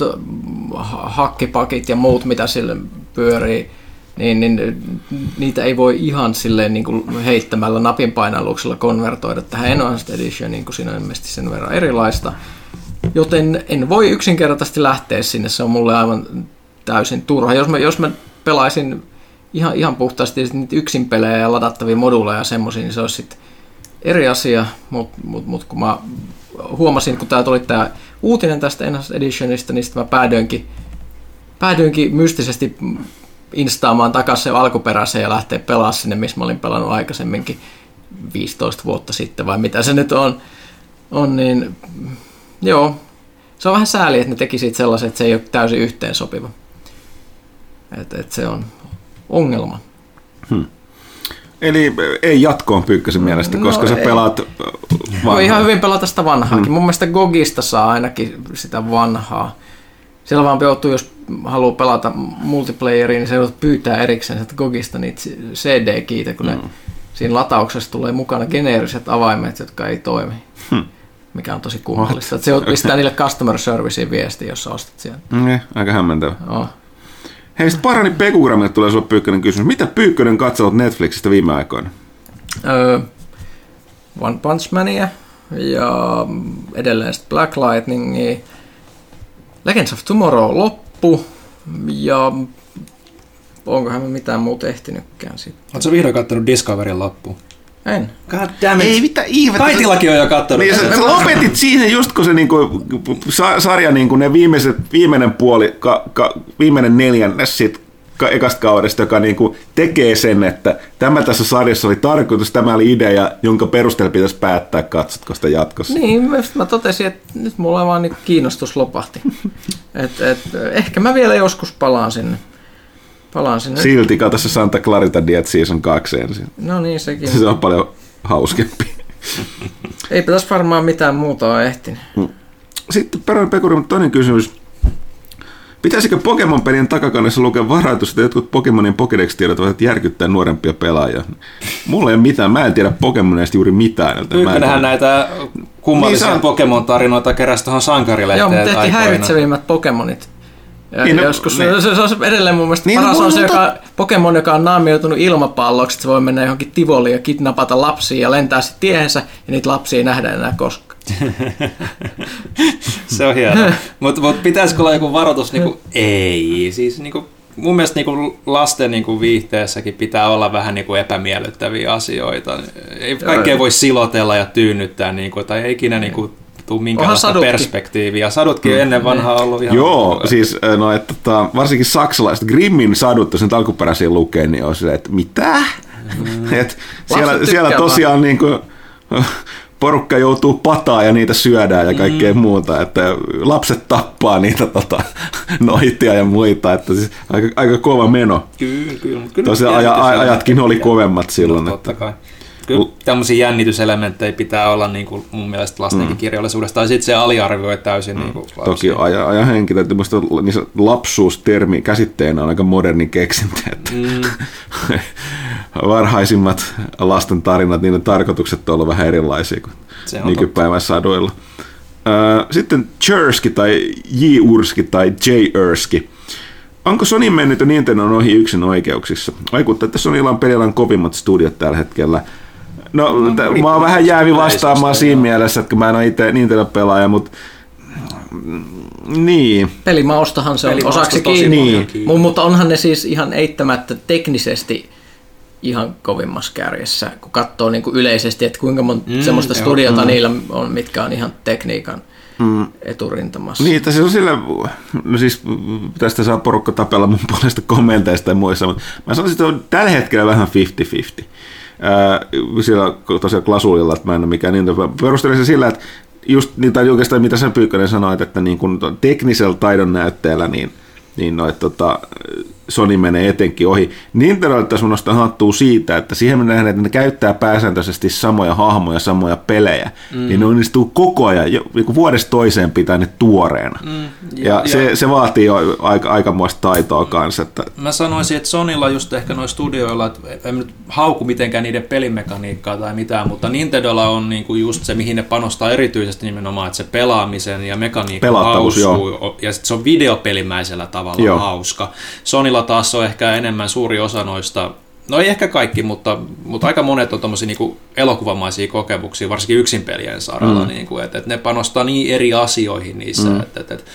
ha- hakkipakit ja muut, mitä sille pyörii. Niin, niin niitä ei voi ihan silleen niin kuin heittämällä napin painalluksella konvertoida tähän Enhanced Editioniin, kun siinä on ilmeisesti sen verran erilaista. Joten en voi yksinkertaisesti lähteä sinne, se on mulle aivan täysin turha. Jos mä, jos mä pelaisin ihan, ihan puhtaasti niitä yksin pelejä ja ladattavia moduuleja ja semmoisia, niin se olisi sitten eri asia, mutta mut, mut, kun mä huomasin, kun tää tuli tämä uutinen tästä Enhanced Editionista, niin sitten mä päädyinkin, päädyinkin mystisesti instaamaan takaisin se alkuperäisen ja lähteä pelaamaan sinne, missä mä olin pelannut aikaisemminkin 15 vuotta sitten, vai mitä se nyt on, on niin Joo. Se on vähän sääli, että ne teki siitä sellaisen, että se ei ole täysin yhteensopiva. Et, et se on ongelma. Eli ei jatkoon Pyykkösen mielestä, No koska sä ei. pelaat äh, Voi vanhaa. ihan hyvin pelata sitä vanhaakin. Mm. Mun mielestä Gogista saa ainakin sitä vanhaa. Siellä vaan joutuu, jos haluaa pelata multiplayeriin, niin se joutuu pyytää erikseen sieltä Gogista niitä CD-kiitä, kun mm. ne, siinä latauksessa tulee mukana geneeriset avaimet, jotka ei toimi. Hmm. Mikä on tosi kummallista. Että se pistää niille customer serviceen viesti, jos sä ostat sieltä. Mm, aika hämmentävä. Oh. Hei, sitten parani Pekugramille tulee sulle Pyykkönen kysymys. Mitä Pyykkönen katsovat Netflixistä viime aikoina? Öö, One Punch Mania ja edelleen sitten Black Lightningia. Legends of Tomorrow loppu ja onkohan me mitään muuta ehtinytkään sitten. Oletko vihdoin kattonut Discoverin loppuun? En. God damn it. Ei mitä ihmettä. Kaitillakin on jo kattonut. Niin, sä, sä lopetit siihen just kun se niinku, sa, sarja niinku ne viimeiset, viimeinen puoli, ka, ka, viimeinen neljännes sit ka, ekasta kaudesta, joka niinku tekee sen, että tämä tässä sarjassa oli tarkoitus, tämä oli idea, jonka perusteella pitäisi päättää, katsotko sitä jatkossa. Niin, mä- mä totesin, että nyt mulla vaan niin kiinnostus lopahti. et, et, ehkä mä vielä joskus palaan sinne. Palaan sinne. Silti kato se Santa Clarita Diet Season 2 ensin. No niin, sekin. Se on paljon hauskempi. Eipä tässä varmaan mitään muuta ole ehtinyt. Sitten Perän Pekuri, mutta toinen kysymys. Pitäisikö Pokemon-pelien takakannessa lukea varoitus, että jotkut Pokemonin Pokédex-tiedot voivat järkyttää nuorempia pelaajia? Mulla ei ole mitään, mä en tiedä Pokemoneista juuri mitään. tiedä. näitä kummallisia Niin, Pokemon-tarinoita keräsi tuohon sankarilehteen Joo, mutta tehtiin häiritsevimmät Pokemonit. Ja Niin, no, joskus, niin. se, se, on edelleen mun mielestä Niin, niin, no, paras on se, mutta- joka, Pokemon, joka on naamioitunut ilmapalloksi, että se voi mennä johonkin tivoliin ja kidnapata lapsia ja lentää sitten tiehensä, ja niitä lapsia ei nähdä enää koskaan. Se on hienoa. Mutta mut pitäisikö olla joku varoitus? Niinku, ei. Siis niinku, mun mielestä niinku lasten niinku viihteessäkin pitää olla vähän niinku epämiellyttäviä asioita. Ei kaikkea voi silotella ja tyynnyttää, niinku, tai ei ikinä niinku, tuu minkäänlaista sadutkin. perspektiiviä. Sadutkin ennen vanhaa ollut ihan... Joo, siis äh, no, että, tota, varsinkin saksalaiset Grimmin sadut, jos nyt alkuperäisiä lukee, niin on silleen, että mitä? Mm. Et siellä, siellä tosiaan niin kuin, porukka joutuu pataa ja niitä syödään ja kaikkea mm. muuta, että lapset tappaa niitä tota, noitia ja muita, että siis aika, aika kova meno. Kyllä, kyllä. kyllä Tosiaan aja, aj- ajatkin oli kovemmat silloin. No, Että, totta kai. Kyllä tämmöisiä jännityselementtejä pitää olla niin kuin mun mielestä lastenkin kirjallisuudessa, tai sitten se aliarvioi täysin niin kuin toki aja, aja henki, täytyy muista, niin lapsuustermi käsitteenä on aika moderni keksintö, Mm. varhaisimmat lasten tarinat, niiden tarkoitukset on ollut vähän erilaisia kuin on nykypäivän saduilla. Öö, Sitten Chersky tai J. Urski tai J. Erski. Onko Sony mennyt jo Nintendon ohi yksin oikeuksissa? Vaikuttaa, että Sonylla on pelillä kovimmat studiot tällä hetkellä. No, no t- mä oon vähän jäävi vastaamaan siinä joo. mielessä, että kun mä en ole itse Nintendo-pelaaja, mutta niin. Pelimaustahan se on Pelimausta osaksi tosi kiinni. Niin. kiinni. Mu- Mutta onhan ne siis ihan eittämättä teknisesti ihan kovimmassa kärjessä, kun katsoo niin kuin yleisesti, että kuinka monta Mm, mm, semmoista joo. studiota mm. niillä on, mitkä on ihan tekniikan mm. eturintamassa. Niin, että se on sillä, no siis tästä saa porukka tapella mun puolesta kommenteista ja muissa, mutta mä sanoisin, että on tällä hetkellä vähän 50-50. Ää, siellä tosiaan Klasulilla, että mä en ole mikään niin, perustelin se sillä, että just niin, tai oikeastaan mitä sen Pyykkönen sanoit, että niin kun teknisellä taidon näytteellä, niin, niin noit, tota, Sony menee etenkin ohi. Nintendolle tässä mun nostaa hattua siitä, että siihen me nähdään, että ne käyttää pääsääntöisesti samoja hahmoja, samoja pelejä, mm. niin ne onnistuu koko ajan, jo, niin vuodesta toiseen pitää ne tuoreena. Mm, ja, ja, se, se vaatii jo aika, aikamoista taitoa kanssa. Että, Mä sanoisin, että Sonilla just ehkä noin studioilla, että en nyt hauku mitenkään niiden pelimekaniikkaa tai mitään, mutta Nintendolla on niinku just se, mihin ne panostaa erityisesti nimenomaan, että se pelaamisen ja mekaniikka Pelattavuus, haustuu, ja sit se on videopelimäisellä tavalla joo. hauska. Sonilla taas on ehkä enemmän suuri osa noista No ei ehkä kaikki, mutta, mutta aika monet on tommosia niinku elokuvamaisia kokemuksia, varsinkin yksinpelien saralla, mm. niinku, että, että ne panostaa niin eri asioihin niissä, mm. että, että, että,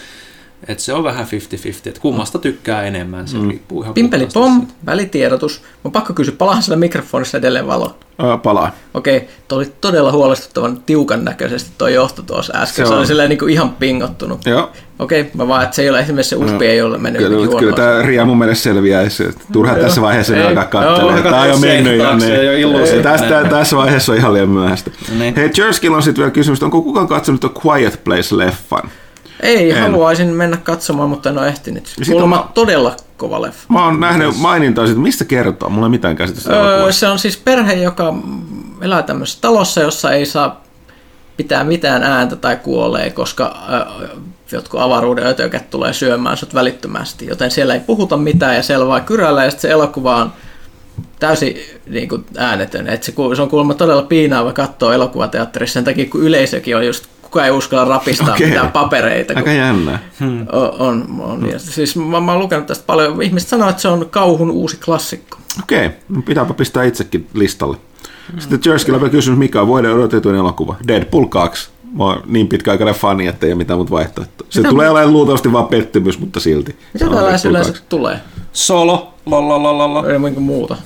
että se on vähän 50-50, että kummasta tykkää enemmän, se mm. riippuu ihan Pimpeli pom, välitiedotus. Mä pakko kysyä, palahan sillä mikrofonissa edelleen valo? ää, palaa. Okei, toi oli todella huolestuttavan tiukan näköisesti toi johto tuossa äsken. Se Se, oli silleen niin kuin ihan pingottunut. Joo. Okei, mä vaan, että se ei ole esimerkiksi se USB ei ole mennyt Kyllä, kyllä tämä Ria mun mielestä selviäisi. että Turha Joo. tässä vaiheessa Ei. alkaa katselemaan. Tämä on jo mennyt. taakse, niin. Tästä, tässä vaiheessa on ihan liian myöhäistä. niin. Hei, Jerskillä on sitten vielä kysymys, onko kukaan katsonut Quiet Place-leffan? Ei, En. haluaisin mennä katsomaan, mutta en ole ehtinyt. Kuulemma on- todella kova leffa. Mä oon nähnyt mainintaa siitä, mistä kertoo. Mulla ei mitään käsitystä Öö, se on siis perhe, joka elää tämmöisessä talossa, jossa ei saa pitää mitään ääntä tai kuolee, koska ö, jotkut avaruuden ötökät tulee syömään sut välittömästi. Joten siellä ei puhuta mitään ja siellä vaan kyrällä ja sitten se elokuva on täysin niin kuin äänetön. Et se, se on kuulemma todella piinaava katsoa elokuvateatterissa sen takia, kun yleisökin on just kukaan ei uskalla rapistaa Okei. mitään papereita. Aika jännä. on, on, on. Ja siis mä, mä oon lukenut tästä paljon. Ihmiset sanoo, että se on kauhun uusi klassikko. Okei, pitääpä pistää itsekin listalle. Sitten Jerskillä on vielä kysymys, mikä on vuoden odotetuin elokuva? Deadpool 2. Mä oon niin pitkäaikainen fani, että ei ole mitään muuta vaihtoehtoa. Se Mitä tulee olemaan luultavasti vaan pettymys, mutta silti. Mitä 2. tulee? Solo, lololololo. Ei muuta muuta.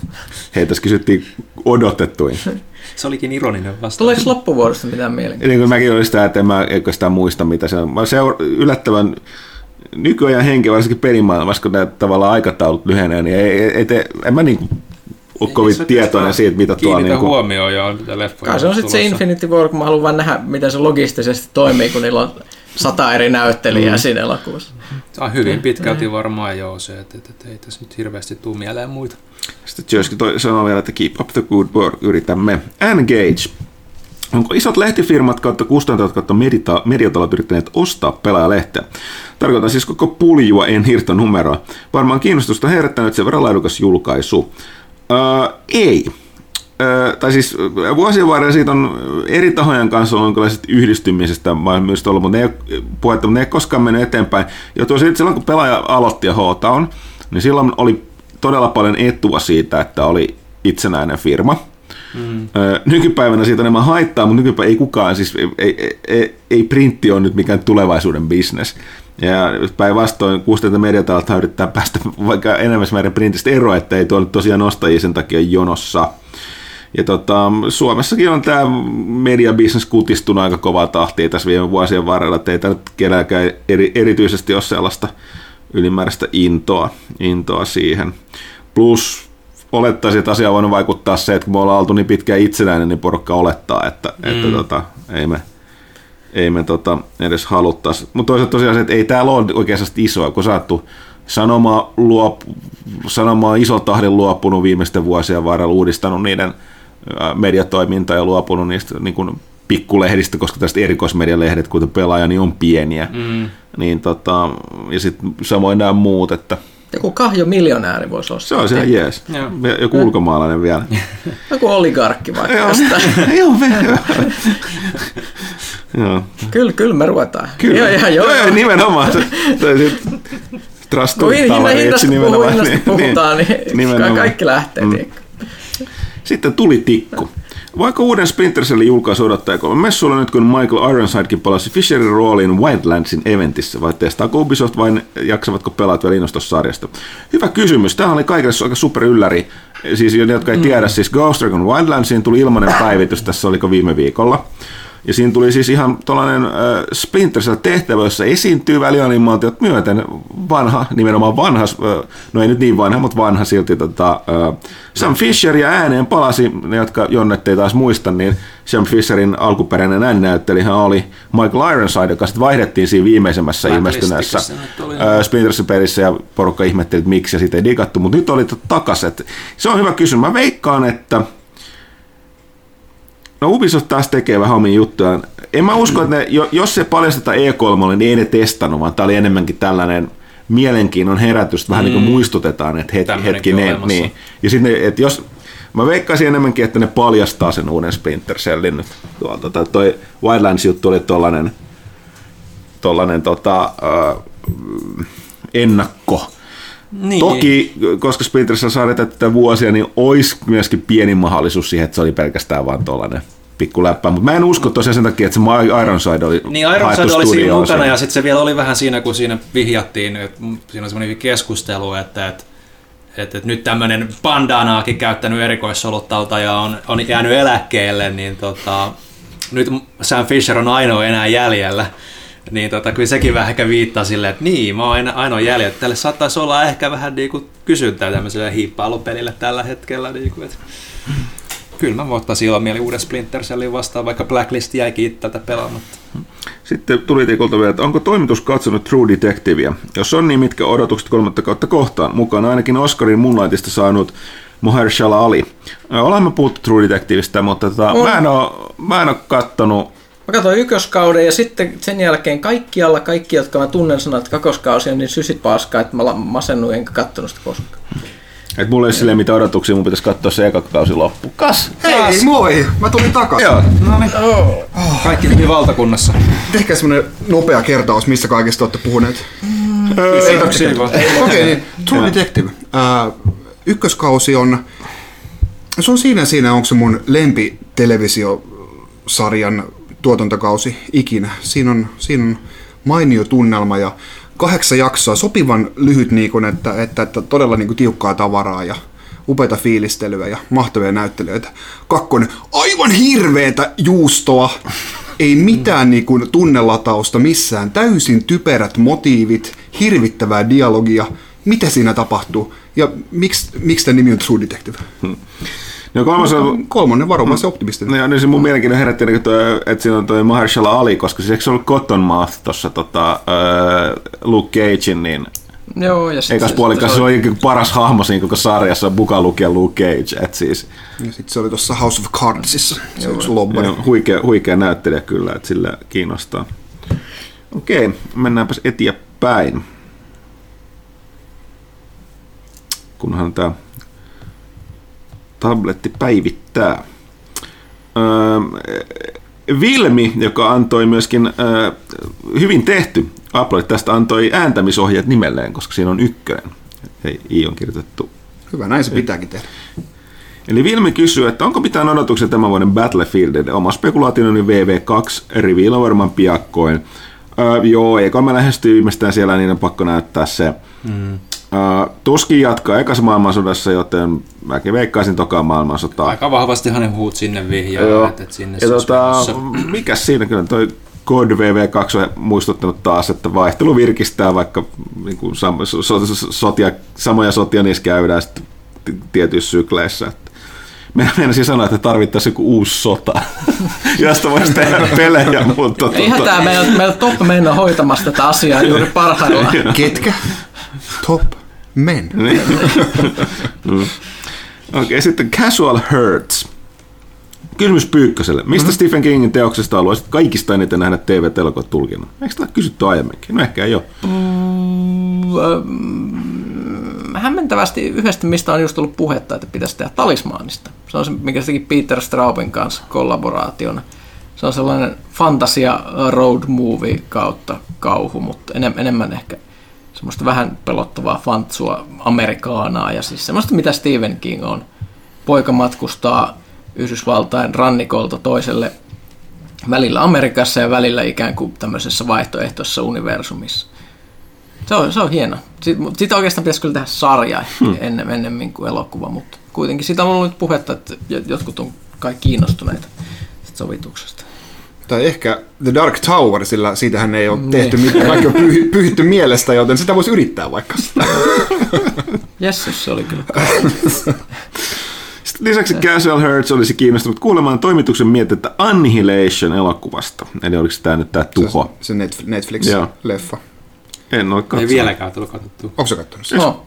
Hei, tässä kysyttiin odotettuin. Se olikin ironinen vastaus. Tuleeko loppuvuodesta mitään mieleen? Niin kuin mäkin olin sitä, että en mä eikö sitä muista, mitä se on. Mä seur- yllättävän nykyajan henki, varsinkin pelimaailmassa, kun nämä tavallaan aikataulut lyhenee, niin ei, ei, ei en mä niin ole kovin tietoinen siitä, mitä tuolla... Kiinnitä Niin kuin, huomioon jo mitä leffoja Kai se on sitten se. Infinity War, kun mä haluan vaan nähdä, miten se logistisesti toimii, kun niillä on sata eri näyttelijää mm. siinä elokuvassa. Se on hyvin pitkälti varmaan joo se, että, että, että ei tässä nyt hirveästi tule mieleen muita. Sitten Jersky toi sanoo vielä, että keep up the good work, yritämme. Engage. Onko isot lehtifirmat kautta kustantajat kautta medita- mediatalot yrittäneet ostaa pelaajalehteä? Tarkoitan siis koko puljua, en numeroa. Varmaan kiinnostusta herättänyt sen verran laadukas julkaisu. Öö, ei. Öö, tai siis vuosien varrella siitä on eri tahojen kanssa ollut jonkinlaisesta yhdistymisestä myös ollut, mutta ne ei, puhetta, mutta ne ei koskaan mennyt eteenpäin. Ja tosiaan silloin kun pelaaja aloitti ja H-Town, niin silloin oli todella paljon etua siitä, että oli itsenäinen firma. Mm. Nykypäivänä siitä on enemmän haittaa, mutta nykypäivänä ei kukaan, siis ei, ei, ei, ei printti ole nyt mikään tulevaisuuden bisnes. Ja päinvastoin kustantajat mediatalot yrittää päästä vaikka enemmän meidän printistä eroa, että ei tuolla tosiaan ostajia sen takia jonossa. Ja tota, Suomessakin on tämä mediabisnes kutistunut aika kovaa tahtia tässä viime vuosien varrella, että ei tämä nyt kenelläkään eri, erityisesti ole sellaista ylimääräistä intoa, intoa siihen. Plus olettaisin, että asia on voinut vaikuttaa se, että kun me ollaan oltu niin pitkään itsenäinen, niin porukka olettaa, että, mm. että tota, ei me, ei me tota, edes haluttaisi. Mutta toisaalta tosiaan se, että ei täällä ole oikeasti isoa, kun saattu sanoma, luop, sanoma iso tahdin luopunut viimeisten vuosien varrella, uudistanut niiden mediatoimintaa ja luopunut niistä niin kuin pikkulehdistä, koska tästä erikoismedialehdet, kuten pelaaja, niin on pieniä. Mm. Niin tota, ja sitten samoin nämä muut, että joku kahjo miljonääri voisi olla. Se on ihan jees. Joo. Joku ja. ulkomaalainen vielä. Joku oligarkki vaikka Joo, joo, joo. Kyllä, kyllä me ruvetaan. Kyllä. Joo, joo, joo, joo. nimenomaan. Trust no, hinnasta, nimenomaan. Hinnasta puhutaan, niin, niin kaikki lähtee. Mm. Sitten tuli tikku. Vaikka uuden Splinter Cellin julkaisu odottaa kolme messuilla nyt, kun Michael Ironsidekin palasi Fisherin rooliin Wildlandsin eventissä, vai testaako Ubisoft vain jaksavatko pelaat vielä innostua sarjasta? Hyvä kysymys. Tämä oli kaikille aika super ylläri. Siis ne, jotka ei mm. tiedä, siis Ghost Recon Wildlandsiin tuli ilmainen päivitys tässä, oliko viime viikolla. Ja siinä tuli siis ihan tuollainen äh, Splinter tehtävä, jossa esiintyy välianimaatiot myöten vanha, nimenomaan vanha, äh, no ei nyt niin vanha, mutta vanha silti tota, äh, Sam Fisher ja ääneen palasi, ne jotka Jonnet ei taas muista, niin Sam Fisherin alkuperäinen äännäyttelijä oli Michael Ironside, joka sitten vaihdettiin siinä viimeisemmässä ilmestyneessä äh, Splinter pelissä ja porukka ihmetteli, että miksi ja siitä ei digattu, mutta nyt oli takaisin. Se on hyvä kysymys. Mä veikkaan, että No Ubisoft taas tekee vähän omia juttujaan. En mä usko, että ne, jos se paljastetaan E3, niin ei ne testannut, vaan tämä oli enemmänkin tällainen mielenkiinnon herätys, vähän niin kuin mm. muistutetaan, että het, hetkinen. Niin. Ja sitten, että jos, mä veikkaisin enemmänkin, että ne paljastaa sen uuden Splinter Cellin nyt tuolta. Tai toi Wildlands-juttu oli tollainen, tollainen tota, äh, ennakko. Niin. Toki, koska Splinter Cell sarja tätä vuosia, niin olisi myöskin pieni mahdollisuus siihen, että se oli pelkästään vaan tuollainen pikku läppä, mutta mä en usko tosiaan sen takia, että se Ironside oli Niin Ironside oli siinä mukana ja sitten se vielä oli vähän siinä, kun siinä vihjattiin, että siinä on semmoinen keskustelu, että, että että, että nyt tämmöinen bandanaakin käyttänyt erikoissoluttauta ja on, on jäänyt eläkkeelle, niin tota, nyt Sam Fisher on ainoa enää jäljellä. Niin tota, kyllä sekin vähän ehkä viittaa silleen, että niin, mä oon ainoa jäljellä. Tälle saattaisi olla ehkä vähän niinku kysyntää tämmöiselle hiippailupelille tällä hetkellä. Niinku, että kyllä mä ottaisin mieli uuden Splinter Cellin vastaan, vaikka Blacklist jäikin tätä pelaamatta. Sitten tuli Tikolta vielä, että onko toimitus katsonut True Detectivea? Jos on, niin mitkä odotukset kolmatta kautta kohtaan? Mukaan ainakin Oscarin Moonlightista saanut Mahershala Ali. Olemme puhuttu True Detectiveistä, mutta tota, mä, en ole, mä en ole kattonut Mä katsoin ykköskauden ja sitten sen jälkeen kaikkialla, kaikki, jotka mä tunnen sanat kakoskausi on niin sysit paskaa, että mä masennuin enkä kattonut sitä koskaan. Et mulla ei silleen mitään odotuksia, mun pitäisi katsoa se eka kausi loppu. Kas! Hei, moi! Mä tulin takaisin. Joo. No niin. Oh. Kaikki hyvin valtakunnassa. Tehkää semmonen nopea kertaus, missä kaikista olette puhuneet. Mm. Okei, niin True Detective. Uh, ykköskausi on, se on siinä siinä, onko se mun lempi televisiosarjan tuotantokausi ikinä. Siinä on, siinä on mainio tunnelma ja kahdeksan jaksoa, sopivan lyhyt, niin kuin, että, että, että todella niin kuin, tiukkaa tavaraa ja upeita fiilistelyä ja mahtavia näyttelijöitä. Kakkonen, aivan hirveetä juustoa, ei mitään niin kuin, tunnelatausta missään, täysin typerät motiivit, hirvittävää dialogia, mitä siinä tapahtuu ja miksi, miksi tämä nimi on True Detective? No kolmas on... Kolmonen varovaisen mm. optimistinen. No, niin se mun mielenkiinnon herätti, että, että siinä on toi Mahershala Ali, koska siis eikö se ollut Cottonmouth tuossa tota, uh, Luke Cagein, niin Joo, ja sit Eikä se- puolikas se se oli- oli paras hahmo siinä koko sarjassa, mukaan lukien Luke Cage. Et siis, Ja sitten se oli tuossa House of Cardsissa, se yksi lobbari. joo, huikea, huikea näyttelijä kyllä, että sillä kiinnostaa. Okei, mennäänpäs eteenpäin. Kunhan tämä tabletti päivittää. Öö, Vilmi, joka antoi myöskin öö, hyvin tehty Apple tästä antoi ääntämisohjeet nimelleen, koska siinä on ykkönen. Ei, I on kirjoitettu Hyvä, näin se pitääkin tehdä. Eli Vilmi kysyy, että onko mitään odotuksia tämän vuoden Battlefieldille? Oma spekulaationi VV2 reveal on varmaan piakkoin. Öö, joo, eikö me lähestyy viimeistään siellä, niin on pakko näyttää se. Mm. Öö, tuskin jatkaa ekassa maailmansodassa, joten mäkin veikkaisin tokaan maailmansotaa. Aika vahvasti hänen huut sinne vihjaa, Joo. että, että sinne Ja olisi tota, mikä siinä kyllä toi God VV2 on muistuttanut taas, että vaihtelu virkistää, vaikka niin kuin sam, so, so, sotia, samoja sotia niissä käydään sit t- tietyissä sykleissä. Että Meidän meinasin sanoa, että tarvittaisiin joku uusi sota, josta voisi tehdä pelejä, mutta... Ei hätää, meillä, meillä top mennä hoitamassa tätä asiaa juuri parhaillaan. Ketkä? Top men. Niin. Mm. Okei, sitten Casual Hurts. Kysymys Pyykköselle. Mistä mm-hmm. Stephen Kingin teoksesta haluaisit kaikista eniten nähdä TV-telkot tulkinnan? Eikö tämä kysytty aiemminkin? No ehkä ei ole. Mm, hämmentävästi yhdestä, mistä on just ollut puhetta, että pitäisi tehdä talismaanista. Se on se, mikä se teki Peter Straubin kanssa kollaboraationa. Se on sellainen fantasia road movie kautta kauhu, mutta enem, enemmän ehkä semmoista vähän pelottavaa fantsua amerikaanaa ja siis semmoista, mitä Stephen King on. Poika matkustaa Yhdysvaltain rannikolta toiselle välillä Amerikassa ja välillä ikään kuin tämmöisessä vaihtoehtoisessa universumissa. Se on, se on hieno. Siitä oikeastaan pitäisi kyllä tehdä sarja hmm. ennen, ennemmin kuin elokuva, mutta kuitenkin siitä on ollut nyt puhetta, että jotkut on kai kiinnostuneita sovituksesta. Tai ehkä The Dark Tower, sillä siitähän ei ole Niin. tehty mitään, kaikki on pyhy, pyhitty mielestä, joten sitä voisi yrittää vaikka sitä. Jessus, se oli kyllä. Sitten lisäksi Casual Hurts olisi kiinnostunut kuulemaan toimituksen mietteitä Annihilation-elokuvasta. Eli oliko tämä nyt tämä tuho? Se Netf- Joo. Netflix-leffa. En ole Ei katsonut. vieläkään tullut katsottua. Onko se katsonut sen? No,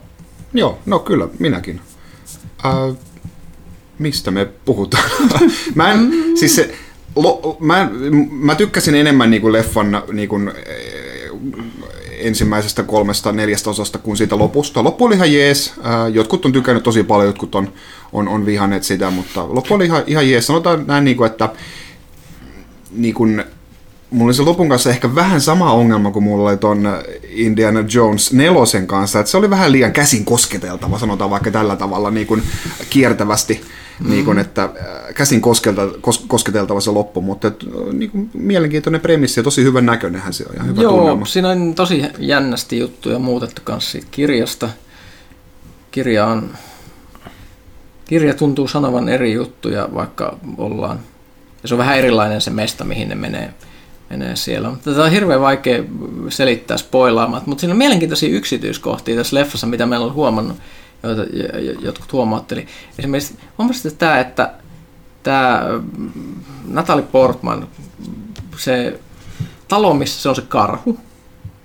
Joo, no kyllä, minäkin. Äh, mistä me puhutaan? mä en, siis se, lo, mä, mä tykkäsin enemmän niinku leffan niinku, eh, ensimmäisestä kolmesta neljästä osasta kuin siitä lopusta. Loppu oli ihan jees. Jotkut on tykännyt tosi paljon, jotkut on, on, on vihanneet sitä, mutta loppu oli ihan, ihan jees. Sanotaan näin, niinku, että niin kun, mulla oli se lopun kanssa ehkä vähän sama ongelma kuin mulla oli ton Indiana Jones nelosen kanssa, että se oli vähän liian käsin kosketeltava, sanotaan vaikka tällä tavalla niin kuin kiertävästi, mm. niin kuin, että äh, käsin koskelta, kos, kosketeltava se loppu, mutta et, niin kuin, mielenkiintoinen premissi ja tosi hyvän näköinenhän se on ja hyvä joo, tunnelma. siinä on tosi jännästi juttuja muutettu kanssa siitä kirjasta. Kirja on... Kirja tuntuu sanovan eri juttuja, vaikka ollaan... Ja se on vähän erilainen se mesta, mihin ne menee, menee siellä. Mutta tätä on hirveän vaikea selittää spoilaamatta, mutta siinä on mielenkiintoisia yksityiskohtia tässä leffassa, mitä meillä on huomannut, joita jotkut huomautteli. Esimerkiksi huomasitte tämä, että tämä mm, Natalie Portman, se talo, missä se on se karhu,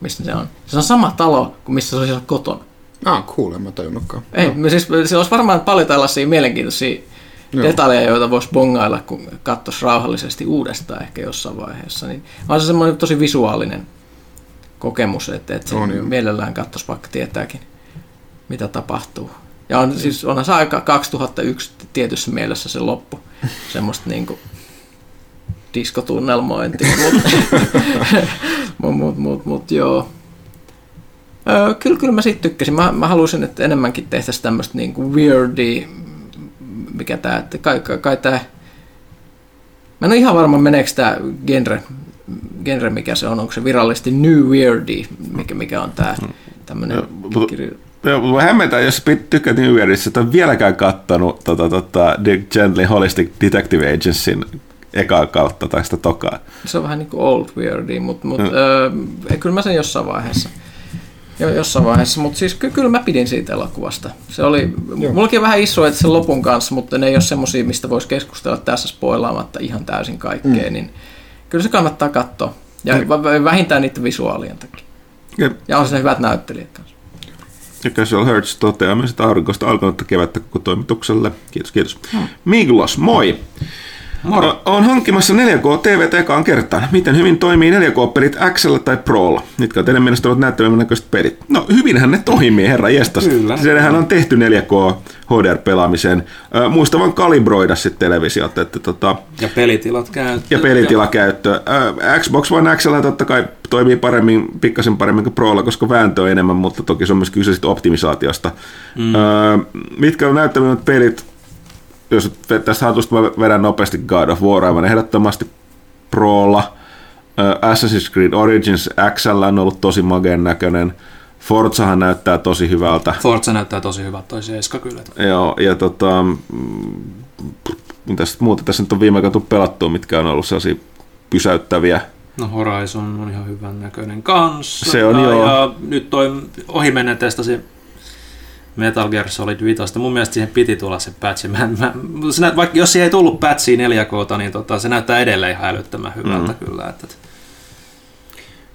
mistä se on. Se on sama talo kuin missä se on siellä kotona. Ah, cool, en mä tajunnutkaan. Ei, no. siis, se olisi varmaan paljon tällaisia mielenkiintoisia Joo. detaljeja, joita voisi bongailla, kun katsoisi rauhallisesti uudestaan ehkä jossain vaiheessa. Niin on se semmoinen tosi visuaalinen kokemus, että, että On, on, mielellään katsoisi vaikka tietääkin, mitä tapahtuu. Ja on, siis onhan se aika 2001 tietyssä mielessä se loppu, semmoista niin kuin diskotunnelmointia, mutta mut, mut, mut, mut, joo. Öö, kyllä, kyllä mä siitä tykkäsin. Mä, mä haluaisin, että enemmänkin tehtäisiin tämmöistä niin kuin weirdia, mikä tää, että kai, kai, kai tää, mä en ole ihan varma meneekö tää genre, genre, mikä se on, onko se virallisesti New Weirdy, mikä, mikä on tää tämmönen Joo, mutta hämmentää, jos pit- tykkäät New Yearissa, että on vieläkään kattonut tota, tota, Dick Gently Holistic Detective Agencyn ekaa kautta tai sitä tokaa. Se on vähän niin kuin old weirdy, mutta mut, Mm. öö, kyllä mä sen jossain vaiheessa. Jo, jossain vaiheessa, mutta siis ky- kyllä mä pidin siitä elokuvasta. Se oli, Joo. mullakin on vähän iso, että sen lopun kanssa, mutta ne ei ole semmosia, mistä voisi keskustella tässä spoilaamatta ihan täysin kaikkea, mm. niin kyllä se kannattaa katsoa. Ja Mm. vä- vähintään niiden visuaalien takia. Jep. Ja on siinä hyvät näyttelijät kanssa. Ja Casual Hertz toteaa myös, että aurinkoista alkanutta kevättä koko toimitukselle. Kiitos, kiitos. Miglos, moi! Moro. On hankkimassa 4K TV ekaan kertaan. Miten hyvin toimii 4K-pelit Xllä tai Prolla? Mitkä on teidän mielestä ollut näyttävimmän näköiset pelit? No hyvinhän ne toimii, herra jestas. Kyllä. Sehän on tehty 4K HDR-pelaamiseen. Äh, muista vaan kalibroida sitten televisiota. Että tota, Ja pelitilat käyttö. ja pelitilakäyttö. Äh, Xbox One X totta kai toimii paremmin, pikkasen paremmin kuin Prolla, koska vääntö on enemmän, mutta toki se on myös kyse optimisaatiosta. Mm. Äh, mitkä on näyttävät pelit, jos tästä hatusta mä vedän nopeasti God of War, aivan ehdottomasti Prolla. Äh, Assassin's Creed Origins X on ollut tosi mageen näköinen. Forzahan näyttää tosi hyvältä. Forza näyttää tosi hyvältä, toi Seiska kyllä. Joo, ja tota, mm, mitäs muuta tässä nyt on viime aikoina tullut pelattua, mitkä on ollut sellaisia pysäyttäviä. No Horizon on ihan hyvän näköinen kanssa. Se on ja, joo. Ja nyt toi ohimennen testasi Metal Gear Solid 5. Mun mielestä siihen piti tulla se patch. Mä, mä, se nä, vaikka jos siihen ei tullut patchia 4K, niin tota, se näyttää edelleen ihan älyttömän hyvältä mm. kyllä. Että,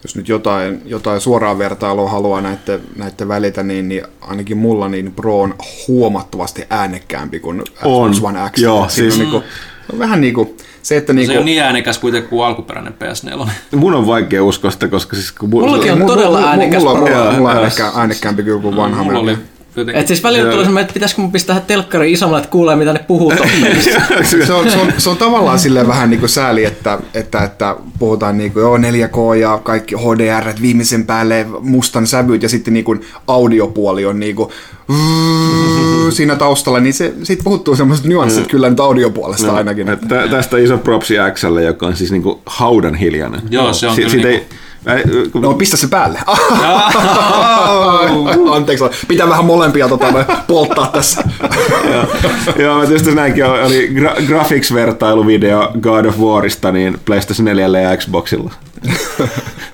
jos nyt jotain, jotain suoraa vertailua haluaa näiden, näiden välitä, niin, niin ainakin mulla niin Pro on huomattavasti äänekkäämpi kuin On. Xbox One X. Joo, Siinä siis- on niinku, on vähän niin kuin se, että se niinku, ei ole niin äänekäs kuitenkin kuin alkuperäinen PS4. Mun on vaikea uskoa sitä, koska siis kun Mullakin on todella äänekäs Mulla, mulla, mulla, mulla on äänekkäämpi kyllä kuin vanha. Mulla oli. Jotenkin... Et siis välillä tulee semmoinen, että pitäisikö mun pistää telkkari isommalle, että kuulee mitä ne puhuu se, on, se, on, se on tavallaan silleen vähän niin kuin sääli, että, että, että puhutaan niin kuin, joo, 4K ja kaikki HDR viimeisen päälle mustan sävyt ja sitten niin kuin audiopuoli on niin kuin, siinä taustalla, niin se, siitä puhuttuu semmoiset nyanssit kyllä nyt audiopuolesta No, ainakin. että tä- tästä iso propsi Xlle, joka on siis niinku haudan hiljainen. Joo, se on Si- kyllä niinku- ei, äh, kun- No pistä se päälle. Anteeksi, pitää vähän molempia tota, polttaa tässä. Joo, joo, mä tietysti näinkin oli, oli gra- graphics-vertailuvideo God of Warista niin PlayStation 4 ja Xboxilla.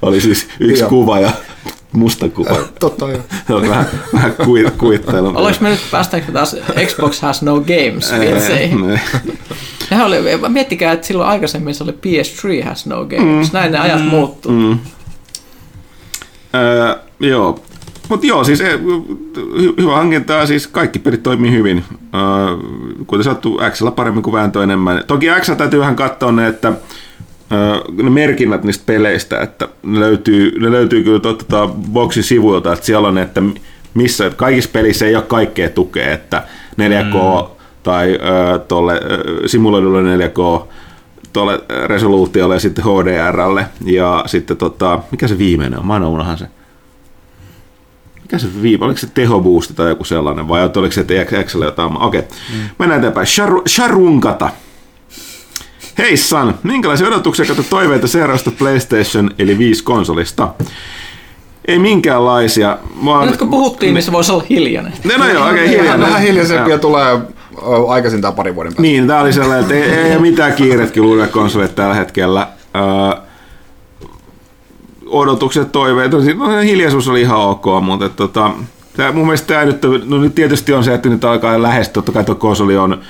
oli siis yksi Joo. kuva ja musta kuva. Totta joo. Vähän, vähän kuit, kuittailu. Ollaanko me nyt, päästäänkö taas Xbox has no games Ei, vitseihin? oli, miettikää, että silloin aikaisemmin se oli PS3 has no games. Näin ne ajat muuttuu. Mm. Öö, joo. Mutta joo, siis eh, hy- hyvä hankinta siis kaikki pelit toimii hyvin. Öö, kuten sanottu, Xllä paremmin kuin vääntö enemmän. Toki X täytyy vähän katsoa ne, että ne merkinnät niistä peleistä, että ne löytyy, ne löytyy kyllä tota boxin sivuilta, että siellä on, että missä että kaikissa pelissä ei ole kaikkea tukea, että 4K mm. tai öö, tolle öö, simuloidulle 4K tuolle resoluutiolle ja sitten HDRlle. Ja sitten tota, mikä se viimeinen on? Mä aina unohan se. Mikä se viime, oliko se tehoboosti tai joku sellainen, vai oliko se että Xlle jotain? Okei, mm. mennään eteenpäin. Sharu, sharunkata. Hei San, minkälaisia odotuksia kautta toiveita seuraavasta PlayStation eli 5 konsolista? Ei minkäänlaisia. Oon- Nyt kun puhuttiin, niin se voisi olla hiljainen. No, no joo, okei, okay, Vähän, hiljainen. vähän hiljaisempi Joo. ja tulee aikaisintaan parin vuoden päästä. Niin, tää oli sellainen, että ei, ei mitään kiirettä kyllä uudelle konsolille tällä hetkellä. Öö, odotukset, toiveet, no, no, hiljaisuus oli ihan ok, mutta tota, tää, mun mielestä tämä nyt, no nyt tietysti on se, että nyt alkaa lähestyä, totta kai tuo konsoli on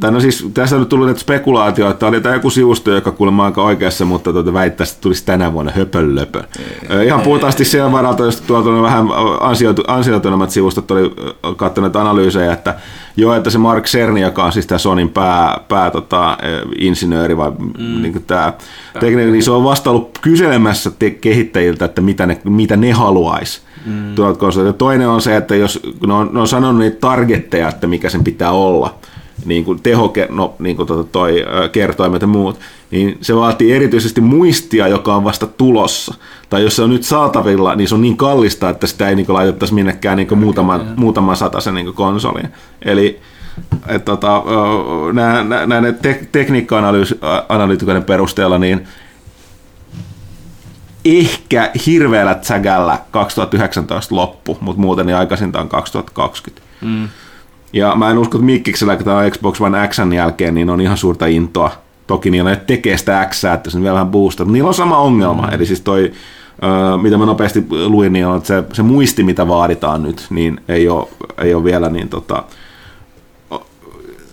tai no siis, tässä on nyt tullut näitä spekulaatioita, että oli tämä joku sivusto, joka kuulemma aika oikeassa, mutta tuota väittää, että tulisi tänä vuonna höpönlöpö. Ö, Ihan puhtaasti sen varalta, jos tuolta on vähän ansioitu, ansioituneemmat sivustot oli katsonut analyysejä, että joo, että se Mark Cerny, joka on siis tämä Sonin pää, pää tota, insinööri vai mm. niin tämä tekniikka, niin se on vasta ollut kyselemässä te- kehittäjiltä, että mitä ne, mitä ne haluaisi. Mm. Toinen on se, että jos ne on, ne on sanonut niitä targetteja, että mikä sen pitää olla, niin kuin teho, no, niin kuin tota toi, ö, kertoimet ja muut, niin se vaatii erityisesti muistia, joka on vasta tulossa. Tai jos se on nyt saatavilla, niin se on niin kallista, että sitä ei niin kuin, laitettaisi minnekään niin kuin muutaman, muutaman satasen niin kuin konsoliin. Eli et, tota, näiden tek- tekniikka-analyytikoiden perusteella, niin ehkä hirveällä tsägällä 2019 loppu, mutta muuten niin aikaisintaan 2020. Mm. Ja mä en usko, että Mikkiksellä, kun tämä on Xbox One Xn jälkeen, niin on ihan suurta intoa. Toki niillä ne tekee sitä X, että se on vielä vähän boostaa. Niillä on sama ongelma. Mm. Eli siis toi, mitä mä nopeasti luin, niin on, että se, se muisti, mitä vaaditaan nyt, niin ei ole, ei ole vielä niin tota,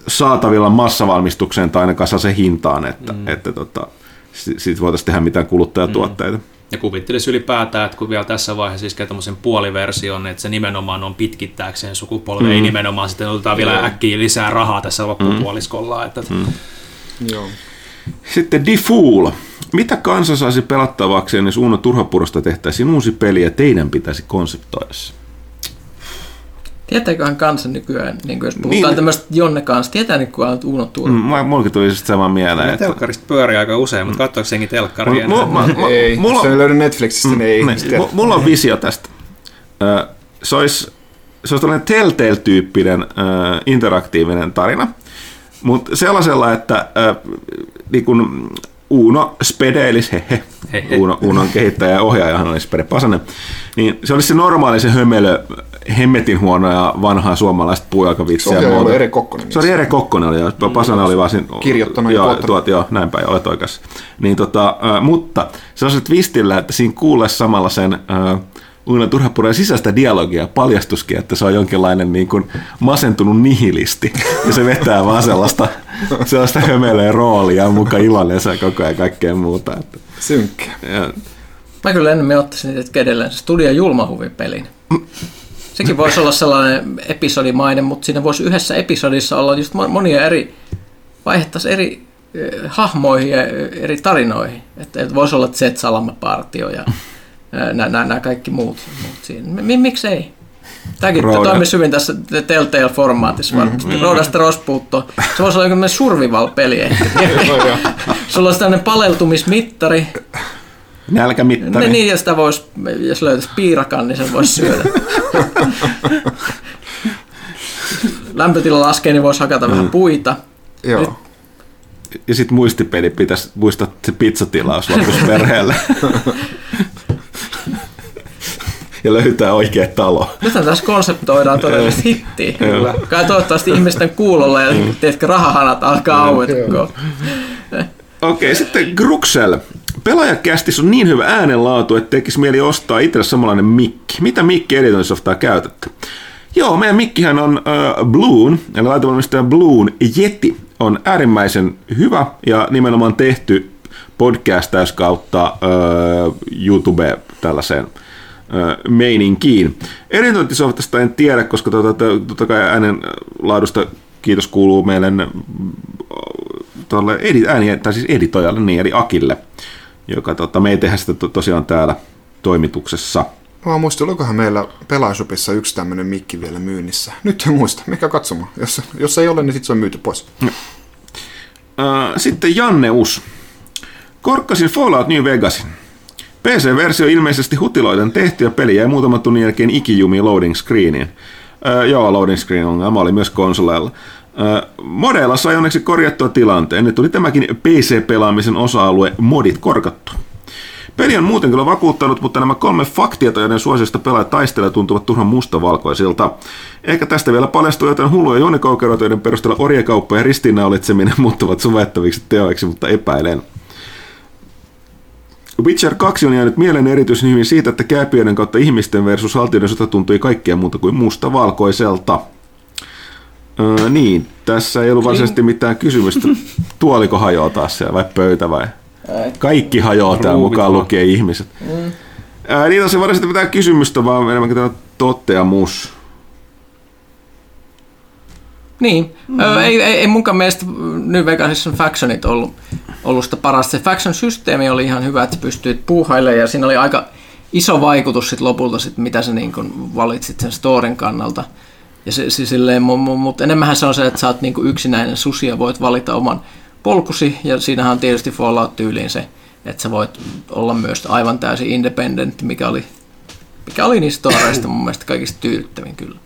saatavilla massavalmistukseen tai ainakaan se hintaan, että, mm. että tota, siitä voitaisiin tehdä mitään kuluttajatuotteita. Mm. Ja kuvittelisi ylipäätään, että kun vielä tässä vaiheessa iskee tämmöisen puoliversion, että se nimenomaan on pitkittääkseen sukupolvi, mm. ei nimenomaan sitten otetaan vielä äkkiä lisää rahaa tässä loppupuoliskolla. Että, mm. Joo. Sitten Defool. Mitä kansa saisi pelattavakseen, jos Uno Turhapurosta tehtäisiin uusi peli ja teidän pitäisi konseptoida se? Tietääköhän kansa nykyään, niin kuin jos puhutaan Niin. niin. tämmöistä Jonne kanssa, tietää niin kuin Uno Turha. Mm, Mullakin tuli just sama mieleen. että... Telkkarista pyörii aika usein, mutta katsoako senkin telkkaria? Mulla- mä- mä- ei, mulla- se ei löydy Netflixistä, niin ei Niin, ihmiset tiedä. mu- Mulla on visio tästä. Ö, Se olisi, se olisi tällainen Telltale-tyyppinen ö, interaktiivinen tarina, mutta sellaisella, että ö, niin kun Uno spedeilisi, hehe, Hehe. Uno, Unon kehittäjä ja ohjaajahan olisi Spede Pasanen, niin se olisi se normaali se hömelö, hemmetin huono ja vanhaa suomalaista puujalkavitsiä. Ohjaaja oli. Ere Kokkonen. Se oli Ere Kokkonen, oli, ja Pasanen oli vaan siinä, Kirjoittanut ja joo, tuottanut. tuot, joo, näin päin, olet oikeassa. Niin, tota, äh, mutta se on se twistillä, että siinä kuulee samalla sen äh, Uina Turhapuran sisäistä dialogia paljastuskin, että se on jonkinlainen niin kuin masentunut nihilisti. Ja se vetää vaan sellaista, sellaista hömelöä roolia, on mukaan iloinen koko ajan kaikkea muuta. Että, Synkkä. ja, Mä kyllä enemmän ottaisin niitä edelleen Studio Julmahuvipelin. Sekin voisi olla sellainen episodimainen, mutta siinä voisi yhdessä episodissa olla just mo- monia eri, vaihdettaisiin eri eh, hahmoihin ja eh, eri tarinoihin. Että et voisi olla Z-Salama-partio ja nämä kaikki muut, muut siinä. Mi- miksei? Tämäkin Rooda. toimisi hyvin tässä Telltale-formaatissa varmasti. Mm-hmm. Roodasta Rospuutto. Se voisi olla jokin survival-peli ehkä. Sulla olisi tämmöinen paleltumismittari. nälkämittari. Ne niin, ja sitä vois, jos löytäisi piirakan, niin sen voisi syödä. Lämpötila laskee, niin voisi hakata vähän puita. Joo. Ja sitten muistipeli pitäisi muistaa se pizzatilaus perheelle. Ja löytää oikea talo. Nythän tässä konseptoidaan todellista hittiä. Kai toivottavasti ihmisten kuulolla ja tiedätkö, rahahanat alkaa aueta. kun- Okei, sitten Gruxel. Pelaajakästis on niin hyvä äänenlaatu, että tekisi mieli ostaa itselle samanlainen mikki. Mitä mikki editointisoftaa käytätte? Joo, meidän mikkihän on äh, Bloon, eli laitevalmistaja Bloon Yeti on äärimmäisen hyvä ja nimenomaan tehty podcastaus kautta äh, YouTube tällaiseen meininkiin. Editointisoftasta en tiedä, koska tota, to- totta kai äänen laadusta kiitos kuuluu meille tuolle edi, ääni, tai siis editoijalle, niin, eli Akille, joka tota, me ei tehdä sitä to, tosiaan täällä toimituksessa. Mä muistin, olikohan meillä Pelaajashopissa yksi tämmöinen mikki vielä myynnissä. Nyt en muista, mikä katsomaan. Jos, jos ei ole, niin sitten se on myyty pois. Sitten Janne Us. Korkkasin Fallout New Vegasin. PC-versio ilmeisesti hutiloiden tehty ja peli jäi muutaman tunnin jälkeen ikijumiin loading screeniin. Äh, joo, loading screen ongelma oli myös konsoleilla. Äh, modeilla sai onneksi korjattua tilanteen. Nyt tuli tämäkin PC-pelaamisen osa-alue modit korkattu. Peli on muuten kyllä vakuuttanut, mutta nämä kolme faktiota, joiden suosiosta pelaajat taistelevat, tuntuvat turhan mustavalkoisilta. Ehkä tästä vielä paljastuu jotain hulluja juonikoukeroita, joiden perusteella orjakauppa ja ristiinnaulitseminen muuttuvat suvettaviksi teoiksi, mutta epäilen. Witcher 2 on jäänyt mieleen erityisen hyvin siitä, että kääpiöiden kautta ihmisten versus haltijoiden sota tuntui kaikkea muuta kuin mustavalkoiselta. Öö, niin, tässä ei ollut varsinaisesti mitään kysymystä. Tuoliko hajoaa taas siellä vai pöytä vai? Kaikki hajoaa täällä mukaan lukee ihmiset. Ää, niin tässä ei varsinaisesti mitään kysymystä, vaan enemmänkin tämä toteamus. Niin, mm. ei, ei, ei munkaan mielestä New Vegasissa on Factionit ollut, ollut sitä parasta. Se Faction-systeemi oli ihan hyvä, että pystyit puuhailemaan ja siinä oli aika iso vaikutus sit lopulta, sit, mitä sä niin kun valitsit sen storin kannalta. Ja se, se silleen, mutta enemmänhän se on se, että sä oot niin yksinäinen susi ja voit valita oman polkusi ja siinähän on tietysti Fallout-tyyliin se, että sä voit olla myös aivan täysin independent, mikä oli, mikä oli niistä storeista mun mielestä kaikista tyydyttävin kyllä.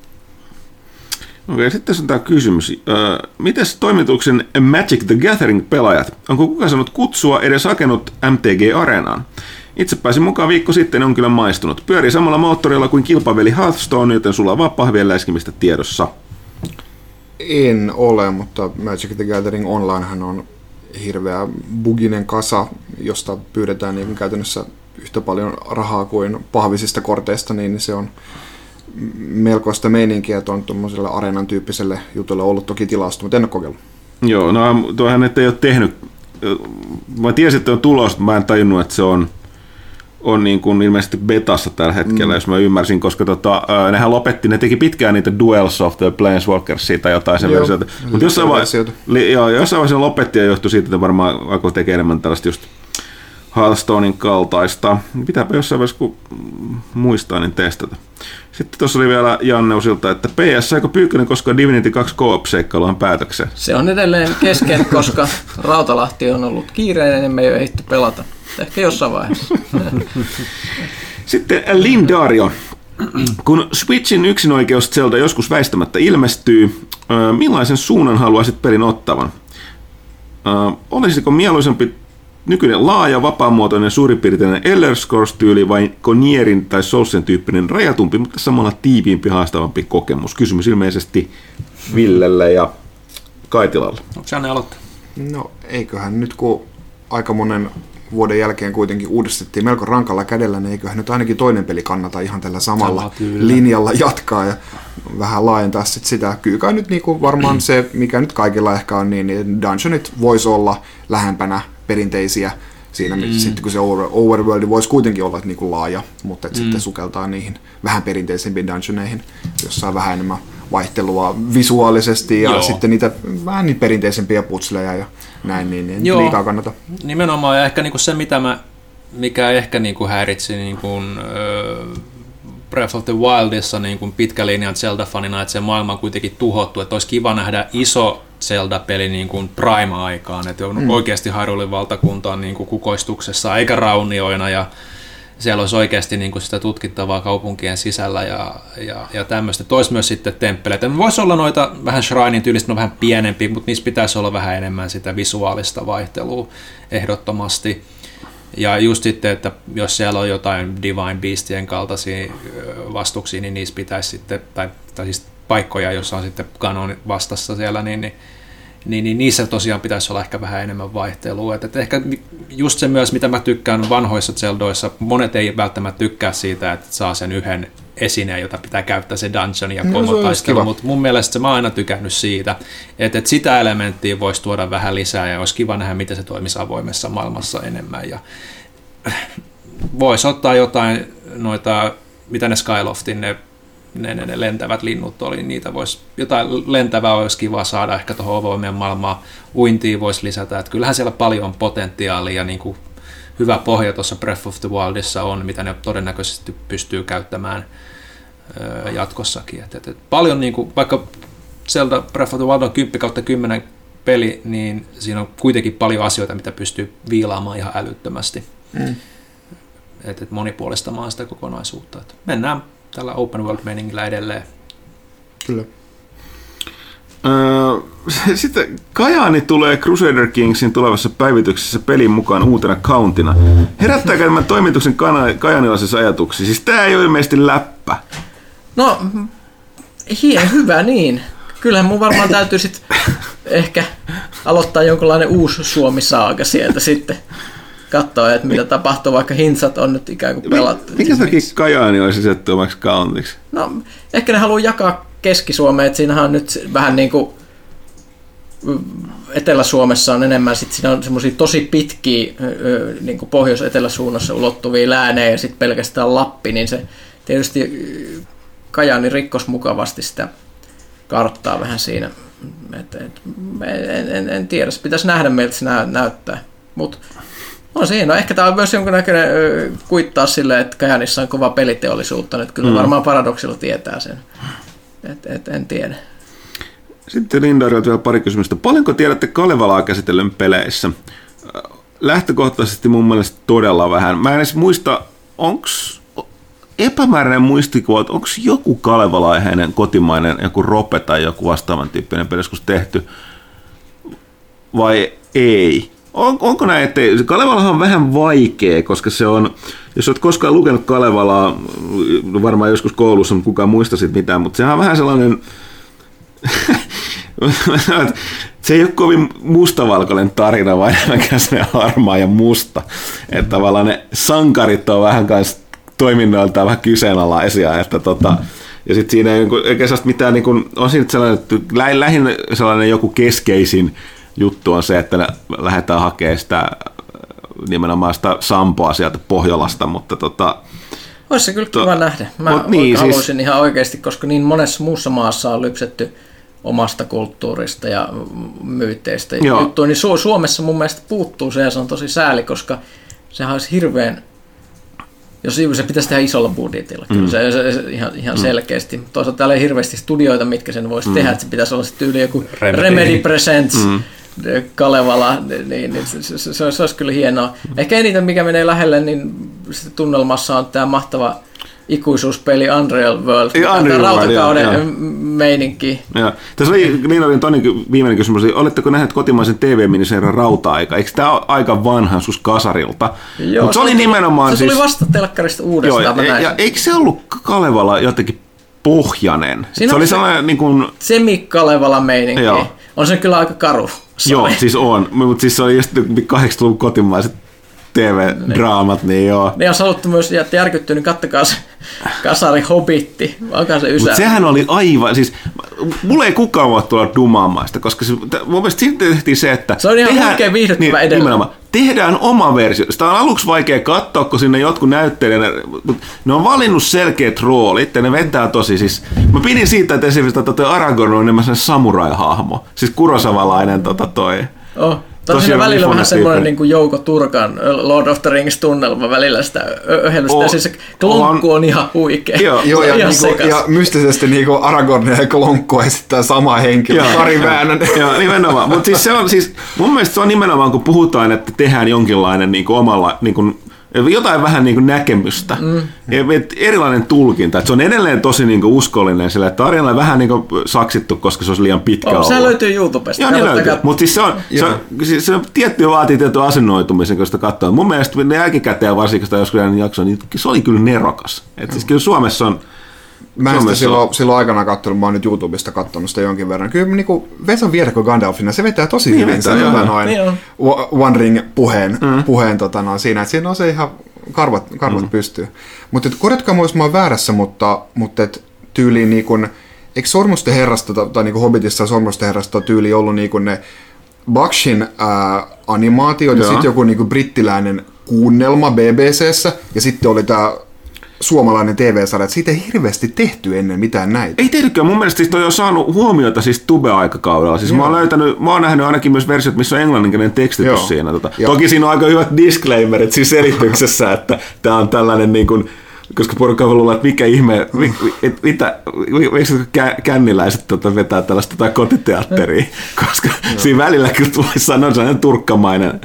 Okei, sitten on tämä kysymys. Mites toimituksen Magic the Gathering-pelaajat? Onko kukaan saanut kutsua edes hakenut MTG-areenaan? Itse pääsin mukaan viikko sitten on kyllä maistunut. Pyörii samalla moottorilla kuin kilpaveli Hearthstone, joten sulla on pahvien läiskimistä tiedossa. En ole, mutta Magic the Gathering Onlinehan on hirveä buginen kasa, josta pyydetään niin käytännössä yhtä paljon rahaa kuin pahvisista korteista, niin se on melkoista meininkiä, että on tuommoiselle areenan tyyppiselle jutulle ollut toki tilausta, mutta en ole kokeillut. Joo, no tuohan että ei ole tehnyt. Mä tiesin, että on tulos, mutta mä en tajunnut, että se on on niin kuin ilmeisesti betassa tällä hetkellä, mm. jos mä ymmärsin, koska tota, nehän lopetti, ne teki pitkään niitä Duels of the Planeswalkers tai jotain sen versiota. Mutta jossain, vaiheessa, li, joo, jossain vaiheessa lopetti ja johtui siitä, että varmaan alkoi tekemään enemmän tällaista just Hearthstonein kaltaista. Pitääpä jossain vaiheessa, kun muistaa, niin testata. Sitten tuossa oli vielä Janne Usilta, että PS, saiko Pyykkönen koska Divinity 2 Co-op-seikkailuhan päätöksen? Se on edelleen kesken, koska Rautalahti on ollut kiireinen ja me ei ole ehditty pelata. Ehkä jossain vaiheessa. Sitten Lindario. Kun Switchin yksinoikeus Zelda joskus väistämättä ilmestyy, millaisen suunnan haluaisit pelin ottavan? Olisiko mieluisempi nykyinen laaja, vapaamuotoinen, suurinpiirteinen Elder Scrolls-tyyli vai Konierin tai Soulsen tyyppinen rajatumpi, mutta samalla tiiviimpi, haastavampi kokemus? Kysymys ilmeisesti Villelle ja Kaitilalle. Onko Janne aloittaa? No eiköhän nyt kun aika monen vuoden jälkeen kuitenkin uudistettiin melko rankalla kädellä, niin eiköhän nyt ainakin toinen peli kannata ihan tällä samalla Sama linjalla jatkaa ja vähän laajentaa sit sitä. Kyllä nyt niinku varmaan se, mikä nyt kaikilla ehkä on, niin, niin Dungeonit voisi olla lähempänä perinteisiä siinä, mm. sitten kun se over, overworld voisi kuitenkin olla niinku laaja, mutta mm. sitten sukeltaa niihin vähän perinteisempiin dungeoneihin, jossa on vähän enemmän vaihtelua visuaalisesti ja Joo. sitten niitä vähän niin perinteisempiä putsleja ja näin, niin, niin Joo. liikaa kannata. Nimenomaan ja ehkä niinku se, mitä mä, mikä ehkä niinku häiritsi niinku, öö, Breath of the Wildissa niin kuin pitkä linjan Zelda-fanina, että se maailma on kuitenkin tuhottu, että olisi kiva nähdä iso Zelda-peli niin kuin Prime-aikaan, että on mm. oikeasti Hyrule valtakunta on niin kuin kukoistuksessa eikä raunioina ja siellä olisi oikeasti niin kuin sitä tutkittavaa kaupunkien sisällä ja, ja, ja tämmöistä. Toisi myös sitten temppeleitä. Voisi olla noita vähän Shrinein tyylistä, no vähän pienempi, mutta niissä pitäisi olla vähän enemmän sitä visuaalista vaihtelua ehdottomasti. Ja just sitten, että jos siellä on jotain Divine Beastien kaltaisia vastuksia, niin niissä pitäisi sitten, tai, tai siis paikkoja, joissa on sitten kanon vastassa siellä, niin, niin niin, niin niissä tosiaan pitäisi olla ehkä vähän enemmän vaihtelua. Et, et ehkä just se myös, mitä mä tykkään vanhoissa Zeldoissa, monet ei välttämättä tykkää siitä, että saa sen yhden esineen, jota pitää käyttää se dungeon ja pomotaistelu, no, mutta mun mielestä se, mä oon aina tykännyt siitä, että, että sitä elementtiä voisi tuoda vähän lisää ja olisi kiva nähdä, miten se toimisi avoimessa maailmassa enemmän. Ja voisi ottaa jotain noita, mitä ne Skyloftin, ne ne, ne, ne lentävät linnut oli, niitä voisi, jotain lentävää olisi kiva saada ehkä tuohon avoimeen maailmaan, uintiin voisi lisätä, että kyllähän siellä paljon potentiaalia niin kuin hyvä pohja tuossa Breath of the Wildissa on, mitä ne todennäköisesti pystyy käyttämään öö, jatkossakin. Et, et, et paljon, niin kuin, vaikka Zelda Breath of the Wild on 10 kautta 10 peli, niin siinä on kuitenkin paljon asioita, mitä pystyy viilaamaan ihan älyttömästi. Mm. Et, et monipuolistamaan sitä kokonaisuutta. Et mennään tällä open world-meningillä edelleen. Kyllä. sitten Kajaani tulee Crusader Kingsin tulevassa päivityksessä pelin mukaan uutena countina. Herättääkö tämän toimituksen kajanilaisessa ajatuksia? Siis tämä ei ole ilmeisesti läppä. No, hien hyvä niin. Kyllähän mun varmaan täytyy sitten ehkä aloittaa jonkinlainen uusi Suomi-saaga sieltä sitten katsoa, että mitä tapahtuu, vaikka hinsat on nyt ikään kuin pelattu. Mikä takia Kajaani olisi sieltä omaksi countiksi? No, ehkä ne haluaa jakaa Keski-Suomeen, että siinähän on nyt vähän niin kuin Etelä-Suomessa on enemmän, sit siinä on semmoisia tosi pitkiä niin kuin pohjois-eteläsuunnassa ulottuvia läänejä ja sitten pelkästään Lappi, niin se tietysti Kajaani rikkos mukavasti sitä karttaa vähän siinä. Et, et, en, en, en tiedä, se pitäisi nähdä miltä se näyttää. Mutta on siinä. No, ehkä tämä on myös jonkinnäköinen kuittaa silleen, että Kajanissa on kova peliteollisuutta. Nyt kyllä mm. varmaan paradoksilla tietää sen. Et, et, en tiedä. Sitten Lindarilta vielä pari kysymystä. Paljonko tiedätte Kalevalaa käsitellen peleissä? Lähtökohtaisesti mun mielestä todella vähän. Mä en edes muista, onko epämääräinen muistikuva, että onko joku Kalevalaiheinen kotimainen, joku Rope tai joku vastaavan tyyppinen peli tehty vai ei? On, onko näin, että Kalevalahan on vähän vaikea, koska se on, jos olet koskaan lukenut Kalevalaa, varmaan joskus koulussa, mutta kukaan muista siitä mitään, mutta sehän on vähän sellainen, se ei ole kovin mustavalkoinen tarina, vaan enemmän se harmaa ja musta. Että tavallaan ne sankarit on vähän kanssa toiminnoiltaan vähän kyseenalaisia, että tota, ja sitten siinä ei niinku, eikä mitään, niin kuin, on siinä sellainen, lähinnä sellainen joku keskeisin juttu on se, että lähdetään hakemaan sitä nimenomaan sitä sampoa sieltä Pohjolasta, mutta tota, Olisi se kyllä kiva nähdä. Mä Mut niin, siis- haluaisin ihan oikeasti, koska niin monessa muussa maassa on lypsetty omasta kulttuurista ja myyteistä Joo. juttuja, niin Su- Suomessa mun mielestä puuttuu se ja se on tosi sääli, koska sehän olisi hirveän, jos se pitäisi tehdä isolla budjetilla, kyllä se, se, se ihan, ihan selkeästi. Toisaalta täällä ei hirveästi studioita, mitkä sen voisi tehdä, että se pitäisi olla se tyyli joku Remedy. Remedy, Presents, Kalevala, niin, niin se, se, se, se, olisi kyllä hienoa. Ehkä eniten, mikä menee lähelle, niin tunnelmassa on tämä mahtava ikuisuuspeli Unreal World, Unreal World, rautakauden joo, joo. meininki. Joo. Tässä oli Liinarin toinen viimeinen kysymys. Oli, oletteko nähneet kotimaisen TV-miniserien Rauta-aika? Eikö tämä ole aika vanha sus kasarilta? Mutta se oli tuli- nimenomaan Se siis... tuli vasta telkkarista Joo, uudestaan, ja, mä näin. ja, eikö se ollut Kalevala jotenkin pohjanen? Siinä se oli se- sellainen niin kuin, Semi-Kalevala meininki. Joo. On se kyllä aika karu. joo, Sorry. siis on, mutta siis se oli just 80-luvun kotimaiset TV-draamat, niin joo. Ne jos haluatte myös jättää järkyttyä, niin kattokaa se kasari Hobitti. Alkaa se ysä. Mutta sehän oli aivan, siis mulla ei kukaan voi tulla dumaamaan sitä, koska se, mun mielestä siitä tehtiin se, että... Se on ihan huikea viihdyttävä edelleen. nimenomaan, tehdään oma versio. Sitä on aluksi vaikea katsoa, kun sinne jotkut näyttelijät, mut ne on valinnut selkeät roolit ja ne vetää tosi siis... Mä pidin siitä, että esimerkiksi tota, toi Aragorn on enemmän samurai-hahmo, siis kurosavalainen tota toi. Oh. Tosi Tosi välillä Mifunen vähän semmoinen niin kuin Jouko Turkan Lord of the Rings-tunnelma välillä sitä ö- öhellystä. On- Ja siis se klonkku on ihan huikea. Joo. Joo, ja, ihan niinku, ja mystisesti niinku Aragorn ja Klonkko esittää sama henkilö, Joo. Kari Väänänen. Joo, nimenomaan. Mutta siis se on siis, mun mielestä se on nimenomaan, kun puhutaan, että tehdään jonkinlainen niin kuin omalla, niin kuin, jotain vähän niin kuin näkemystä. Mm. Ja et erilainen tulkinta. Et se on edelleen tosi niin kuin uskollinen sillä, että tarina on vähän niin kuin saksittu, koska se olisi liian pitkä Oh, sehän löytyy YouTubesta. Joo, niin löytyy. Mutta siis se on, se, on, siis se on tietty vaatii tietyn asennoitumisen, kun sitä katsoo. Mun mielestä ne jälkikäteen varsinkin, sitä joskus jäänyt jakso, niin se oli kyllä nerokas. Et siis kyllä Suomessa on, Mä en sitä silloin, silloin aikana katsonut, mä oon nyt YouTubesta katsonut sitä jonkin verran. Kyllä niinku Vesan viedäkö Gandalfina, se vetää tosi Niin hyvin sen tota, noin Niin on. One Ring puheen, mm. puheen tota, noin, siinä, että siinä on se ihan karvat, karvat mm. pystyy. Mutta korjatkaa mua, jos mä oon väärässä, mutta, mutta et, tyyliin niin kun, eikö Sormusten herrasta tai, tai niin Hobbitissa Sormusten herrasta tyyli ollut niin kun ne Bakshin ää, animaatiot ja Joo. sitten joku niin kuin brittiläinen kuunnelma BBCssä ja sitten oli tämä suomalainen TV-sarja, että siitä ei hirveästi tehty ennen mitään näitä. Ei tehdykään. Mun mielestä siis toi on saanut huomiota siis Tube-aikakaudella. Siis mä oon löytänyt, mä oon nähnyt ainakin myös versiot, missä on englanninkielinen tekstitys Joo. siinä. Tota. Joo. Toki siinä on aika hyvät disclaimerit siinä selityksessä, että tää on tällainen niin kuin, koska porukka voi luulla, että mikä ihme, mi, mi, et, mitä, mi, miksi kä, känniläiset tota, vetää tällaista tota, kotiteatteria, koska siinä välillä kyllä voi sanoa sellainen turkkamainen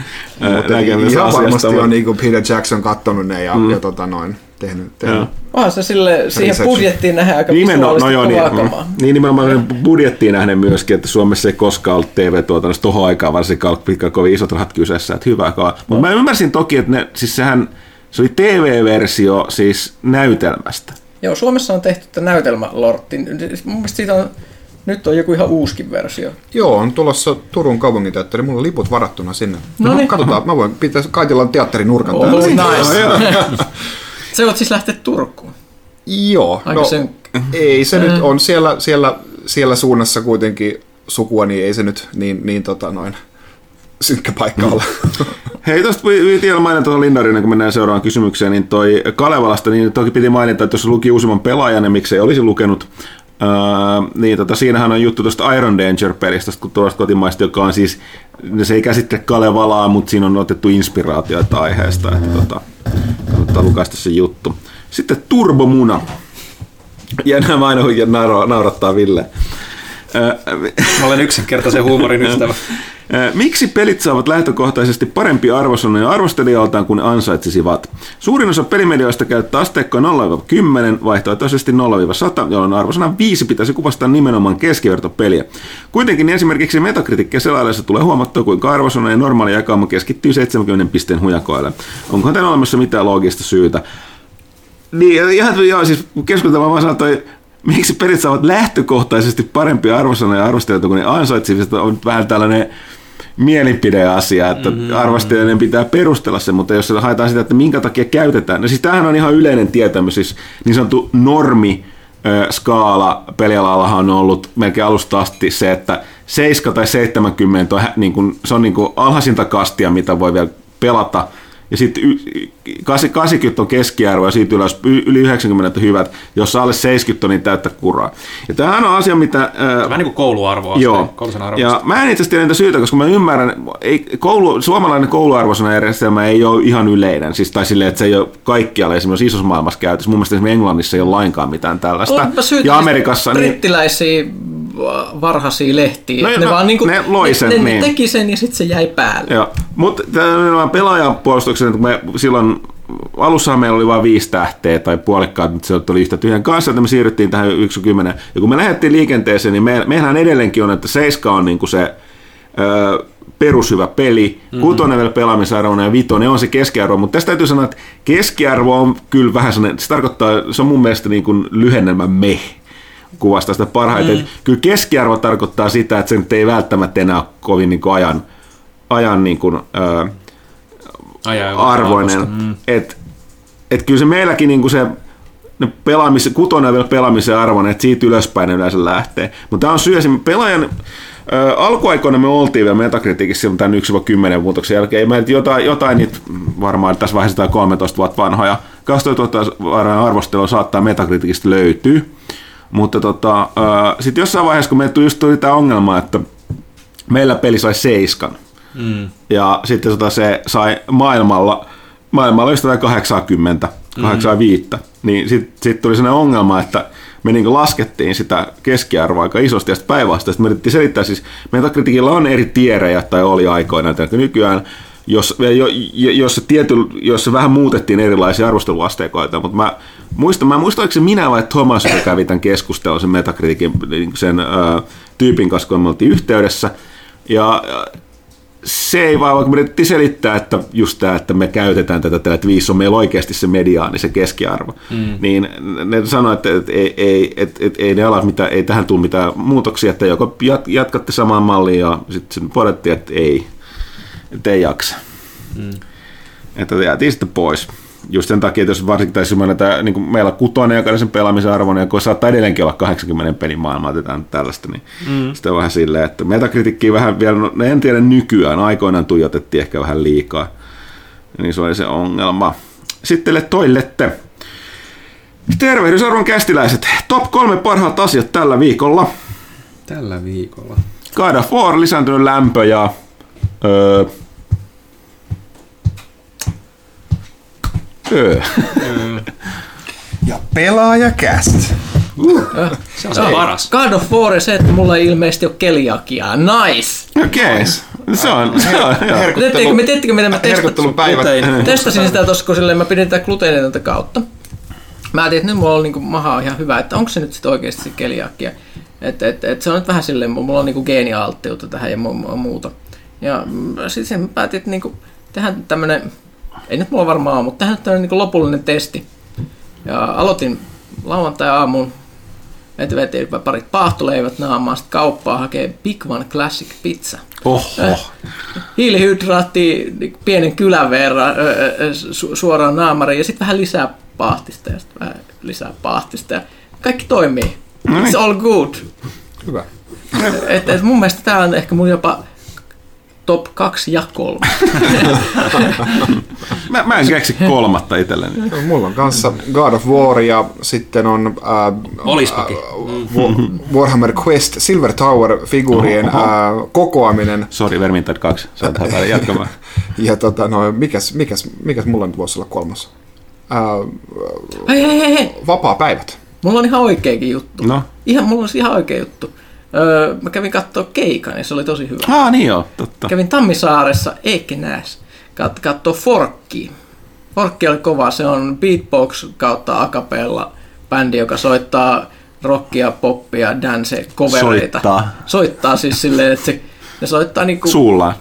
Mutta näkemys ihan asiasta. varmasti mutta- on niin kuin Peter Jackson kattonut ne ja, mm. ja tota noin, tehnyt. tehnyt. Joo. Onhan se sille, siihen Research. budjettiin nähdään aika Nimenomaan, no visuaalisesti joo, niin, mm, niin nimenomaan budjettiin nähden myöskin, että Suomessa ei koskaan ollut TV-tuotannossa tohon aikaan varsinkaan ollut pitkään kovin isot rahat kyseessä, että hyvä kaa. Mutta mä ymmärsin toki, että ne, siis sehän, se oli TV-versio siis näytelmästä. Joo, Suomessa on tehty tämä näytelmälortti. Mun mielestä siitä on, nyt on joku ihan uuskin versio. Joo, on tulossa Turun kaupunginteatteri, mulla on liput varattuna sinne. No niin. Katsotaan, mä voin pitää Kaitilan teatterin nurkan Oh, täällä. nice. Se voit siis lähteä Turkuun. Joo, Aika no, sen- ei se nyt on siellä, siellä, siellä suunnassa kuitenkin sukua, niin ei se nyt niin, niin tota noin synkkä paikka ole. Hei, tuosta piti vielä mainita tuohon Lindarinen, kun mennään seuraavaan kysymykseen, niin toi Kalevalasta, niin toki piti mainita, että jos luki uusimman pelaajan, niin miksei olisi lukenut. Öö, niin tota, siinähän on juttu tuosta Iron Danger-pelistä, kun tuosta kotimaista, joka on siis, se ei käsittele Kalevalaa, mutta siinä on otettu inspiraatioita aiheesta, että tota, kannattaa lukaista se juttu. Sitten Turbomuna. Ja nämä aina nauro- naurattaa Ville. Mä olen yksinkertaisen huumorin ystävä. Miksi pelit saavat lähtökohtaisesti parempia arvosanoja arvostelijoiltaan kuin ansaitsisivat? Suurin osa pelimedioista käyttää asteikkoa 0-10, vaihtoehtoisesti 0-100, jolloin arvosana 5 pitäisi kuvastaa nimenomaan keskivertopeliä. Kuitenkin esimerkiksi Metacritic selaillessa tulee huomattua, kuinka arvosanojen normaali jakauma keskittyy 70 pisteen hujakoille. Onkohan tämän olemassa mitään loogista syytä? Niin, ihan joo, siis keskustelua vaan sanoi, miksi pelit saavat lähtökohtaisesti parempia arvosanoja arvostelijoilta kuin ne ansaitsisivat, on vähän tällainen mielipideasia, että mm-hmm. arvostelijoiden pitää perustella se, mutta jos haetaan sitä, että minkä takia käytetään, no siis tämähän on ihan yleinen tietämys, siis niin sanottu normi, skaala pelialallahan on ollut melkein alusta asti se, että 7 tai 70 on, niin kuin, se on niin kuin alhaisinta kastia, mitä voi vielä pelata, ja sitten 80 on keskiarvo ja siitä ylös yli 90 hyvät, jos alle 70 on niin täyttä kuraa. Ja tämähän on asia, mitä... Ää, Vähän niin kuin kouluarvoa. Joo. Ja mä en itse asiassa tiedä syitä, koska mä ymmärrän, ei, koulu, suomalainen kouluarvoisena järjestelmä ei ole ihan yleinen. Siis, tai silleen, että se ei ole kaikkialla esimerkiksi isossa maailmassa käytössä. Mun mielestä esimerkiksi Englannissa ei ole lainkaan mitään tällaista. Ja Amerikassa... Niin... Varhaisia lehtiä. No, ne no, vaan niinku, ne loi sen, ne, ne niin. teki sen ja sitten se jäi päälle. Joo, mutta pelaajan puolustuksen, kun me silloin alussa meillä oli vain viisi tähteä tai puolikkaat, mutta se oli yhtä tyhjän kanssa, että me siirryttiin tähän 1-10. Ja kun me lähdettiin liikenteeseen, niin me, meillähän edelleenkin on, että 7 on niinku se ö, perushyvä peli, mm-hmm. kutonen vielä pelaamisarvona ja vitonen on se keskiarvo, mutta tästä täytyy sanoa, että keskiarvo on kyllä vähän sellainen, se tarkoittaa, se on mun mielestä niin kuin lyhennelmä meh kuvasta sitä parhaiten. Mm. Kyllä keskiarvo tarkoittaa sitä, että se nyt ei välttämättä enää ole kovin niin kuin ajan, ajan niin kuin, ö, arvoinen. Mm. Että et kyllä se meilläkin niin kuin se ne pelaamis, kutonen vielä pelaamisen arvoinen, että siitä ylöspäin yleensä lähtee. Mutta tämä on syy esimerkiksi pelaajan Ö, alkuaikoina me oltiin vielä Metacriticissa silloin tämän 1-10 muutoksen jälkeen. Meiltä jotain, jotain niitä varmaan tässä vaiheessa tai 13 vuotta vanhoja 2000 arvostelua saattaa Metacriticistä löytyä. Mutta tota, sitten jossain vaiheessa, kun meillä just tuli tämä ongelma, että meillä peli sai seiskan. Mm. Ja sitten tota se sai maailmalla, maailmalla just 80, 85. Mm. Niin sitten sit tuli sellainen ongelma, että me niin laskettiin sitä keskiarvoa aika isosti ja sitten päinvastoin. me yritettiin selittää, siis Metacriticilla on eri tierejä tai oli aikoina, että nykyään jos, jos, se tiety, jos se vähän muutettiin erilaisia arvosteluasteikoita, mutta mä muistan, mä muistan, oliko se minä vai Thomas, joka kävi tämän keskustelun sen Metacriticin sen ö, tyypin kanssa, kun me oltiin yhteydessä, ja se ei vaan, vaikka me yritettiin selittää, että just tämä, että me käytetään tätä, että viisi on meillä oikeasti se mediaani, se keskiarvo, mm. niin ne sanoi, että, että ei, ei, että, että ei, ne ala mitään, ei tähän tule mitään muutoksia, että joko jatkatte samaan malliin ja sitten todettiin, että ei, että ei jaksa. Mm. Että jäätiin sitten pois just sen takia, että jos varsinkin tai semmoinen, että niin kuin meillä on kutonen, joka on sen pelaamisen arvoinen, kun saattaa edelleenkin olla 80 pelin maailmaa otetaan tällaista, niin mm. sitten on vähän silleen, että metakritiikkiä vähän vielä, no en tiedä nykyään, aikoinaan tuijotettiin ehkä vähän liikaa, niin se oli se ongelma. Sitten toillette. Tervehdys arvon kästiläiset. Top kolme parhaat asiat tällä viikolla. Tällä viikolla. God of War, lisääntynyt lämpö ja öö, Öö. ja pelaajakäst. Uh, se on se paras. God of War se, että mulla ei ilmeisesti ole keliakiaa. Nice! Okei. Okay. Se on, se on, Teettekö, me, teettekö mitä mä testasin, testasin sitä tuossa, kun silleen mä pidin tätä gluteenitonta kautta. Mä ajattelin, että nyt mulla on niin maha on ihan hyvä, että onko se nyt sitten oikeasti se keliakia. Että et, et se on nyt vähän silleen, mulla on niin geenialttiutta tähän ja muuta. Ja sitten päätin, että niin tehdään tämmönen ei nyt mulla varmaan ole, mutta tähän on niin lopullinen testi. Ja aloitin lauantai-aamun, että vetiin parit paahtoleivät naamaan, sitten kauppaa hakee Big One Classic Pizza. Oho. Äh, hiilihydraatti niin pienen kylän verran su- suoraan naamariin ja sitten vähän lisää paahtista ja sitten vähän lisää paahtista ja kaikki toimii. No niin. It's all good. Hyvä. Et, et mun mielestä tämä on ehkä mun jopa top 2 ja 3. mä, mä en keksi kolmatta itselleni. Mulla on kanssa God of War ja sitten on äh, Olispakin. Äh, Warhammer Quest Silver Tower-figuurien äh, kokoaminen. Sori, Vermintide 2. Saat jatkamaan. ja tota, no, mikäs, mikäs, mikäs mulla nyt voisi olla kolmas? Äh, hei, hei, hei. Vapaa-päivät. Mulla on ihan oikeakin juttu. No. Ihan, mulla on ihan oikea juttu. Öö, mä kävin katsoa keikan ja se oli tosi hyvä. Ah, niin joo, totta. Kävin Tammisaaressa, eikä näes, kat- katsoa Forkki. Forkki oli kova, se on beatbox kautta akapella bändi, joka soittaa rockia, poppia, dance, covereita. Soittaa. Soittaa siis silleen, että se, ne soittaa niinku... Suulla.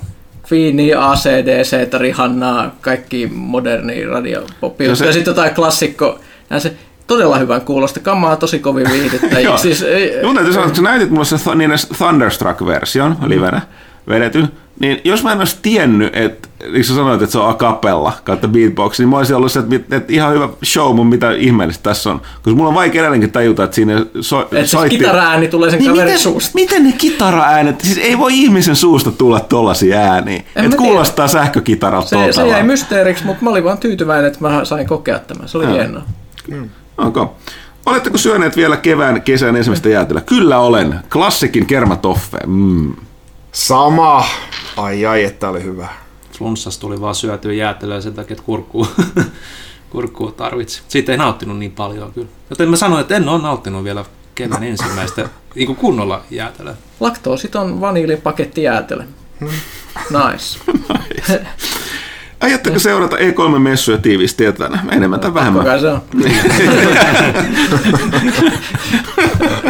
Fiini, ACDC, Rihannaa, kaikki moderni radiopoppia. Se... Ja sitten jotain klassikko, se todella hyvän kuulosta. Kamaa tosi kovin viihdyttäjiä. siis, Mun täytyy sanoa, että sä näytit mulle se niin Thunderstruck-version livenä. vedetty, niin jos mä en olisi tiennyt, että niin sä sanoit, että se on a cappella kautta beatbox, niin mä olisin ollut se, että, että ihan hyvä show, mutta mitä ihmeellistä tässä on. Koska mulla on vaikea edelleenkin tajuta, että siinä so, Että soitti... kitara-ääni tulee sen Niin kaverin miten, suusta. miten ne kitara-äänet, siis ei voi ihmisen suusta tulla tollasia ääniä. Että kuulostaa sähkökitaralta Se, se jäi mysteeriksi, mutta mä olin vaan tyytyväinen, että mä sain kokea tämän. Se oli hienoa. Okay. Oletteko syöneet vielä kevään, kesän ensimmäistä jäätelöä? Kyllä olen. Klassikin kermatoffe. Mm. Sama. Ai ai, että oli hyvä. Flunssassa tuli vaan syötyä jäätelöä sen takia, että kurkkuu, kurkkuu tarvitsi. Siitä ei nauttinut niin paljon kyllä. Joten mä sanoin, että en ole nauttinut vielä kevään ensimmäistä niin kuin kunnolla jäätelöä. Laktoositon vaniilipaketti jäätelö. Nice. Ajatteko seurata E3-messuja tiiviisti etänä? Enemmän tai vähemmän? Kuka se on?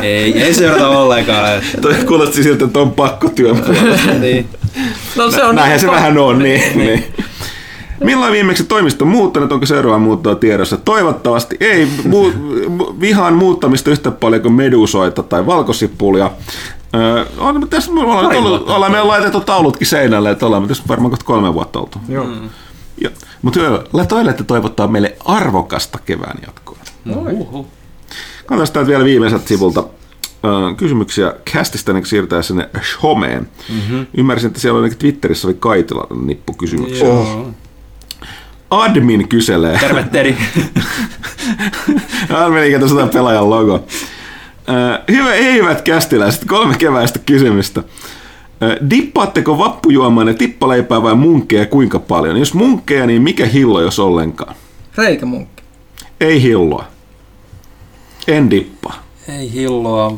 Ei, ei seurata ollenkaan. Että, Toi kuulosti siltä, että on pakko työn niin. No se on Näinhän se vähän on, niin. niin. Milloin viimeksi toimisto on muuttanut? Onko seuraava muuttoa tiedossa? Toivottavasti ei. Mu- vihaan muuttamista yhtä paljon kuin medusoita tai valkosipulia. Öö, on, tässä me ollaan, Pari ollut, vuotta. ollaan me laitettu taulutkin seinälle, että ollaan tässä varmaan kohta kolme vuotta oltu. Joo. Mm. Ja, mutta toilette toivottaa meille arvokasta kevään jatkoa. Uhuh. Katsotaan täältä vielä viimeiseltä sivulta kysymyksiä kästistä ennen kuin siirrytään sinne Shomeen. Mm-hmm. Ymmärsin, että siellä ainakin Twitterissä oli Kaitilan nippu kysymyksiä. Joo. Admin kyselee. Terve Teri. Admin tuossa pelaajan logo. Ö, Hyvä, eivät kästiläiset, kolme keväistä kysymystä. Ö, Dippaatteko vappujuomaan tippaleipää vai munkkeja kuinka paljon? Jos munkkeja, niin mikä hillo jos ollenkaan? reikämunkki. Ei hilloa. En dippaa. Ei hilloa.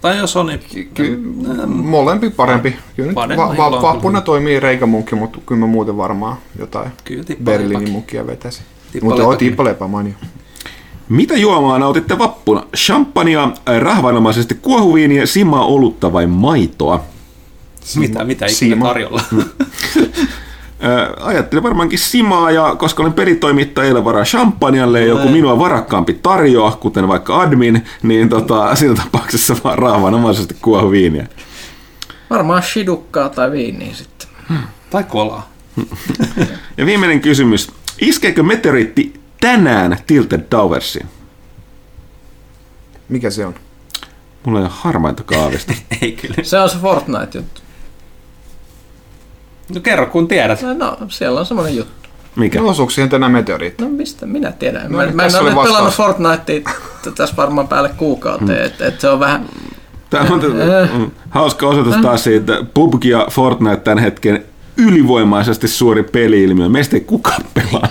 Tai jos on, niin Ky- molempi parempi. Kyllä nyt va- va- on vappuna toimii reikämunkki, mutta kyllä mä muuten varmaan jotain kyllä tippaleipäkin. Berliinin munkkia vetäisin. Mutta joo, tippaleipä mainio. Mitä juomaa nautitte vappuna? Champagnea, rahvanomaisesti kuohuviiniä, simaa olutta vai maitoa? Mitä, mitä ikinä Siima. tarjolla? Ö, ajattelin varmaankin simaa ja koska olen peritoimittaja, ei ole varaa champagnalle ja joku minua varakkaampi tarjoaa, kuten vaikka admin, niin tota, siinä tapauksessa vaan rahvanomaisesti kuohuviiniä. Varmaan shidukkaa tai viiniä sitten. tai kolaa. Ja viimeinen kysymys. Iskeekö meteoriitti tänään Tilted Towersiin? Mikä se on? Mulla ei ole harmainta kaavista. Ei kyllä. Se on se Fortnite-juttu. No kerro kun tiedät. No, siellä on semmoinen juttu. Mikä? No osuuko siihen tänään meteoriitti? No mistä minä tiedän. No Mä, niin, mä en ole pelannut. Fortnitea tässä varmaan päälle kuukauteen, että et se on vähän... Tämä on mm, hauska osoitus taas siitä, että PUBG ja Fortnite tämän hetken ylivoimaisesti suuri peli-ilmiö. Meistä ei kukaan pelaa.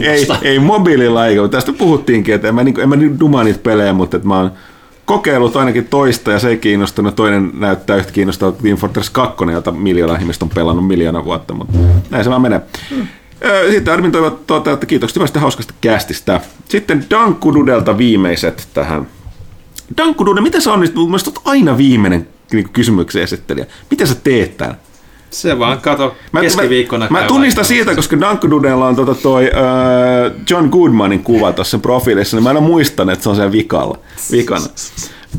Ei, ei mobiililla eikä. Tästä puhuttiinkin, että en mä, niin, en mä nyt dumaa niitä pelejä, mutta että mä oon kokeillut ainakin toista ja se ei kiinnostunut. Toinen näyttää yhtä kiinnostavalta Team Fortress 2, jota miljoona ihmistä on pelannut miljoona vuotta, mutta näin se vaan menee. Ö, Sitten Armin toivottaa, että kiitokset hyvästä hauskasta kästistä. Sitten Dankkududelta viimeiset tähän. Dankkudude, mitä sä onnistut? Mun mielestä aina viimeinen niin kysymyksen esittelijä. Mitä sä teet täällä? Se vaan kato keskiviikkona. Mä, mä tunnistan siitä, koska Dankududella on tota toi äh, John Goodmanin kuva tuossa profiilissa, niin mä en ole muistanut, että se on sen vikalla, vikana.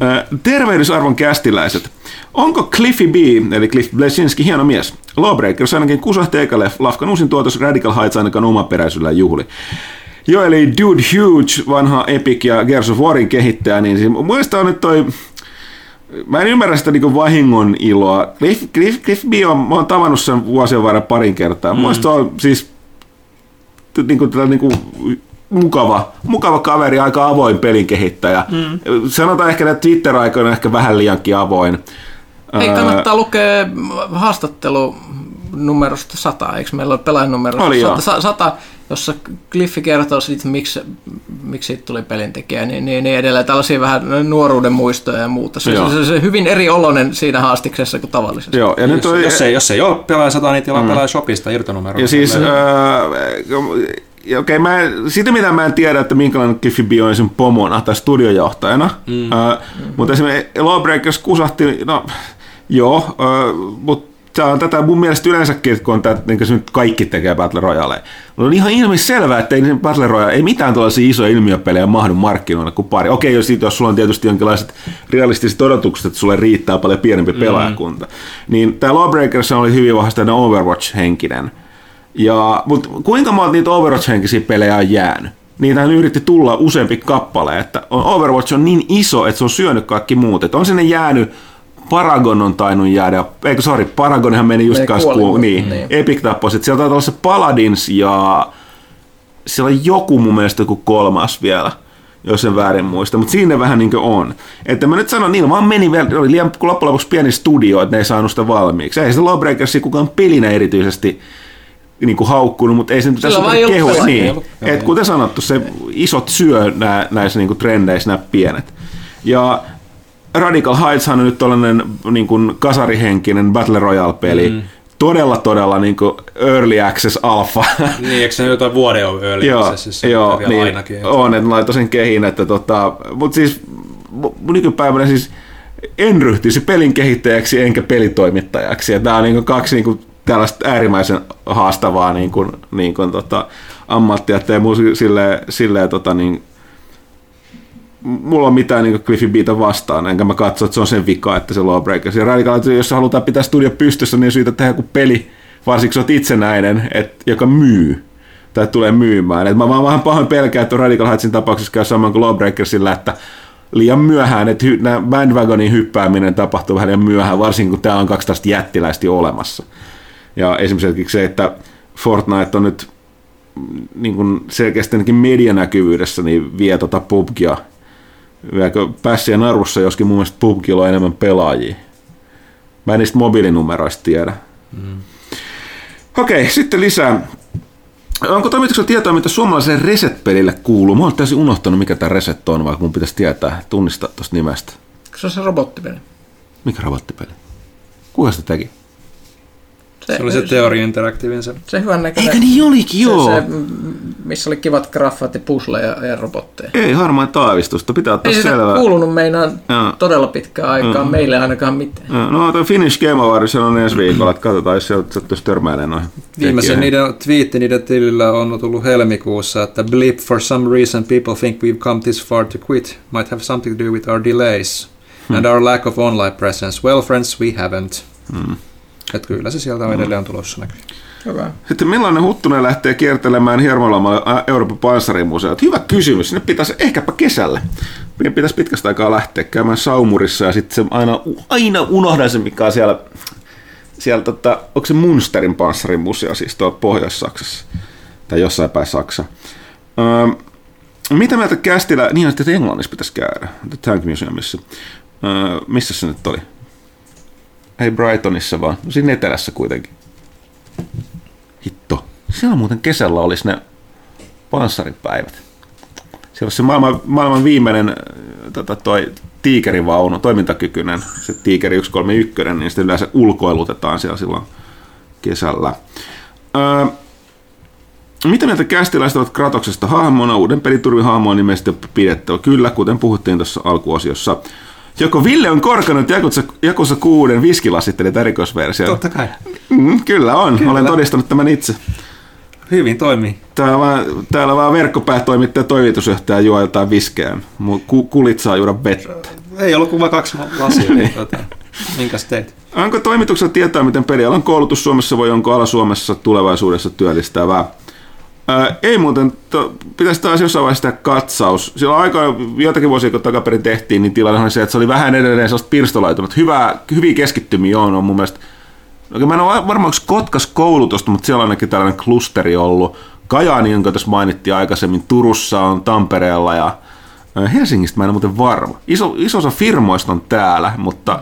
Äh, tervehdysarvon kästiläiset. Onko Cliffy B, eli Cliff Blesinski, hieno mies? Lawbreakers ainakin kusahti ekalle lafkan uusin tuotos Radical Heights ainakaan omaperäisyydellä juhli. Joo, eli Dude Huge, vanha Epic ja Gears of Warin kehittäjä, niin siis mielestä on nyt toi Mä en ymmärrä sitä niinku vahingon iloa. Cliff, Cliff, Cliff B on, mä oon tavannut sen vuosien varrella parin kertaa. Mm. Muista on siis niinku, tällä niinku, mukava, mukava kaveri, aika avoin pelin kehittäjä. Mm. Sanotaan ehkä, että Twitter-aikoina ehkä vähän liiankin avoin. Ei Ää, kannattaa lukea haastattelu numerosta 100, eikö meillä ole pelaajanumerosta Oli, 100, joo. sa- 100, jossa Cliffi kertoo siitä, miksi, miksi siitä tuli pelintekijä, niin, niin, niin edelleen tällaisia vähän nuoruuden muistoja ja muuta. Se, se, se, se hyvin eri oloinen siinä haastiksessa kuin tavallisesti. Joo, ja nyt Jos, on, jos, ei, jos ei ole pelaaja 100, niin tilaa mm. pelaaja shopista irtonumero. Ja siis, öö, okei, okay, mä sitä mitä mä en tiedä, että minkälainen Cliffy B on sen pomona tai studiojohtajana, mm. öö, mutta esimerkiksi Lawbreakers kusahti, no joo, öö, mutta se on tätä mun mielestä yleensäkin, kun on tää, niin kuin se nyt kaikki tekee Battle Royale. On ihan ilmi selvää, että ei Battle Royale, ei mitään tällaisia isoja ilmiöpelejä mahdu markkinoilla kuin pari. Okei, jos, jos sulla on tietysti jonkinlaiset realistiset odotukset, että sulle riittää paljon pienempi pelaajakunta. Niin tämä Lawbreakers oli hyvin vahvasti Overwatch-henkinen. Ja, mutta kuinka monta niitä Overwatch-henkisiä pelejä on jäänyt? Niitähän yritti tulla useampi kappale, että Overwatch on niin iso, että se on syönyt kaikki muut. Että on sinne jäänyt Paragon on tainnut jäädä, eikö sorry, Paragonihan meni just Meni kanssa, kuoli, niin, niin. Epic tappoi sit. Sieltä taitaa olla se Paladins ja siellä on joku mun mielestä joku kolmas vielä, jos en väärin muista, mutta siinä vähän niin kuin on. Että mä nyt sanon, niillä vaan meni vielä, oli liian loppujen lopuksi pieni studio, että ne ei saanut sitä valmiiksi. Ei se Lawbreakersia kukaan pelinä erityisesti niin kuin haukkunut, mutta ei se nyt tässä vaan ei ollut kehu. pelaajia. Niin. Et kuten sanottu, se isot syö nää, näissä niin kuin trendeissä nämä pienet. Ja Radical Heights on nyt tällainen niin kuin kasarihenkinen Battle Royale-peli. Mm. Todella, todella niin kuin early access alpha. Niin, eikö se nyt jotain vuoden ole öljy? joo, se joo vielä niin, ainakin. on, että laittoi sen kehin, että tota, mutta siis nykypäivänä siis en ryhtyisi pelin kehittäjäksi enkä pelitoimittajaksi. Ja tämä on niin kaksi niin kuin, tällaista äärimmäisen haastavaa niin kuin, niin kuin, tota, ammattia, että ei mun silleen, silleen tota, niin, mulla on mitään niin Cliffy Beata vastaan, enkä mä katso, että se on sen vika, että se Lawbreakers. Ja Radical, jos halutaan pitää studio pystyssä, niin syytä tehdä joku peli, varsinkin sä oot itsenäinen, et, joka myy tai tulee myymään. Et mä vaan vähän pahoin pelkään, että Radical Heightsin tapauksessa käy saman kuin Lawbreakersilla, että liian myöhään, että hy, nämä bandwagonin hyppääminen tapahtuu vähän liian myöhään, varsinkin kun täällä on kaksi tästä jättiläistä olemassa. Ja esimerkiksi se, että Fortnite on nyt mm, niin kuin selkeästi medianäkyvyydessä niin vie tota PUBGia Viekö pässiä narussa, joskin mun mielestä PUBGilla on enemmän pelaajia. Mä en niistä mobiilinumeroista tiedä. Mm. Okei, sitten lisää. Onko toimituksella tietoa, mitä suomalaiselle Reset-pelille kuuluu? Mä oon täysin unohtanut, mikä tämä Reset on, vaikka mun pitäisi tietää, tunnistaa tuosta nimestä. Se on se robottipeli. Mikä robottipeli? Kuka sitä teki? Se oli se Theory Interactivein se. Se hyvän näköinen. Eikä niin olikin, joo. Se, se, missä oli kivat graffat ja puzzleja ja robotteja. Ei harmaan taavistusta, pitää ottaa Ei sitä selvää. kuulunut meinaan Joo. todella pitkään aikaa, meille ainakaan mitään. No, tuo Finnish Game Awards on ensi viikolla, että katsotaan, jos sieltä sattuisi törmäilemään noihin. Viimeisen niiden twiitti niiden tilillä on tullut helmikuussa, että blip for some reason people think we've come this far to quit. Might have something to do with our delays and our lack of online presence. Well friends, we haven't. Hmm. Että kyllä se sieltä on edelleen tulossa näkyy. Hyvä. Sitten millainen Huttunen lähtee kiertelemään Hiermolomalla Euroopan panssarimuseot? Hyvä kysymys. Sinne pitäisi ehkäpä kesällä. Meidän pitäisi pitkästä aikaa lähteä käymään Saumurissa ja sitten se aina, aina unohdan sen, mikä on siellä, siellä tota, onko se Munsterin panssarimuseo siis tuolla Pohjois-Saksassa tai jossain päin Saksa. Öö, mitä mieltä kästillä, niin että Englannissa pitäisi käydä, The Tank Museumissa. Öö, missä se nyt oli? Ei Brightonissa vaan, no siinä etelässä kuitenkin. Hitto. Siellä muuten kesällä olisi ne panssaripäivät. Siellä olisi se maailman, maailman viimeinen äh, tota, toi tiikerivaunu, toimintakykyinen, se tiikeri 131, niin sitten yleensä ulkoilutetaan siellä silloin kesällä. Öö, mitä mieltä kästiläiset ovat Kratoksesta hahmona? Uuden peliturvin hahmo on pidetty. Kyllä, kuten puhuttiin tuossa alkuosiossa. Joko Ville on korkannut Jakusa, Jakusa 6 viskilasittelit erikoisversio? Totta kai. Mm, kyllä on, kyllä. olen todistanut tämän itse. Hyvin toimii. Täällä vaan, täällä vaan verkkopäätoimittaja ja toimitusjohtaja juo jotain viskeä. Kulit saa juoda vettä. Ei ollut kuin vain kaksi lasia. niin, tota, minkäs teit? Onko toimituksella tietoa, miten pelialan koulutus Suomessa voi onko ala Suomessa tulevaisuudessa työllistävää? Ää, ei muuten, to, pitäisi taas jossain vaiheessa tehdä katsaus. Silloin aika joitakin vuosia, kun takaperin tehtiin, niin tilanne oli se, että se oli vähän edelleen sellaista pirstaloitunut. Hyvä, hyviä keskittymiä on, on mun mielestä. Oikein mä en ole varmaan onko Kotkas koulutusta, mutta siellä on ainakin tällainen klusteri ollut. Kajaani, jonka tässä mainittiin aikaisemmin, Turussa on, Tampereella ja Helsingistä mä en ole muuten varma. Iso, iso osa firmoista on täällä, mutta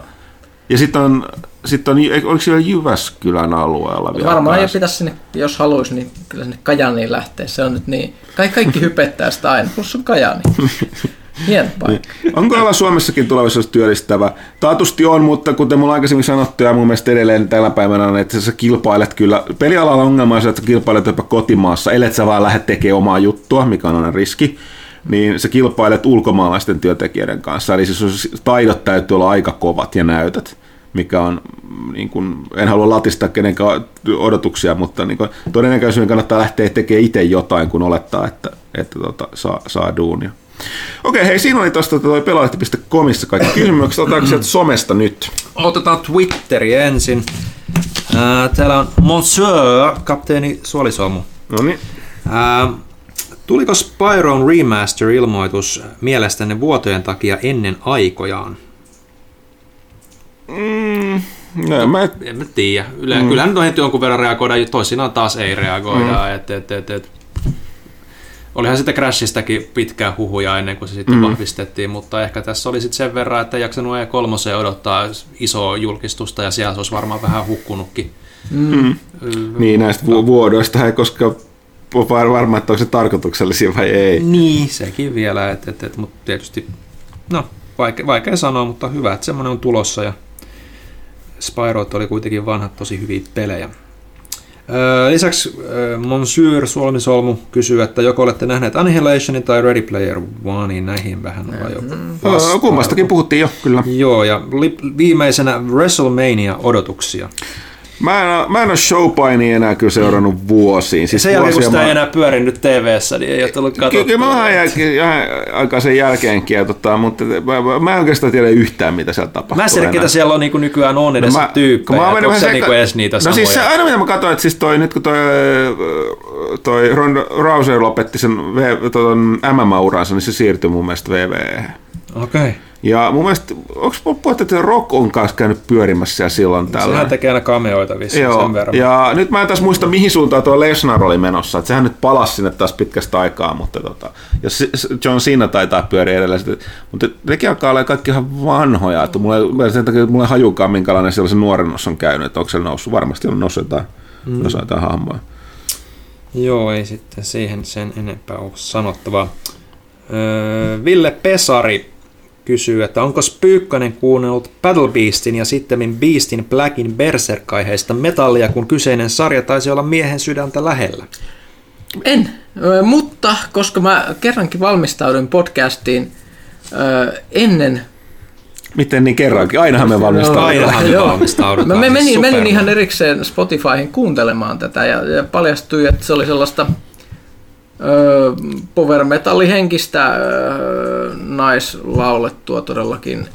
ja sitten on, sit on, oliko siellä Jyväskylän alueella vielä? Varmaan ei päässä? pitäisi sinne, jos haluaisi, niin kyllä sinne Kajaniin lähteä. Se on nyt niin, kaikki, kaikki hypettää sitä aina, plus on Kajani. Hieno paikka. Onko ala Suomessakin tulevaisuudessa työllistävä? Taatusti on, mutta kuten mulla aikaisemmin sanottu ja mun mielestä edelleen tällä päivänä on, että sä kilpailet kyllä. Pelialalla ongelma on se, että sä kilpailet jopa kotimaassa, ellet sä vaan lähde tekemään omaa juttua, mikä on aina riski niin sä kilpailet ulkomaalaisten työntekijöiden kanssa. Eli siis taidot täytyy olla aika kovat ja näytät. mikä on, niin kuin, en halua latistaa kenenkään odotuksia, mutta niin kuin, todennäköisesti kannattaa lähteä tekemään itse jotain, kun olettaa, että, että tota, saa, saa duunia. Okei, hei, siinä oli tuosta toi pelaajalehti.comissa kaikki kysymykset. Otetaanko sieltä somesta nyt? Otetaan Twitteri ensin. Ää, täällä on Monsieur, kapteeni Suolisolmu. No niin. Tuliko Spyron Remaster-ilmoitus mielestänne vuotojen takia ennen aikojaan? Mm, no, mä, En mä tiedä. Yle, mm. Kyllähän nyt on heti jonkun verran reagoida, toisinaan taas ei reagoida. Mm. Et, et, et, et. Olihan sitten Crashistäkin pitkää huhuja ennen kuin se sitten mm. vahvistettiin, mutta ehkä tässä oli sitten sen verran, että ei jaksanut E3 odottaa isoa julkistusta ja siellä se olisi varmaan vähän hukkunutkin. mm. Niin, näistä vu- vuodoista ei koskaan ole var- varma, että onko se tarkoituksellisia vai ei. Niin, sekin vielä, et, et, et, mutta tietysti, no, vaikea, vaikea sanoa, mutta hyvä, että semmoinen on tulossa ja Spyroit oli kuitenkin vanhat tosi hyviä pelejä. Öö, lisäksi öö, Monsieur Solmisolmu kysyy, että joko olette nähneet Annihilationin tai Ready Player Onein, näihin vähän ollaan jo Öö, Kummastakin puhuttiin jo, kyllä. Joo, ja li- viimeisenä WrestleMania-odotuksia. Mä en, oo- mä en ole showpainia enää kyllä seurannut vuosiin. Siis Sen jälkeen, kun sitä mä- ei enää pyörinyt TV-ssä, niin ei ole tullut katsottua. kyllä mä vähän, jälkeen, vähän aikaa sen jälkeenkin, ja tota, mutta mä, mä, mä en oikeastaan tiedä yhtään, mitä siellä tapahtuu. Mä en tiedä, ketä siellä on niin nykyään on edes No no mä- tyyppejä. kun mä oon Onko se niin edes niitä No samoja? siis se aina mitä mä katsoin, että siis toi, nyt kun toi, toi Ronda Rousey lopetti sen v, ton MMA-uransa, niin se siirtyi mun mielestä WWE. Okei. Okay. Ja mun mielestä, onko puhuttu, että Rock on kanssa käynyt pyörimässä siellä silloin tällä? Sehän tekee aina cameoita vissiin Joo, sen verran. ja nyt mä en taas muista, mihin suuntaan tuo Lesnar oli menossa. Että sehän nyt palasi sinne taas pitkästä aikaa, mutta tota, ja John Cena taitaa pyöriä edelleen. Mutta nekin alkaa olla kaikki ihan vanhoja. Että mulla, ei- sen takia mulla ei hajukaan, minkälainen siellä se nuorennus on käynyt. Että onko se noussut? Varmasti on noussut jotain, mm. jotain hahmoja. Joo, ei sitten siihen sen enempää ole sanottavaa. Öö, Ville Pesari kysyy, että onko Pyykkönen kuunnellut Battle Beastin ja sitten Beastin Blackin Berserk-aiheista metallia, kun kyseinen sarja taisi olla miehen sydäntä lähellä. En, mutta koska mä kerrankin valmistauduin podcastiin ennen Miten niin kerrankin? Ainahan me valmistaudutaan. Ainahan me valmistaudutaan. Mä siis menin, super. menin ihan erikseen Spotifyhin kuuntelemaan tätä ja, ja paljastui, että se oli sellaista power metallihenkistä naislaulettua todellakin.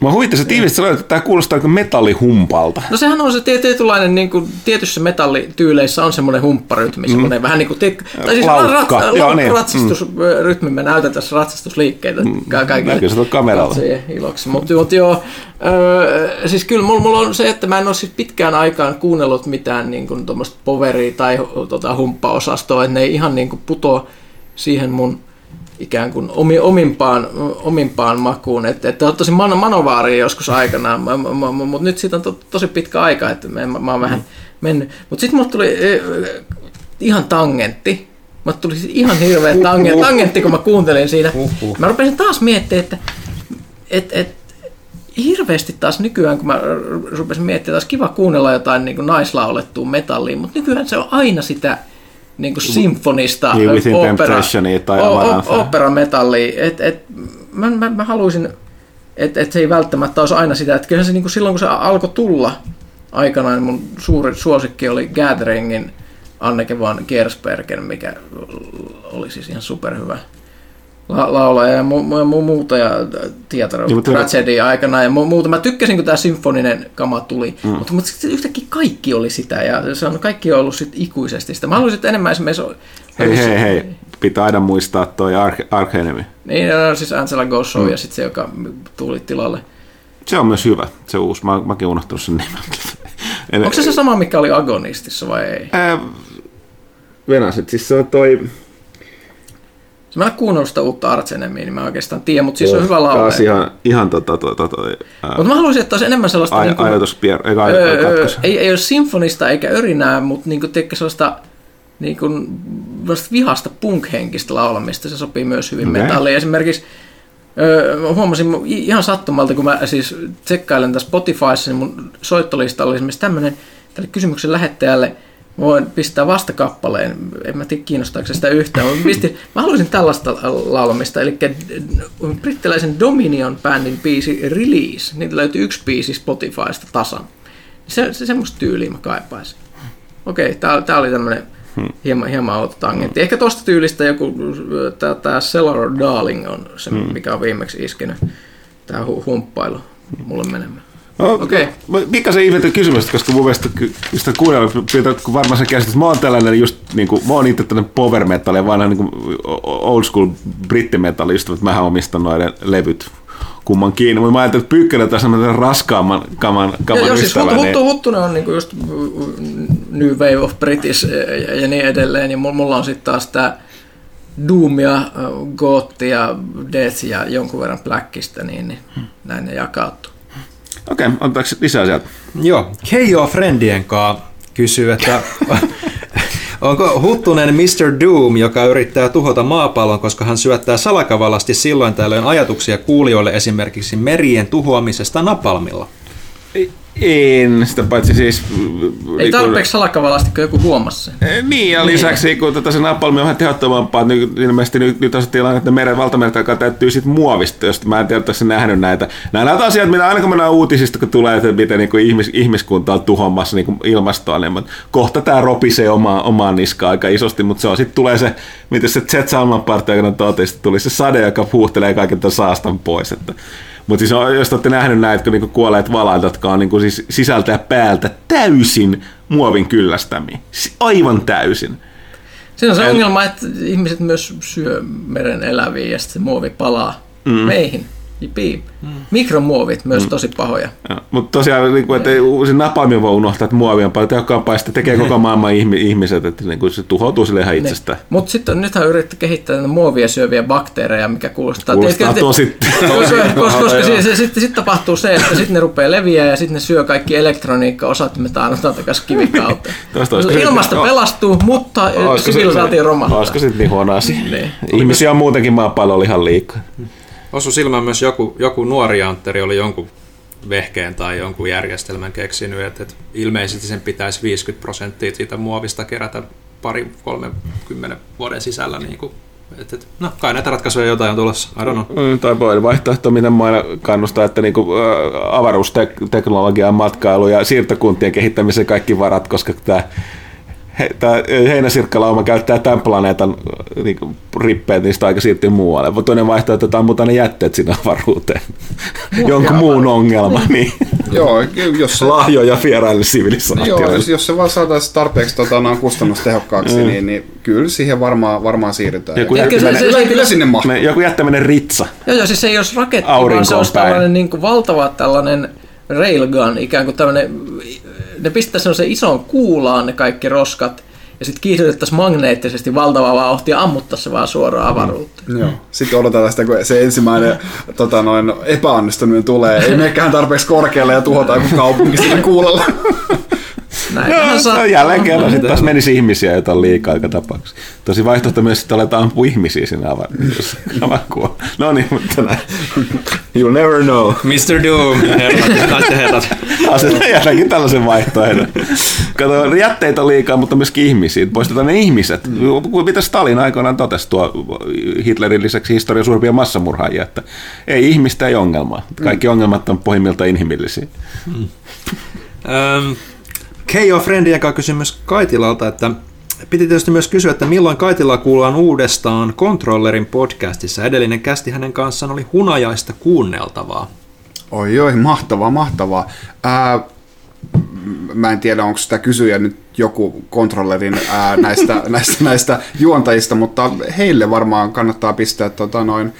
Mä huvittaa se tiivistä sanoa, että tämä kuulostaa kuin metallihumpalta. No sehän on se tie- tietynlainen, niin kuin, tietyissä metallityyleissä on semmoinen humpparytmi, mm. semmoinen vähän niin kuin, tiek, tai siis Laukka. rat, Joo, niin. ratsastusrytmi, me näytän tässä ratsastusliikkeitä ka- kaikille Näkyy se tuolla kameralla. iloksi. Mutta mut joo, öö, siis kyllä mulla, mulla on se, että mä en ole siis pitkään aikaan kuunnellut mitään niin kuin tuommoista poveria tai tota, humppaosastoa, että ne ei ihan niin kuin putoa siihen mun ikään kuin omi, omimpaan, omimpaan makuun. Että et, et, tosi man, manovaaria joskus aikanaan, mutta nyt siitä on to, tosi pitkä aika, että mä, mä, mä oon vähän mennyt. Mutta sitten mulle tuli eh, ihan tangentti. Mä tuli siis ihan hirveä tangentti, tangentti, kun mä kuuntelin siinä. Mä rupesin taas miettimään, että et, et, hirveästi taas nykyään, kun mä rupesin miettimään, että olisi kiva kuunnella jotain niin naislaulettua metallia, mutta nykyään se on aina sitä niin kuin symfonista Niin, Within opera, tai o- operametallia. Et, et, mä, mä, mä haluaisin, että et se ei välttämättä olisi aina sitä, että kyllä se niin kuin silloin kun se alkoi tulla aikanaan, mun suuri suosikki oli Gatheringin Anneke van Gersbergen, mikä oli siis ihan superhyvä la- laulaja ja mu- mu- muuta ja Theater of Niin, Tragedy aikana ja mu- muuta. Mä tykkäsin, kun tämä symfoninen kama tuli, mm. mutta, mutta sitten yhtäkkiä kaikki oli sitä ja se on kaikki on ollut sit ikuisesti sitä. Mä haluaisin, että enemmän esimerkiksi... Hei, hei, hei. Pitää aina muistaa toi Arch Enemy. Niin, no, siis Angela Gossow mm. ja sitten se, joka tuli tilalle. Se on myös hyvä, se uusi. Mä, mäkin unohtanut sen nimen. En- Onko se se sama, mikä oli Agonistissa vai ei? Ää, Venasit, siis se on toi... Mä en kuunnellut sitä uutta Artsenemia, niin mä oikeastaan tiedän, mutta siis on hyvä laulaja. Ihan, ihan tota, tota, toi, ää, Mutta mä haluaisin, että olisi enemmän sellaista... aj, niin kuin- ajatus pier, eikä Öö, öö, ei, ei ole sinfonista eikä örinää, mutta niinku, tiedätkö, sellaista niin kuin, vihasta punk-henkistä laulamista, se sopii myös hyvin okay. metalliin. Esimerkiksi öö, huomasin ihan sattumalta, kun mä siis tsekkailen tässä Spotifyssa, niin mun soittolista oli esimerkiksi tämmöinen tälle kysymyksen lähettäjälle, voin pistää vastakappaleen, en mä tiedä kiinnostaako se sitä yhtään, mutta pistin, mä haluaisin tällaista laulamista, eli brittiläisen Dominion-bändin biisi Release, niitä löytyy yksi biisi Spotifysta tasan. Se, se semmoista tyyliä mä kaipaisin. Okei, tää, tää oli tämmönen hmm. hieman, hieman outo tangentti. Ehkä tosta tyylistä joku, tää Cellar Darling on se, hmm. mikä on viimeksi iskenyt, tää hu- humppailu mulle menemään. No, okay. Mikä se ihmettä kysymys, koska mun mielestä sitä kuunnella, kun varmaan se käsitys, mä oon tällainen just, niin kuin, mä oon itse tällainen power metal ja vanha niin kuin old school brittimetallista, että mähän omistan noiden levyt kumman kiinni, mutta mä ajattelin, että Pyykkönen tässä on raskaamman kaman, kaman Joo, siis Huttu, Huttu, Huttunen on niinku just New Wave of British ja, ja niin edelleen, ja mulla on sitten taas tämä Doomia, Gothia, Death ja jonkun verran Blackista, niin, niin näin ne jakautuu. Okei, okay, otetaanko lisää sieltä? Joo, Keijo Friendien kanssa kysyy, että onko Huttunen Mr. Doom, joka yrittää tuhota maapallon, koska hän syöttää salakavallasti silloin tällöin ajatuksia kuulijoille esimerkiksi merien tuhoamisesta napalmilla? En, sitä paitsi siis... Ei niin tarpeeksi salakavalasti, kun joku huomasi sen. Eh, niin, ja lisäksi niin. kun tätä se napalmi on vähän tehottomampaa, niin ilmeisesti nyt, nyt on se tilanne, että meren valtameret alkaa täyttyy sit muovista, josta mä en tiedä, että nähnyt näitä. Nämä näitä asiat, mitä aina kun mennään uutisista, kun tulee, että miten niin kuin ihmis, ihmiskunta on tuhomassa niin ilmastoa, niin kohta tämä ropisee omaa, omaa niskaa aika isosti, mutta se on sitten tulee se, miten se Z Salman partia, tuli se sade, joka puhuhtelee kaiken tämän saastan pois. Että mutta siis jos olette nähnyt näitä, niinku kuolleet valat, jotka on niinku siis sisältä ja päältä täysin muovin kyllästämiä. Aivan täysin. Se on se ongelma, että ihmiset myös syö meren eläviä ja sitten se muovi palaa mm. meihin. Jipii. Mm. Mikromuovit myös mm. tosi pahoja. Mutta tosiaan, niin kuin, että se napalmi voi unohtaa, että muovi on paljon tehokkaampaa, ja tekee koko maailman ihmiset, että niin kuin se tuhoutuu sille ihan itsestään. Mutta sitten nythän yritetty kehittää muovia syöviä bakteereja, mikä kuulostaa... Kuulostaa tosi... Koska sitten sit tapahtuu se, että sitten ne rupeaa leviää ja sitten ne syö kaikki elektroniikka-osat, me taannotaan takaisin kivikautta. Ilmasta pelastuu, mutta sivilisaatio romahtaa. Olisiko sitten niin huono asia? Niin. Ihmisiä on muutenkin maapallolla ihan liikaa. Osu silmään myös joku, joku nuori Antteri oli jonkun vehkeen tai jonkun järjestelmän keksinyt, että, että ilmeisesti sen pitäisi 50 prosenttia siitä muovista kerätä pari 30 vuoden sisällä. Niin kuin, että, että, no, kai näitä ratkaisuja jotain on tulossa, I don't know. Mm, tai voi vaihtoehto, miten mä aina kannustan, että niin kuin, avaruusteknologian matkailu ja siirtokuntien kehittämisen kaikki varat, koska tämä he, tämä heinäsirkkalauma käyttää tämän planeetan niin kuin, rippeet, niistä aika siirtyy muualle. Mutta toinen vaihtoehto, että ammutaan ne jätteet sinne avaruuteen. Jonkun muun ongelma. Niin. Joo, jos se... Lahjoja vieraille sivilisaatioille. Joo, jos, jos se vaan saataisiin tarpeeksi tota, noin kustannustehokkaaksi, mm. niin, niin kyllä siihen varmaan, varmaan siirrytään. Joku jättäminen, se, se, kyllä sinne mahtuu. Joku jättäminen ritsa. Joo, joo, siis ei jos raketti, vaan se olisi tällainen niin kuin valtava tällainen railgun, ikään kuin tämmöinen ne pistää semmoisen ison kuulaan ne kaikki roskat, ja sitten kiihdytettäisiin magneettisesti valtavaa vauhtia ammuttaisiin se vaan suoraan avaruutta. Mm. Joo. Sitten odotetaan sitä, kun se ensimmäinen tota, noin, epäonnistuminen tulee. Ei menekään tarpeeksi korkealle ja tuhotaan kaupunki sillä kuulella. Näin no, saa... jälleen kerran sitten taas menisi ihmisiä, joita on liikaa aika tapauksessa. Tosi vaihtoehto myös, että aletaan ampua ihmisiä sinne avaruudessa. no niin, mutta näin. You'll never know. Mr. Doom, herrat, herrat. Asetan jälleen tällaisen vaihtoehdon. Kato, jätteitä on liikaa, mutta myös ihmisiä. Poistetaan ne ihmiset. Mitä Stalin aikoinaan totesi tuo Hitlerin lisäksi historian suurimpia massamurhaajia, että ei ihmistä, ei ongelmaa. Kaikki ongelmat on pohjimmiltaan inhimillisiä. Mm. Um, Keijo Friendin joka kysymys Kaitilalta, että piti tietysti myös kysyä, että milloin Kaitila kuullaan uudestaan Controllerin podcastissa. Edellinen kästi hänen kanssaan oli hunajaista kuunneltavaa. Oi oi, mahtavaa, mahtavaa. Ää, mä en tiedä, onko sitä kysyjä nyt joku kontrollerin ää, näistä, näistä, näistä juontajista, mutta heille varmaan kannattaa pistää tota, noin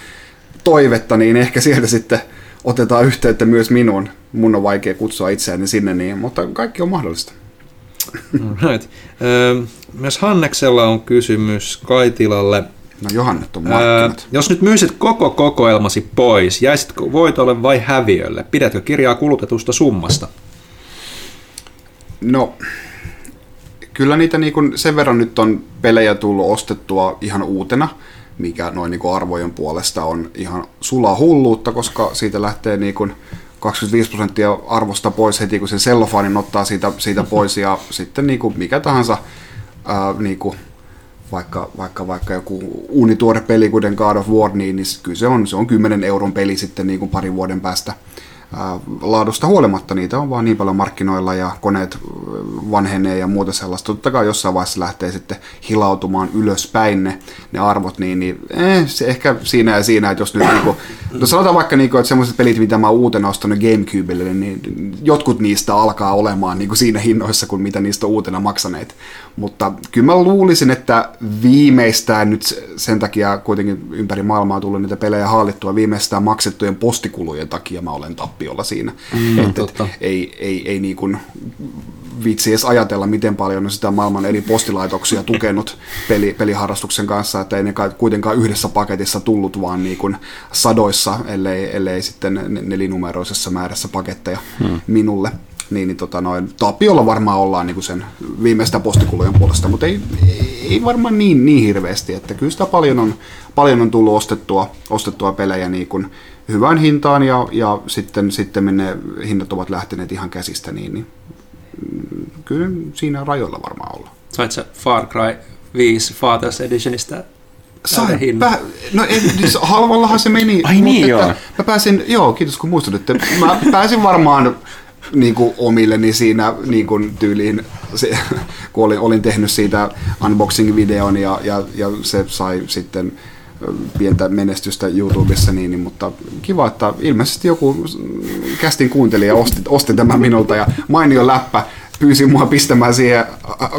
toivetta, niin ehkä sieltä sitten otetaan yhteyttä myös minuun. Mun on vaikea kutsua itseäni sinne, niin, mutta kaikki on mahdollista. Right. Myös Hanneksella on kysymys Kaitilalle. No Johannet on markkinat. jos nyt myisit koko kokoelmasi pois, jäisitkö voitolle vai häviölle? Pidätkö kirjaa kulutetusta summasta? No, kyllä niitä niin kuin sen verran nyt on pelejä tullut ostettua ihan uutena, mikä noin niin kuin arvojen puolesta on ihan sulaa hulluutta, koska siitä lähtee niin kuin 25 prosenttia arvosta pois heti, kun sen sellofaanin ottaa siitä, siitä pois, ja sitten niin kuin mikä tahansa ää, niin kuin vaikka, vaikka, vaikka joku uunituore peli, kuten God of War, niin, niin kyllä se on, se on 10 euron peli sitten niin kuin parin vuoden päästä laadusta huolimatta niitä on vaan niin paljon markkinoilla ja koneet vanhenee ja muuta sellaista. Totta kai jossain vaiheessa lähtee sitten hilautumaan ylöspäin ne, ne arvot, niin, niin eh, se ehkä siinä ja siinä, että jos nyt niinku, no sanotaan vaikka niinku, että semmoiset pelit, mitä mä uutena ostanut Gamecubelle, niin jotkut niistä alkaa olemaan niinku siinä hinnoissa, kuin mitä niistä on uutena maksaneet. Mutta kyllä mä luulisin, että viimeistään nyt sen takia kuitenkin ympäri maailmaa tullut niitä pelejä hallittua, viimeistään maksettujen postikulujen takia mä olen tappiolla siinä. Mm, että et, ei, ei, ei niin kuin viitsi edes ajatella, miten paljon on sitä maailman eri postilaitoksia tukenut peli, peliharrastuksen kanssa, että ei ne kuitenkaan yhdessä paketissa tullut, vaan niin kuin sadoissa, ellei, ellei sitten nelinumeroisessa määrässä paketteja hmm. minulle niin, niin tota noin, tappiolla varmaan ollaan niin kuin sen viimeistä postikulujen puolesta, mutta ei, ei varmaan niin, niin hirveästi, että kyllä sitä paljon on, paljon on tullut ostettua, ostettua pelejä niin kuin hyvään hintaan ja, ja sitten, sitten ne hinnat ovat lähteneet ihan käsistä, niin, niin mm, kyllä siinä rajoilla varmaan ollaan. Sait sä Far Cry 5 Fathers Editionista Sain. Pä, no ei, siis halvallahan se meni. Ai niin joo. Mä pääsin, joo, kiitos kun muistutitte. Mä pääsin varmaan niin kuin omilleni siinä niin kuin tyyliin, se, kun olin, olin tehnyt siitä unboxing-videon ja, ja, ja se sai sitten pientä menestystä YouTubessa, niin, niin, mutta kiva, että ilmeisesti joku kästin kuuntelija osti, osti tämän minulta ja mainio läppä pyysi mua pistämään siihen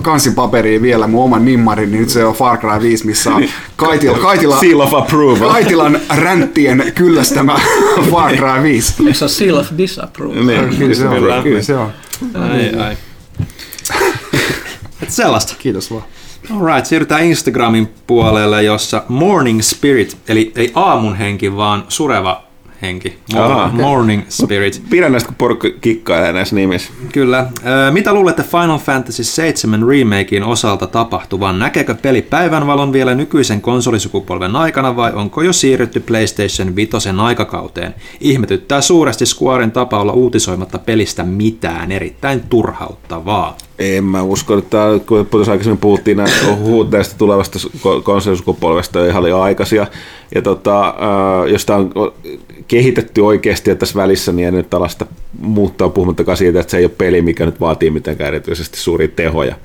kansipaperiin vielä mun oman nimmarin, niin nyt se on Far Cry 5, missä on Kaitila, Kaitila, Seal of approval. Kaitilan ränttien kyllästämä Far Cry 5. Eikö se ole Seal of Disapproval? Niin, kyllä se on. Kyllä se on. Ai, ai. Et sellaista. Kiitos vaan. Alright, siirrytään Instagramin puolelle, jossa Morning Spirit, eli ei aamun henki, vaan sureva henki. Aha, okay. Morning Spirit. Pidän näistä, kun porukka kikkailee näissä nimissä. Kyllä. Mitä luulette Final Fantasy 7 remakein osalta tapahtuvan? Näkeekö peli päivänvalon vielä nykyisen konsolisukupolven aikana vai onko jo siirrytty PlayStation 5 aikakauteen? Ihmetyttää suuresti Squaren tapa olla uutisoimatta pelistä mitään. Erittäin turhauttavaa. En mä usko, että kun tuossa aikaisemmin puhuttiin näistä tulevasta konsolisukupolvesta jo ihan aikaisia. Ja tota, jos tämä on kehitetty oikeasti ja tässä välissä, niin en nyt tällaista muuttaa puhumattakaan siitä, että se ei ole peli, mikä nyt vaatii mitenkään erityisesti suuria tehoja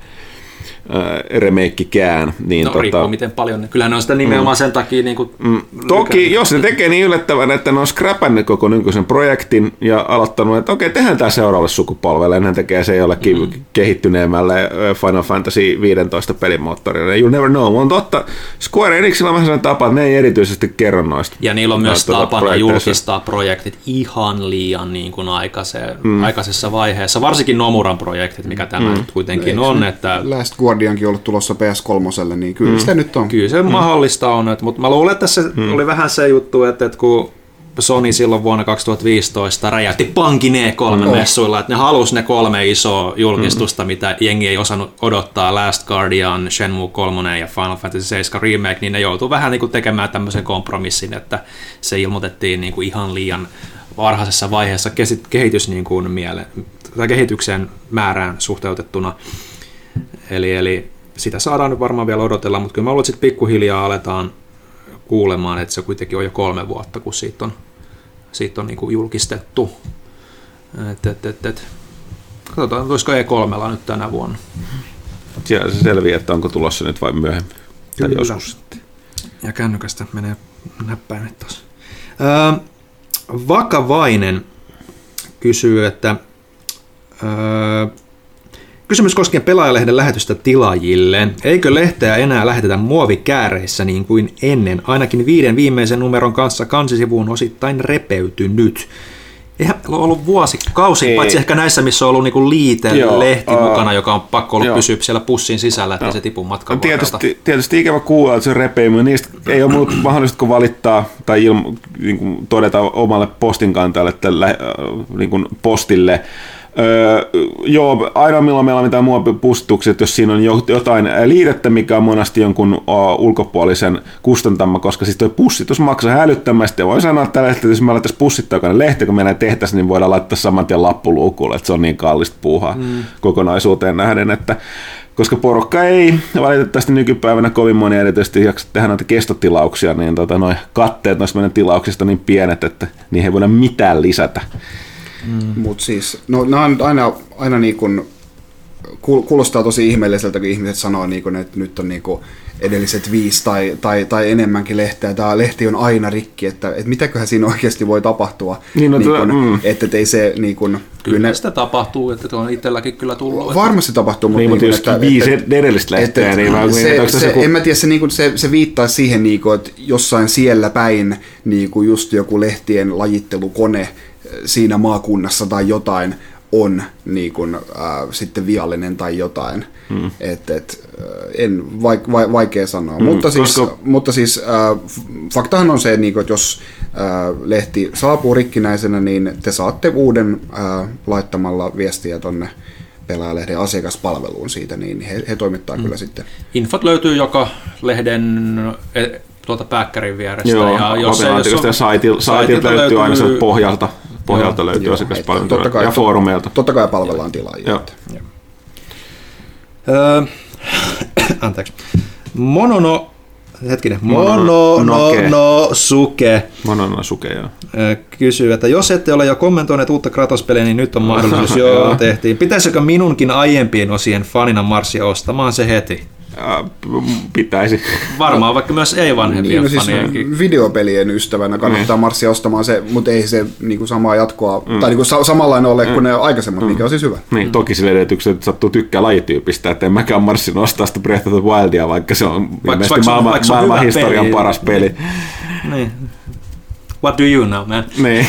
remakekään. Niin no tota, riippuu miten paljon. Kyllähän ne on sitä nimenomaan mm, sen takia niin kuin mm, Toki, jos ne tekee niin yllättävän, että ne on scrappannut koko nykyisen projektin ja aloittanut, että okei, tehdään tämä seuraavalle sukupolvelle, ne tekee se jollekin mm. kehittyneemmälle Final Fantasy 15 pelimoottorille. You never know. On totta, Square Enixillä on vähän sellainen tapa, että ne ei erityisesti kerro noista. Ja niillä on myös tuota tapana julkistaa projektit ihan liian niin kuin aikaisessa, mm. aikaisessa vaiheessa, varsinkin Nomuran projektit, mikä tämä mm. nyt kuitenkin Eikö on. Että... Last Guardiankin ollut tulossa PS3, niin kyllä mm. sitä nyt on. Kyllä se mm. mahdollista on, että, mutta mä luulen, että se mm. oli vähän se juttu, että, että kun Sony silloin vuonna 2015 räjähti pankin E3-messuilla, että ne halusi ne kolme isoa julkistusta, mm. mitä jengi ei osannut odottaa, Last Guardian, Shenmue 3 ja Final Fantasy 7 Remake, niin ne joutui vähän niin kuin tekemään tämmöisen kompromissin, että se ilmoitettiin niin kuin ihan liian varhaisessa vaiheessa kehitys niin kuin miele, tai kehityksen määrään suhteutettuna. Eli, eli sitä saadaan nyt varmaan vielä odotella, mutta kyllä mä luulen, että sitten pikkuhiljaa aletaan kuulemaan, että se kuitenkin on jo kolme vuotta, kun siitä on, siitä on niin kuin julkistettu. Et, et, et, et. Katsotaan, olisiko E3 nyt tänä vuonna. Ja se selviää, että onko tulossa nyt vai myöhemmin. Tai Kyllä. joskus Ja kännykästä menee näppäimet taas. Öö, Vakavainen kysyy, että öö, Kysymys koskien pelaajalehden lähetystä tilaajille. Eikö lehteä enää lähetetä muovikääreissä niin kuin ennen? Ainakin viiden viimeisen numeron kanssa kansisivu on osittain repeytynyt. Eihän ole ollut vuosikausi, ei. paitsi ehkä näissä, missä on ollut niinku liite-lehti uh, mukana, joka on pakko ollut pysyä siellä pussin sisällä, että se tipu matkan tietysti, tietysti ikävä kuulla, että se repeimyy. Niistä ei ole muuta mahdollista kuin valittaa tai ilmo, niin kuin todeta omalle postinkantajalle, että lä, niin kuin postille Öö, joo, ainoa milloin meillä on mitään mua pussituksia, että jos siinä on jo- jotain liitettä, mikä on monesti jonkun uh, ulkopuolisen kustantama, koska siis tuo pussitus maksaa hälyttömästi, ja voi sanoa tällä että jos me alettaisiin pussittaa jokainen lehti, kun meidän tehtäisiin, niin voidaan laittaa saman tien lappuluukulle, että se on niin kallista puuhaa mm. kokonaisuuteen nähden, että koska porukka ei valitettavasti nykypäivänä kovin moni erityisesti jaksa tehdä noita kestotilauksia, niin tota, noi katteet noista meidän tilauksista niin pienet, että niihin ei voida mitään lisätä. Mm. Mutta siis, no nämä on aina, aina niin kuin, kuulostaa tosi ihmeelliseltä, kun ihmiset sanoo, niin kuin, että nyt on niin kuin edelliset viisi tai, tai, tai enemmänkin lehteä. Tämä lehti on aina rikki, että, että mitäköhän siinä oikeasti voi tapahtua. Niin, no, niin kuin, mm. Että ei se niin kuin, Kyllä sitä tapahtuu, että on itselläkin kyllä tullut. että- Varmasti tapahtuu, mutta, Niin, mutta kuin, jos viisi edellistä lehteä, niin mä- se, onko tässä se, joku- en mä tiedä, se, niin kuin, se, se viittaa siihen, niin kuin, että jossain siellä päin niin kuin just joku lehtien lajittelukone siinä maakunnassa tai jotain on niin kuin, äh, sitten viallinen tai jotain. Hmm. Et, et, äh, en, vaik, vai, vaikea sanoa. Hmm, mutta, siis, koska- mutta siis äh, faktahan on se, niin kuin, että jos äh, lehti saapuu rikkinäisenä, niin te saatte uuden äh, laittamalla viestiä tonne pelaajalehden asiakaspalveluun siitä, niin he, he toimittaa mm. kyllä sitten. Infot löytyy joka lehden eh, tuolta pääkkärin vierestä. Joo, ja jos, ei- jos on- saitilta, saitilta löytyy aina sieltä pohjalta, pohjalta löytyy Joo, asiakaspalvelun totta kai- ja foorumeilta. Totta kai palvellaan tilaajia. Joo. Öö, anteeksi. Monono, hetkinen, Mononoke. Mononosuke Monona suke, joo. öö, kysyy, että jos ette ole jo kommentoineet uutta Kratos-peliä, niin nyt on mahdollisuus. Joo, tehtiin. Pitäisikö minunkin aiempien osien fanina marssia ostamaan se heti? Ää, Pitäisi. Varmaan vaikka myös ei-vanhempien Niin, no siis videopelien ystävänä kannattaa Niin. marssia ostamaan se, mutta ei se niin kuin samaa jatkoa, mm. tai niin kuin sa- samanlainen ole kuin ne aikaisemmat, mm. mikä on siis hyvä. Niin, toki sille edellytyksellä, että sattuu tykkää lajityypistä, että en mäkään marssin ostaa sitä Breath of the Wildia, vaikka se on ilmeisesti vaikka se on- maailman, vaikka se on maailman historian peli. paras peli. Niin. What do you know, man? Niin.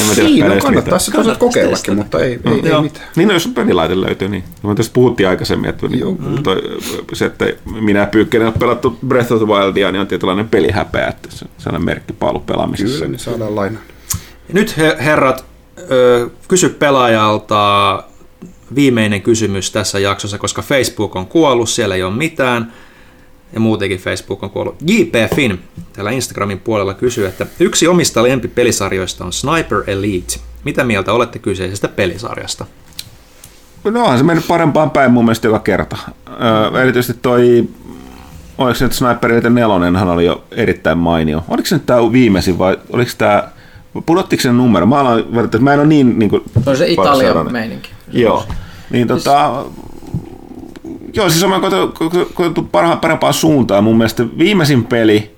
en mä tiedä Niin, no mitään. se tosiaan kokeillakin, mutta ei, ei, ei Joo. mitään. Niin, no, jos pelilaite löytyy, niin. Me tästä puhuttiin aikaisemmin, että niin, toi, se, että minä ja Pyykkönen on pelattu Breath of the Wildia, niin on tietynlainen pelihäpeä, että se on sellainen merkkipaalu pelaamisessa. Kyllä, niin saadaan lainaa. Nyt he, herrat, kysy pelaajalta viimeinen kysymys tässä jaksossa, koska Facebook on kuollut, siellä ei ole mitään. Ja muutenkin Facebook on kuollut. JP Finn täällä Instagramin puolella kysyy, että yksi omista lempipelisarjoista on Sniper Elite. Mitä mieltä olette kyseisestä pelisarjasta? No onhan se mennyt parempaan päin mun mielestä joka kerta. Öö, erityisesti toi, oliko se nyt Sniper Elite 4 hän oli jo erittäin mainio. Oliko se nyt tää viimeisin vai oliko tää, pudottiko se numero? Mä, aloin, että mä en ole niin, niin kuin, Se on se Italian meininki. Joo. Niin tota, joo, siis on koettu parhaan, parempaan suuntaan. Mun mielestä viimeisin peli,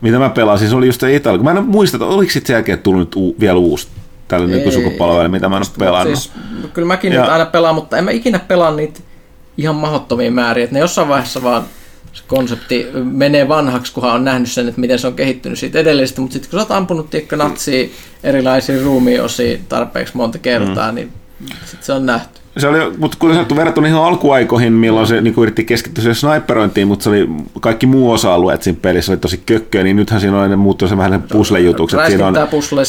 mitä mä pelasin, se oli just Italia. Mä en muista, että oliko sit sen jälkeen tullut u, vielä uusi tällä nykysukupolvella, mitä mä en ole pelannut. Siis, kyllä mäkin Ja- nyt aina pelaan, mutta en mä ikinä pelaa niitä ihan mahdottomia määriä. Että ne jossain vaiheessa vaan se konsepti menee vanhaksi, kunhan on nähnyt sen, että miten se on kehittynyt siitä edellisestä. Mutta sitten kun sä oot ampunut tiekkä natsia erilaisia ruumiosia tarpeeksi monta kertaa, mm. niin sit se on nähty. Se oli, mutta kuten sanottu, verrattuna ihan alkuaikoihin, milloin se niin yritti keskittyä siihen sniperointiin, mutta se oli kaikki muu osa-alueet siinä pelissä oli tosi kökköä, niin nythän siinä on ne muuttuu se vähän puslejutukset. Siinä on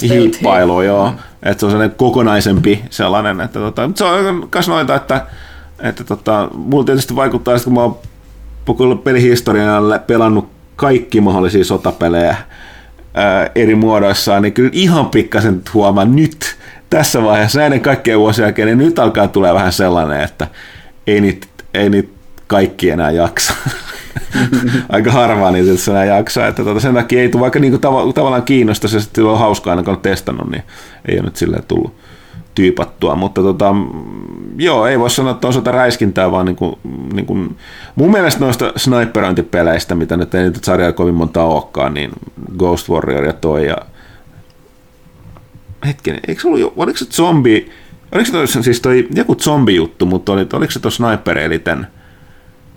hiippailu, joo. Mm. Että se on sellainen kokonaisempi sellainen. Että tota, mutta se on myös noita, että, että tota, mulla tietysti vaikuttaa, että kun mä oon koko pelihistorian pelannut kaikki mahdollisia sotapelejä ää, eri muodoissaan, niin kyllä ihan pikkasen huomaan nyt tässä vaiheessa näiden kaikkien vuosien jälkeen, niin nyt alkaa tulee vähän sellainen, että ei niitä, ei niitä kaikki enää jaksa. Aika harvaa niitä itse enää jaksaa, että tota, sen takia ei tule, vaikka niinku tav- tavallaan kiinnostaa, se sitten on hauskaa aina kun on testannut, niin ei ole nyt silleen tullut tyypattua, mutta tota, joo, ei voi sanoa, että on sota räiskintää, vaan niin kuin, niin kuin, mun mielestä noista sniperointipeleistä, mitä nyt ei nyt sarjaa kovin monta olekaan, niin Ghost Warrior ja toi ja hetkinen, eikö se ollut jo, oliko se zombi, oliko se toi, siis toi joku zombi-juttu, mutta oli, oliko se tuo Sniper Eliten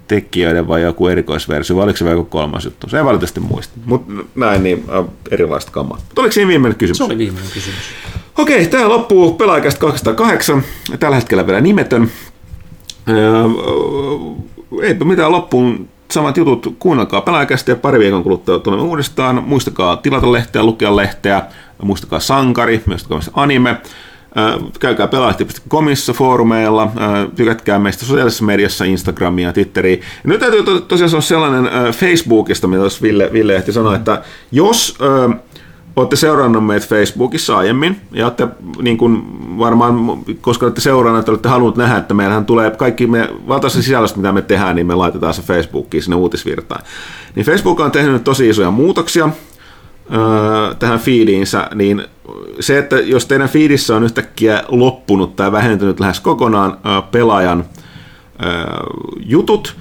tekijöiden vai joku erikoisversio, vai oliko se vielä joku kolmas juttu? Se ei valitettavasti muista. Mutta näin, niin äh, erilaista kamaa. Mutta oliko siinä viimeinen kysymys? Se oli viimeinen kysymys. Okei, tämä loppuu pelaajakästä 208. Tällä hetkellä vielä nimetön. Öö, eipä mitään loppuun. Samat jutut, kuunnelkaa pelaajakästä ja pari viikon kuluttua tulemme uudestaan. Muistakaa tilata lehteä, lukea lehteä. Muistakaa sankari, muistakaa myös anime. Käykää pelaajat.comissa, foorumeilla, tykätkää meistä sosiaalisessa mediassa, Instagramia Twitteriä. Ja nyt täytyy to- tosiaan sanoa sellainen Facebookista, mitä Ville, Ville ehti sanoa, että jos olette seurannut meitä Facebookissa aiemmin, ja olette niin kuin varmaan, koska olette seuranneet, olette halunnut nähdä, että meillähän tulee kaikki me, valtaisen sisällöstä, mitä me tehdään, niin me laitetaan se Facebookiin sinne uutisvirtaan. Niin Facebook on tehnyt tosi isoja muutoksia tähän feediinsä, niin se, että jos teidän feedissä on yhtäkkiä loppunut tai vähentynyt lähes kokonaan pelaajan jutut,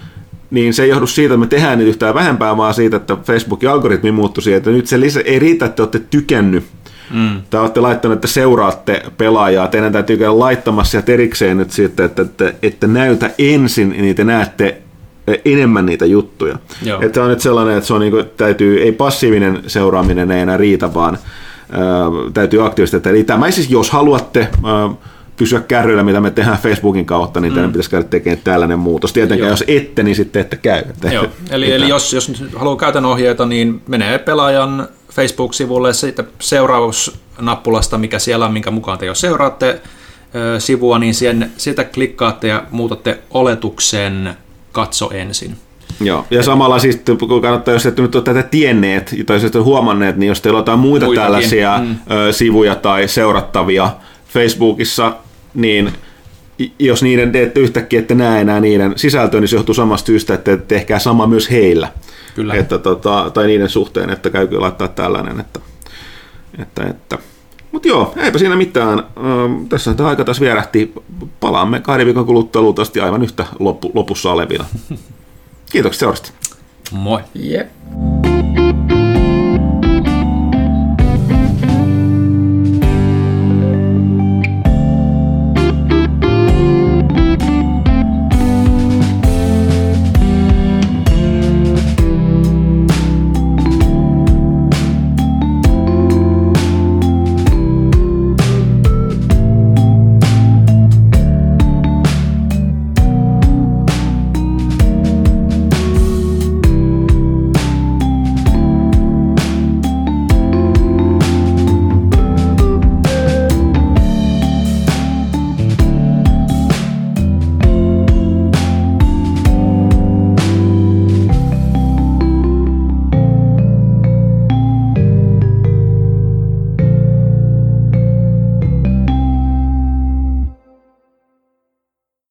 niin se ei johdu siitä, että me tehdään niitä yhtään vähempää, vaan siitä, että Facebookin algoritmi muuttui siihen, että nyt se lisä, ei riitä, että olette tykännyt Mm. Tai olette laittaneet, että seuraatte pelaajaa. Teidän täytyy käydä laittamassa sieltä erikseen nyt siitä, että, että, että näytä ensin, niin te näette enemmän niitä juttuja. Joo. Että on nyt sellainen, että se on niin kuin, täytyy, ei passiivinen seuraaminen ei enää riitä, vaan ää, täytyy aktiivisesti. Eli tämä siis, jos haluatte ää, pysyä kärryillä, mitä me tehdään Facebookin kautta, niin teidän mm. pitäisi käydä tekemään tällainen muutos. Tietenkään Joo. jos ette, niin sitten ette käy. Joo. Eli, eli jos, jos haluaa käytän ohjeita, niin menee pelaajan Facebook-sivulle siitä seurausnappulasta, mikä siellä on, minkä mukaan te jo seuraatte sivua, niin sen, sitä klikkaatte ja muutatte oletuksen katso ensin. Joo, ja samalla siis kun kannattaa, jos ette nyt ole tätä tienneet tai jos huomanneet, niin jos teillä on jotain muita Muitakin. tällaisia mm. sivuja tai seurattavia Facebookissa, niin jos niiden teette yhtäkkiä, että näe enää niiden sisältöä, niin se johtuu samasta syystä, että tehkää sama myös heillä. Kyllä. Että, tota, tai niiden suhteen, että käykö laittaa tällainen. Että, että, että. Mutta joo, eipä siinä mitään. tässä tämä aika taas vierähti. Palaamme kahden viikon kuluttua luultavasti aivan yhtä loppu, lopussa olevina. Kiitoksia seurasta. Moi. Yep.